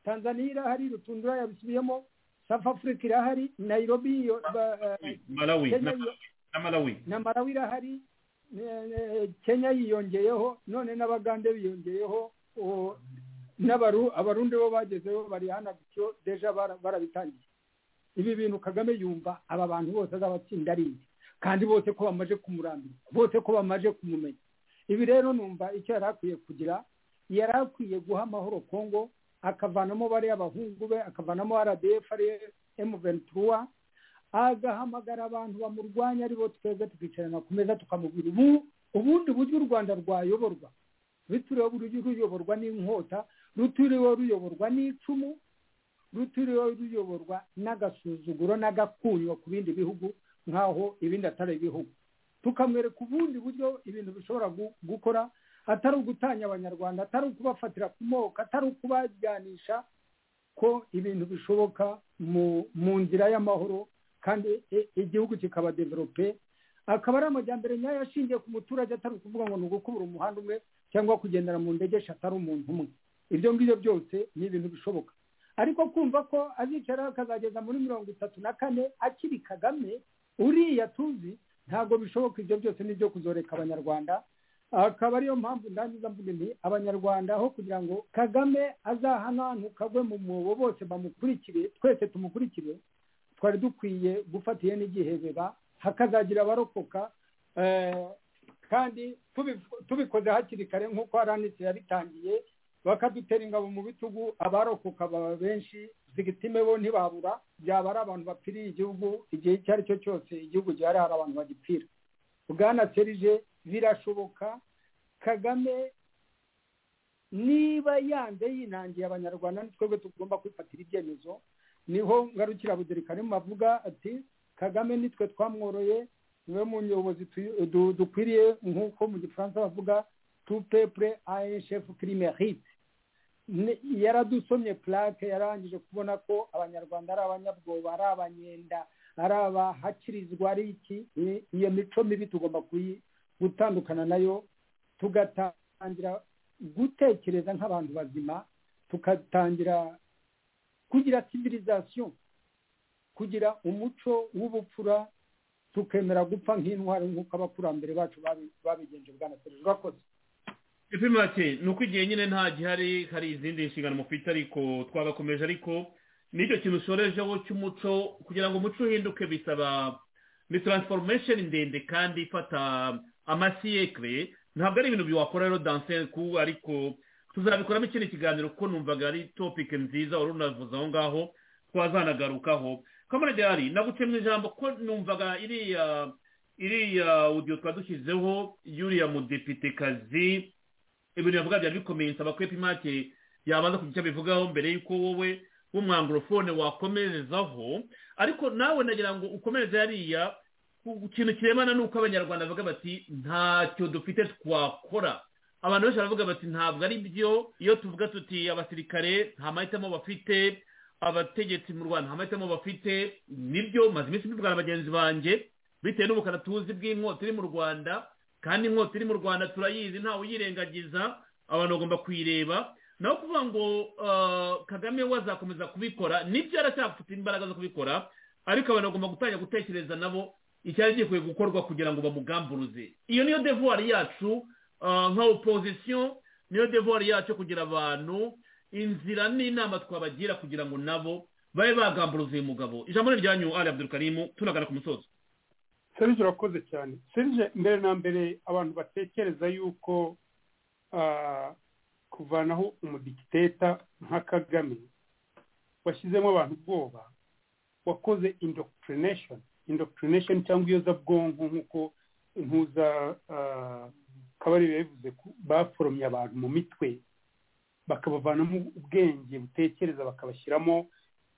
Tanzania irahari rutundura yabisubiyemo south africa irahari nairobi iyo malawi na malawi. na malawi irahari kenya yiyongeyeho none n'abagande biyongeyeho abarundi bo bagezeho bari hano bityo deja barabitangiye. Ibi bintu kagame yumva aba bantu bose azabatsinda ari kandi bose ko bamaze kumurambira bose ko bamaze kumumenya. Ibi rero numva icyo yari akwiye kugira yari akwiye guha amahoro kongo akavanamo bariya abahungu be akavanamo rdf ari emuventura agahamagara abantu bamurwanya ari bo twebwe tukicarana ku meza tukamubwira ubu ubundi buryo u rwanda rwayoborwa. Ruturiwe uburyo ruyoborwa n'inkota ruturiwe ruyoborwa n'icumu ruturiwe ruyoborwa n'agasuzuguro n'agakunywa ku bindi bihugu nk'aho ibindi atari ibihugu. Tukamwereka ubundi buryo ibintu bishobora gukora atari ugutanya abanyarwanda atari ukubafatira ku moko atari ukubajyanisha ko ibintu bishoboka mu nzira y'amahoro kandi igihugu kikaba develope akaba ari amajyambere nyayo ashingiye ku muturage atari ukuvuga ngo ni ugukubura umuhanda umwe cyangwa kugendera mu ndege eshatu ari umuntu umwe. Ibyo ngibyo byose ni ibintu bishoboka. Ariko kumva ko azicara akazageza muri mirongo itatu na kane akiri kagame uriya tuzi ntabwo bishoboka ibyo byose ni ibyo kuzoreka abanyarwanda akaba ariyo mpamvu ndangiza mvuga nti abanyarwanda aho kugira ngo kagame azahanantu kagwe mu mwobo bose bamukurikire twese tumukurikire twari dukwiye gufata ihe n'igihebeba hakazagira abarokoka kandi tubikoze hakiri kare nk'uko haranitse yabitangiye bakadutera ingabo mu bitugu abarokoka baba benshi zigitime bo ntibabura byaba ari abantu bapfiriye igihugu igihe icyo ari cyo cyose igihugu gihari hari abantu bagipfira. Bwana serije birashoboka. Kagame niba yanze yinangiye abanyarwanda twebwe tugomba kwifatira ibyemezo. Niho ngarukira buderikarimu avuga ati kagame nitwe twamworoye ni we muyobozi dukwiriye nk'uko mu gifaransa bavuga tu pepure aye shefu kirimerite yaradusomye plaque yarangije kubona ko abanyarwanda ari abanyabwoba ari abanyenda ari abahakirizwa ari iki? Iyo mico mibi tugomba gutandukana na yo tugatangira gutekereza nk'abantu bazima tugatangira kugira civilisation kugira umuco w'ubupfura tukemera gupfa nk'intwari nk'uko abakurambere bacu babigenje bwana serije urakoze ifi make ni uko igihe nyine nta gihari hari izindi nshingano mufite ariko twagakomeje ariko n'icyo kintu ushorejeho cy'umuco kugira ngo umuco uhinduke bisaba ni taransiforomesheni ndende kandi ifata amasiyekire ntabwo ari ibintu biwakora rero danseku ariko tuzabikoramo ikindi kiganiro kuko numvaga ari topike nziza wari unavuze aho ngaho twazanagarukaho kamarade naguce mu ijambo ko numvaga iriya iriya audio twadushyizeho y'uriya mudepitekazi ibintu yavuga byari bikomeye nsaba ko epimake yabanza kugira icyo abivugaho mbere y'uko wowe w'umwangorofone wakomerezaho. Ariko nawe nagira ngo ukomereze hariya ku kintu kirebana n'uko abanyarwanda bavuga bati ntacyo dufite twakora. Abantu benshi baravuga bati ntabwo ari byo. Iyo tuvuga tuti abasirikare nta mahitamo bafite abategetsi mu rwanda nta mahitamo bafite ni byo maze iminsi mbibwira bagenzi banjye bitewe n'ubukana tuzi bw'inkota iri mu rwanda kandi inkota iri mu rwanda turayizi ntawe uyirengagiza abantu bagomba kuyireba. Naho kuvuga ngo kagame we azakomeza kubikora ni byo aracyafite imbaraga zo kubikora ariko abantu bagomba gutangira gutekereza nabo icyari gikwiye gukorwa kugira ngo bamugamburuze. Iyo niyo devuwari yacu nka opozisiyo niyo devuwari yacu kugira abantu inzira n'inama twabagira kugira ngo nabo babe bagamburuza uyu mugabo. Ijambo ni ryanyu ari abdurukarimu tunagana ku musozi. Serije urakoze cyane serije mbere na mbere abantu batekereza yuko kuvanaho umudikiteta nka kagame washyizemo abantu ubwoba wakoze indoctrination. Indoctrination cyangwa iyozabwonko nk'uko impuza kabarebe yabivuze baforomye abantu mu mitwe bakabavanamo ubwenge butekereza bakabashyiramo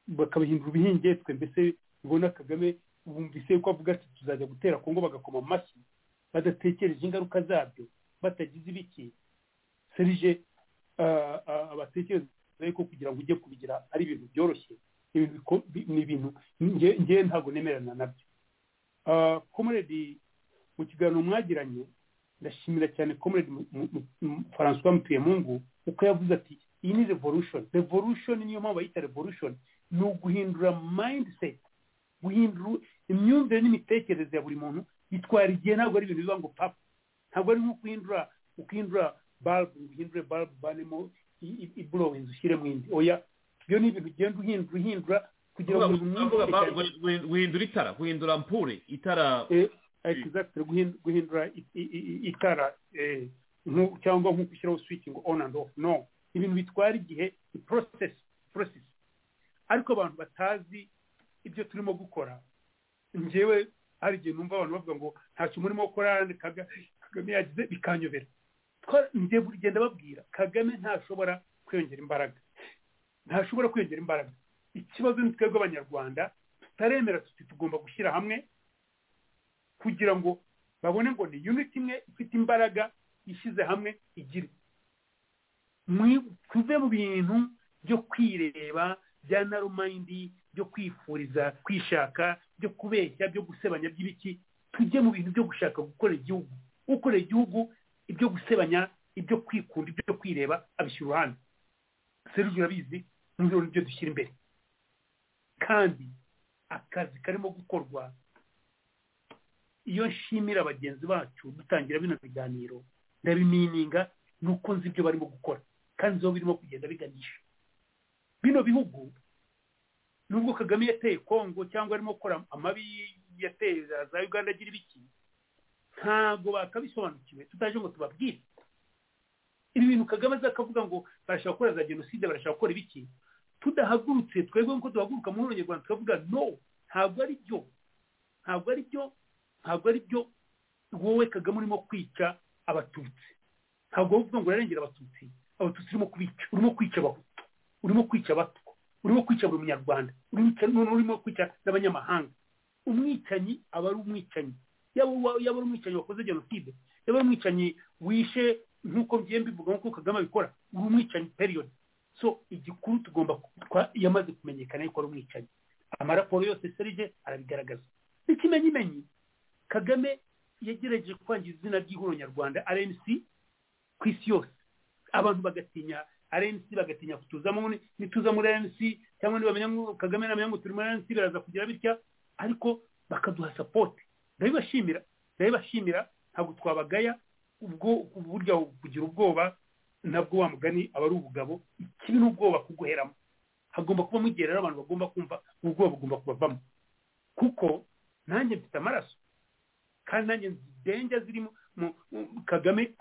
bakabahindura ibihingetwe mbese ubona kagame bumvise ko avuga ati tuzajya gutera kongo bagakoma amashyi badatekereje ingaruka zabyo batagize ibiki. Serije abatekereza yuko kugira ngo ujye kubigira ari ibintu byoroshye. Ni ibintu ngewe ntabwo nemerana na byo. Komuredi mu kiganiro mwagiranye ndashimira cyane komuredi francois mutuyemungu uko yavuze ati iyi ni revolution. Revolution niyo mpamvu bayita revolution. Ni uguhindura mindset guhindura imyumvire n'imitekerereze ya buri muntu bitwara igihe ntabwo ari ibintu biba ngo papa ntabwo ari nko guhindura guhindura balbu uhindure balbu uvanemo iburowinzi ushyiremo indi. Oya ibyo ni ibintu ugenda uhindura uhindura kugira ngo guhindura itara guhindura mpure itara guhindura itara cyangwa nko gushyiraho switch ngo on and off. No. Ibintu bitwara igihe ni process process. Ariko abantu batazi ibyo turimo gukora. Ngewe hari igihe numva abantu bavuga ngo ntacyo murimo gukora kagame yagize bikanyobera. Njye buri genda babwira kagame ntashobora kwiyongera imbaraga. Ntashobora kwiyongera imbaraga. Ikibazo ni twebwe abanyarwanda tutaremera tuti tugomba gushyira hamwe kugira ngo babone ngo ni unit imwe ifite imbaraga ishyize hamwe igire. Tuve mu bintu byo kwireba bya narumayindi byo kwifuriza kwishaka byo kubeshya byo gusebanya by'ibiki tujye mu bintu byo gushaka gukorera igihugu. Ukorera igihugu ibyo gusebanya ibyo kwikunda ibyo kwireba abishyira uruhande. Serivisi urabizi n'ibyo ni byo dushyira imbere. Kandi akazi karimo gukorwa iyo nshimira bagenzi bacu dutangira bino biganiro ndabimininga ni uko nzi ibyo barimo gukora kandi aho birimo kugenda biganisha. Bino bihugu nubwo kagame yateye kongo cyangwa arimo gukora amabi yateye za uganda agira ibiki ntabwo bakabisobanukiwe. Tutaje ngo tubabwire. Ibi bintu kagame aza akavuga ngo barashaka gukora za jenoside barashaka gukora ibiki? Tudahagurutse twebwe nk'uko duhaguruka muri urugendo tukavuga no ntabwo ari byo ntabwo ari byo ntabwo ari byo wowe kagame urimo kwica abatutsi. Ntabwo uvuga ngo urarengera abatutsi. Abatutsi urimo kubica urimo kwica abahutu urimo kwica abatwa urimo kwica buri munyarwanda urimo kwica n'abanyamahanga. Umwicanyi aba ari umwicanyi. Yaba ari umwicanyi wakoze jenoside yaba ari umwicanyi wishe nk'uko mbivuga nk'uko kagame abikora uri umwicanyi periyodi so igikuru tugomba yamaze kumenyekana yuko ari umwicanyi. Amaraporo yose serije arabigaragaza. N'ikimenyimenyi kagame yagerageje kwangiza izina ry'ihuriro nyarwanda rnc ku isi yose. Abantu bagatinya rnc bagatinya kutuzamo nituza muri rnc cyangwa nibamenya ngo kagame namenya ngo turi muri rnc biraza kugira bitya ariko bakaduha sapoti ndabibashimira ndabibashimira ntabwo twabagaya ubwo burya kugira ubwoba nabwo wa mugani aba ari ubugabo ikibi n'ubwoba kuguheramo. Hagomba kubamo igihe rero abantu bagomba kumva ubwoba bugomba kubavamo. Kuko nanjye mfite amaraso kandi nanjye ndenga zirimo kagame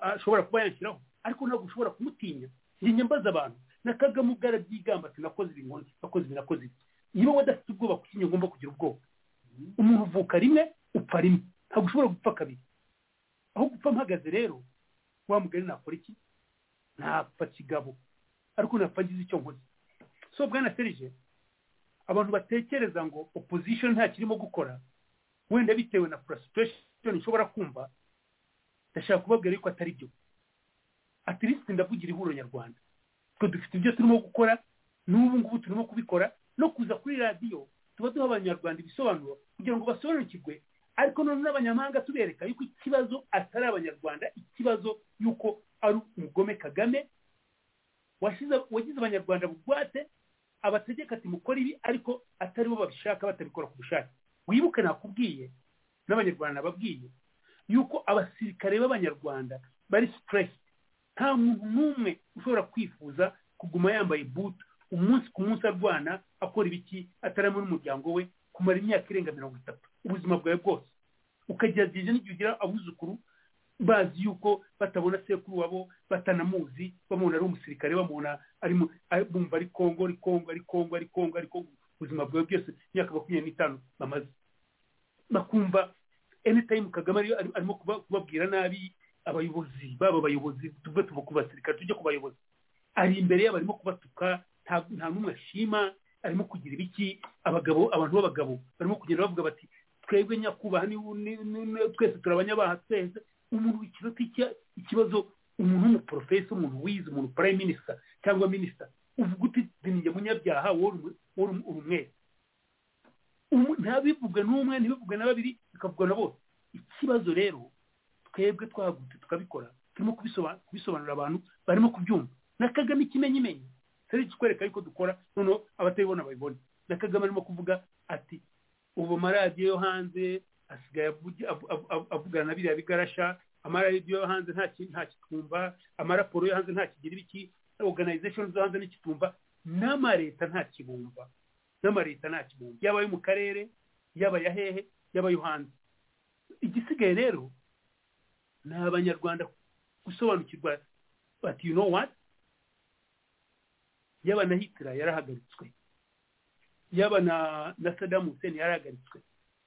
ashobora kuba yanshyiraho ariko ntabwo ushobora kumutinya. Njye mbaza abantu na kagame ubwo arabyigamba ati nakoze ibi nkoni nakoze ibi nakoze ibi. Niba wadafite ubwoba kuki njye ngomba kugira ubwoba. Umuntu uvuka rimwe upfa rimwe. Ntabwo ushobora gupfa kabiri. Aho gupfa mpagaze rero wa mugari nakora iki? Ntapfa kigabo. Ariko napfa ngize icyo nkoze. So bwana serije abantu batekereza ngo opposition nta kirimo gukora wenda bitewe na frustration nshobora kumva ndashaka kubabwira yuko atari byo. At least ndavugira ihuriro nyarwanda. Twe dufite ibyo turimo gukora n'ubu ngubu turimo kubikora no kuza kuri radiyo tuba duha abanyarwanda ibisobanuro kugira ngo basobanukirwe ariko none n'abanyamahanga tubereka yuko ikibazo atari abanyarwanda ikibazo yuko ari umugome kagame wagize abanyarwanda bugwate abategeka ati mukora ibi ariko atari bo babishaka batabikora ku bushake. Wibuke nakubwiye n'abanyarwanda babwiye yuko abasirikare b'abanyarwanda bari stress nta muntu n'umwe ushobora kwifuza kuguma yambaye butu umunsi ku munsi arwana akora ibiki ataramo n'umuryango we kumara imyaka irenga mirongo itatu. Ubuzima bwawe bwose. Ukagerageza n'igihe ugira abuzukuru bazi yuko batabona sekuru wabo batanamuzi bamubona ari umusirikare bamubona bumva ari kongo ari kongo ari kongo ari kongo ari kongo. Ubuzima bwawe bwose imyaka makumyabiri n'itanu bamaze. Bakumva anytime kagame arimo kubabwira nabi abayobozi baba abayobozi tuve tuva ku basirikare tujye ku bayobozi. Ari imbere yabo arimo kubatuka nta n'umwe ashima arimo kugira ibiki abagabo abantu b'abagabo barimo kugenda bavuga bati twebwe nyakubaha twese turabanyabaha twese umuntu w'ikibazo ikibazo umuntu w'umuporofesi umuntu wize umuntu prime minister cyangwa minisita uvuga uti njye munyabyaha wowe uri umwere ntabivuge n'umwe ntibivuge na babiri bikavugwa na bose. Ikibazo rero twebwe twahagurutse tukabikora turimo kubisobanurira abantu barimo kubyumva. Na kagame ikimenyimenyi turi kikwereka yuko dukora noneho abatabibona babibona na kagame arimo kuvuga ati ubu amaradiyo yo hanze asigaye avugana na biriya bigarasha amaradiyo yo hanze nta kitwumva amaraporo yo hanze nta kigira ibiki organization zo hanze ntikitumva n'amareta nta kibumva n'amareta nta kibumva yaba ayo mu karere yaba aya hehe yaba ayo hanze. Igisigaye rero ni abanyarwanda gusobanukirwa bati you know what? Yaba na hitler yarahagaritswe. Yaba na na Saddam Hussein yarahagaritswe.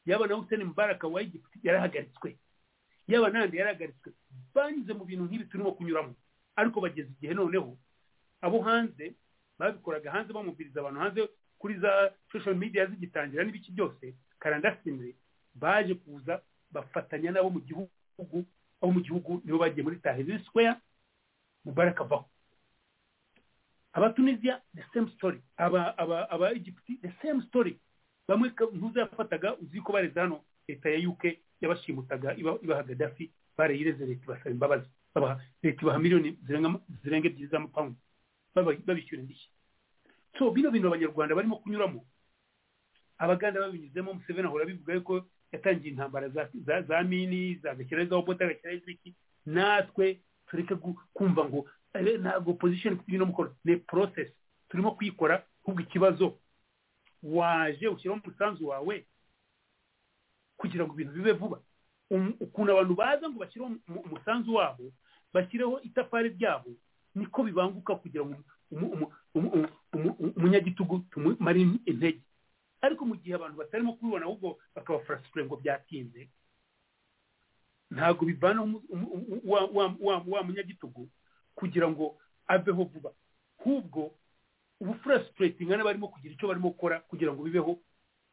Yaba na Hussein Mubarak wa Egypt yarahagaritswe. Yaba nandi yarahagaritswe. Banyuze mu bintu nk'ibi turimo kunyuramo. Ariko bageze igihe noneho abo hanze babikoraga hanze bamubwiriza abantu hanze kuri za social media zigitangira n'ibiki byose. Karandasimire baje kuza bafatanya nabo mu gihugu abo mu gihugu nibo bagiye muri Tahrir Square. Mubarak avaho abatunisia the same story aba aba aba Egypt the same story bamwe ntuzafataga uzi ko bareze hano leta ya UK yabashimutaga ibaha Gaddafi barayireze leta ibasaba imbabazi leta ibaha miliyoni zirenga ebyiri z'amapawundi babishyura indishyi so bino bintu abanyarwanda barimo kunyuramo abaganda babinyuzemo museveni ahora bivuga yuko yatangiye intambara za mini za obota agashyiraho iziki natwe tureke kumva ngo ntabwo opposition irimo mukora ni process. Turimo kuyikora ahubwo ikibazo. Waje ushyiraho umusanzu wawe kugira ngo ibintu bibe vuba. Ukuntu abantu baza ngo bashyireho umusanzu wabo bashyireho itafari ryabo niko bibanguka kugira ngo umunyagitugu tumare intege. Ariko mu gihe abantu batarimo kubibona ahubwo bakaba furasitire ngo byatinze ntabwo bivana wa munyagitugu kugira ngo aveho vuba. Ahubwo ubu furasitiratinga n'abarimo kugira icyo barimo gukora kugira ngo bibeho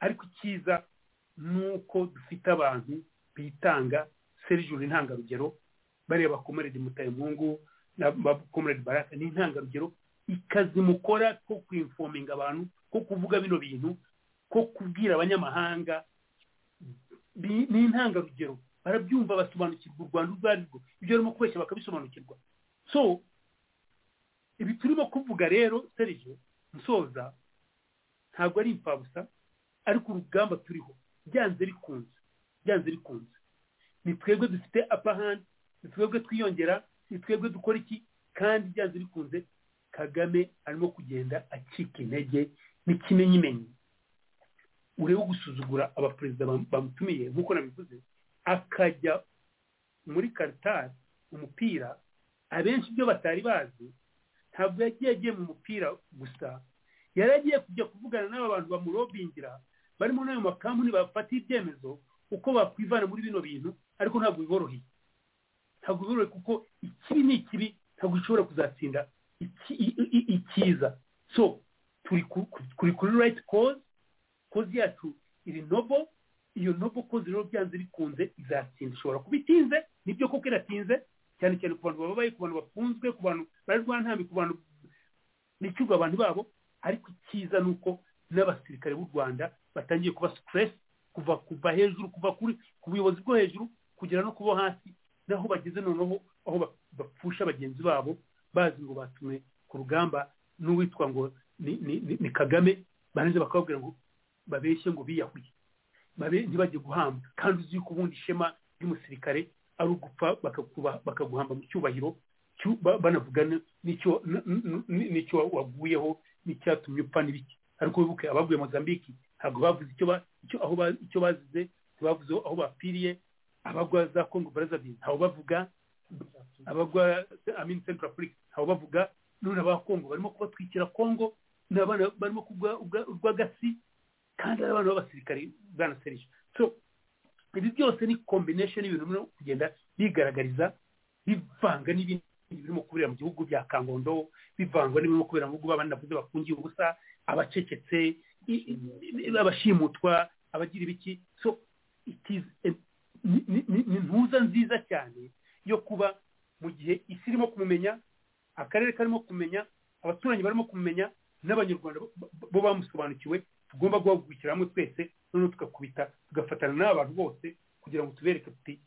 ariko icyiza ni uko dufite abantu bitanga serijuru intangarugero bareba komeredi mutayimungu na komeredi baraka ni intangarugero ikazi mukora ko kwinfominga abantu ko kuvuga bino bintu ko kubwira abanyamahanga ni intangarugero. Barabyumva basobanukirwa u rwanda urwo ari rwo. Ibyo barimo kubeshya bakabisobanukirwa. So ibi turimo kuvuga rero serije musoza ntabwo ari imfabusa ariko urugamba turiho. Byanze bikunze byanze bikunze. Ni twebwe dufite apahandi ni twebwe twiyongera ni twebwe dukora iki? Kandi byanze bikunze kagame arimo kugenda acika intege n'ikimenyimenyi. Urebe gusuzugura abaperezida bam- bamutumiye nk'uko nabivuze akajya muri karitari umupira abenshi ibyo batari bazi ntabwo yagiye agiye mu mupira gusa. Yari agiye kujya kuvugana n'aba bantu bamurobingira barimo n'ayo makampani bafata ibyemezo uko bakwivana muri bino bintu ariko ntabwo biboroheye. Ntabwo biboroheye kuko ikibi ni ikibi ntabwo gishobora kuzatsinda icyiza so turi ku- ku- kuri rayiti kozi kozi yacu iri nobo iyo nobo kozi rero byanze bikunze izatsinda. Ishobora kuba itinze ni byo koko iratinze? Cyane cyane ku bantu bababaye ku bantu bafunzwe ku bantu bari rwantambi ku bantu bicyurwa abantu babo ariko icyiza ni uko n'abasirikare b'u rwanda batangiye kuba sitiresi kuva kuva hejuru kuva kuri ku buyobozi bwo hejuru kugera no kubo hasi naho bageze noneho aho ba- bapfusha bagenzi babo bazi ngo batumwe ku rugamba n'uwitwa ngo ni, kagame barangiza bakababwira ngo babeshye ngo biyahuye. Ntibajye guhamba. Kandi uzi yuko ubundi ishema ry'umusirikare ari ugupfa bakaguhamba mu cyubahiro cyu- ba- banavuga n- n'icyo waguyeho n'icyatumye upfa n'ibiki. Ariko wibuke abaguye mozambiki ntabwo bavuze icyo bazize ntibavuze aho bapfiriye abagwa za congo brazzaville ntaho bavuga abagwa amin central africa ntaho bavuga none aba congo barimo kubatwikira congo ni abana barimo urw'agasi kandi ari abana b'abasirikare bwana serije so ibi byose ni combination y'ibintu birimo kugenda bigaragariza bivanga n'ibindi birimo kubera mu gihugu bya kangondo bivangwa n'ibirimo kubera mu bihugu b'abandi navuze bafungiye ubusa abacecetse abashimutwa abagira ibiki. So it a- ni- ntuza nziza cyane yo kuba mu gihe isi irimo kumumenya akarere karimo kumenya abaturanyi barimo kumenya n'abanyarwanda bo bamusobanukiwe tugomba guhagurukira hamwe twese noneho tugakubita tugafatana n'aba bantu bose kugira ngo tubereke tuti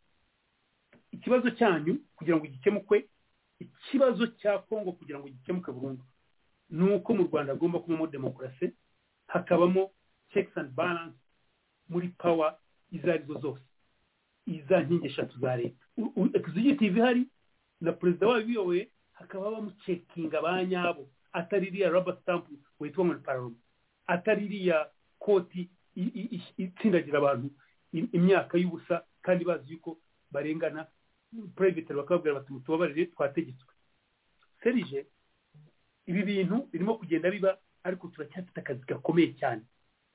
ikibazo cyanyu kugira ngo gikemukwe ikibazo cya kongo kugira ngo gikemuke burundu. Ni uko mu rwanda hagomba kubamo demokarasi hakabamo checks and balance muri power izo ari zo zose iza nkingi eshatu za leta. Executive ihari na perezida wayo ubiyoboye hakaba bamucekinga ba nyabo atari iriya rubber stamp witwa ngo ni paroma atari iriya koti itsindagira abantu imyaka y'ubusa kandi bazi yuko barengana. Private bakababwira bati mutubabarire twategetswe. Serije ibi bintu birimo kugenda biba ariko turacyafite akazi gakomeye cyane.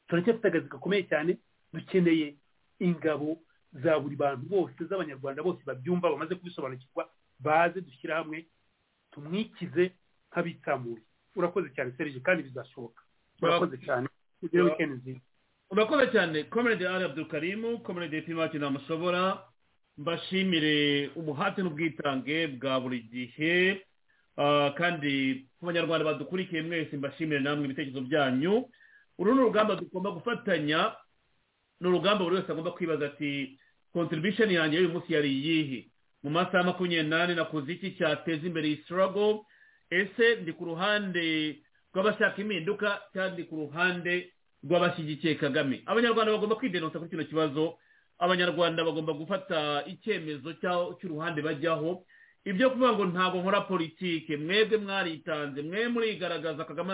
Turacyafite akazi gakomeye cyane dukeneye ingabo za buri bantu bose z'abanyarwanda bose babyumva bamaze kubisobanukirwa baze dushyira hamwe tumwikize nk'abitsamuye urakoze cyane serije kandi bizashoboka. Urakoze cyane. Ugire wikendi nziza. Urakoze cyane. Komerede ari abdukarimu komerede pimaki ntamushobora mbashimire umuhate n'ubwitange bwa buri gihe. Ah, kandi ku banyarwanda badukurikiye mwese mbashimire namwe ibitekerezo byanyu. Uru ni urugamba tugomba gufatanya ni urugamba buri wese agomba kwibaza ati contribution yanjye y'uyu munsi yari iyihe? Mu masaha makumyabiri n'ane nakoze iki cyateza imbere iyi struggle. Ese ndi ku ruhande rw'abashaka impinduka cyangwa ndi ku ruhande rw'abashyigikiye kagame. Abanyarwanda bagomba kwidenonsa kuri kino kibazo. Abanyarwanda bagomba gufata icyemezo cy'uruhande bajyaho. Ibyo kuvuga ngo ntabwo nkora politike mwebwe mwaritanze. Mwe murigaragaza kagame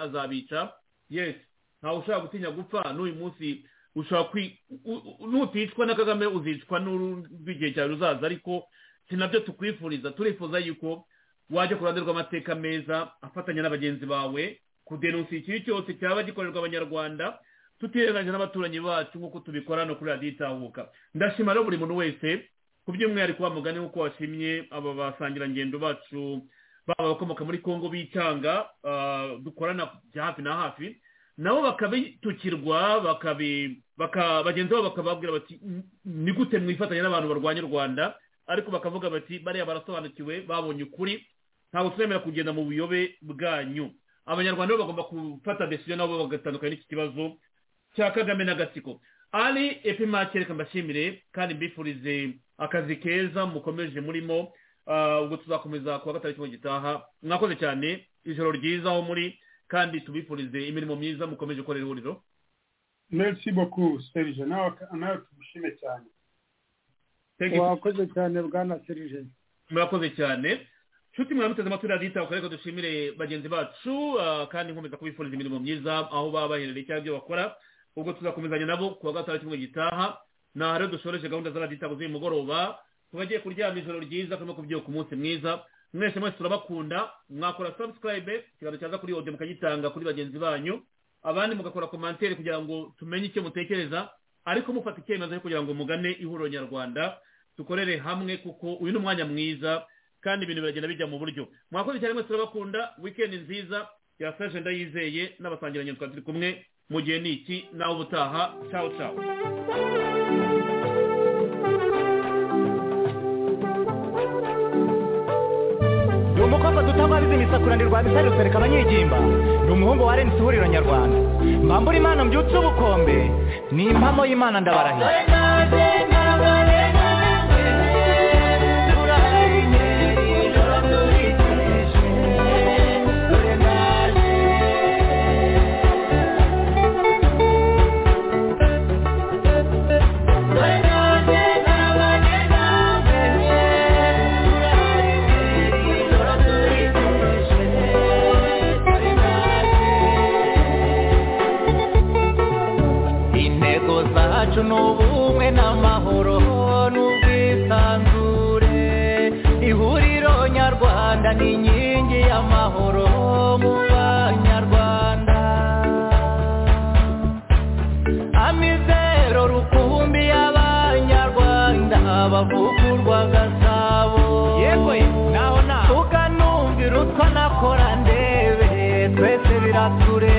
azabica. Yes. Ntawe ushobora gutinya gupfa n'uyu munsi. Ushobora kwi u- u- nuticwa na kagame uzicwa n'urw'igihe cyawe ruzaza. Ariko si na byo tukwifuriza. Turifuza yuko wajya ku ruhande rw'amateka meza afatanya na bagenzi bawe. Kudenonsa ikibi cyose cyaba gikorerwa abanyarwanda tutirenganya n'abaturanyi bacu nk'uko tubikora no kuri radiyo itahuka. Ndashima rero buri muntu wese ku by'umwihariko wa mugani nk'uko washimye aba basangirangendo bacu baba abakomoka muri congo bitanga ah, dukorana bya hafi na hafi nabo bakabitukirwa bakabi baka bagenzi babo bakababwira bati "N- ni gute mwifatanya n'abantu barwanya u rwanda? Ariko bakavuga bati bariya barasobanukiwe babonye ukuri ntabwo turemera kugenda mu buyobe bwanyu. Abanyarwanda bo bagomba gufata decision nabo bagatandukana n'iki kibazo cya kagame n'agatsiko. Ari epimake reka mbashimire kandi mbifurize akazi keza mukomeje murimo Ah, ubwo tuzakomeza kuwa gatandatu mu gitaha. Mwakoze cyane ijoro ryiza aho muri kandi tubifurize imirimo myiza mukomeje gukorera ihuriro merci beaucoup serge. Nawe nawe tugushime cyane. Wakoze cyane bwana serije murakoze cyane. Nshuti mwamuteze amatwi radiyo itaha reka dushimire bagenzi bacu ah, kandi nkomeza kubifuriza imirimo myiza aho baba baherereye cyangwa ibyo bakora ubwo tuzakomezanya nabo kuwa gatandatu mu gitaha. Ni aha rero dushoreje gahunda za radiyo itaha z'uyu mugoroba. Tubagiye kuryama ijoro ryiza turimo kubyuka umunsi mwiza. Mwese mwese turabakunda. Mwakora subscribe ikiganiro cyaza kuri ode mukagitanga kuri bagenzi banyu. Abandi mugakora komantere kugira ngo tumenye icyo mutekereza ariko mufata icyemezo cyo kugira ngo mugane ihuriro nyarwanda. Dukorere hamwe kuko uyu ni umwanya mwiza. Kandi ibintu biragenda bijya mu buryo. Mwakoze cyane mwese turabakunda wikendi nziza ya saje ndayizeye n'abasangiranye twari turi kumwe mu gihe ni iki? Nawe ubutaha cawo cawo ndi umukobwa dutababiza imisakuranirwa misari rusereka abanyigimba ndi umuhungu wa renisi ihuriro nyarwanda. Mbambura imana mbyutse ubukombe. Ni impamo y'imana ndabarahira. bat gure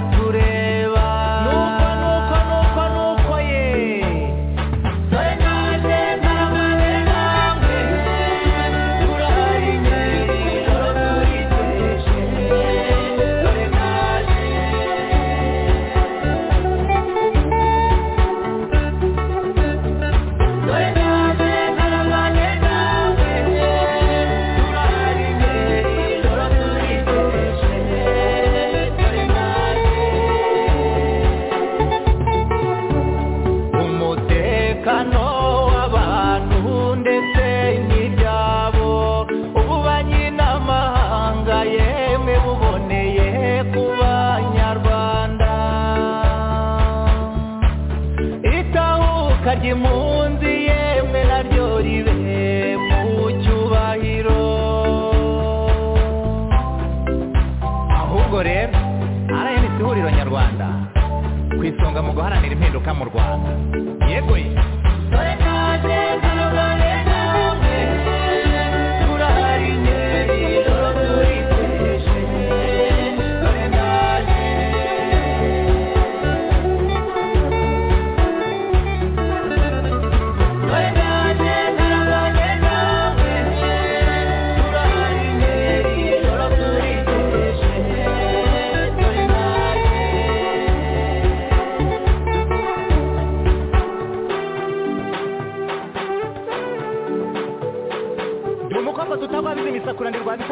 twese isonga mu guharanira impinduka mu rwanda yego ye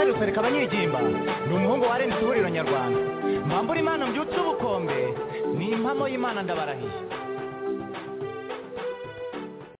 imisakura rwa bisari rusereka abanyigimba ni umuhungu wa renisi ihuriro nyarwanda. Mbambura imana mbyutse ubukombe ni impamo y'imana ndabarahiye.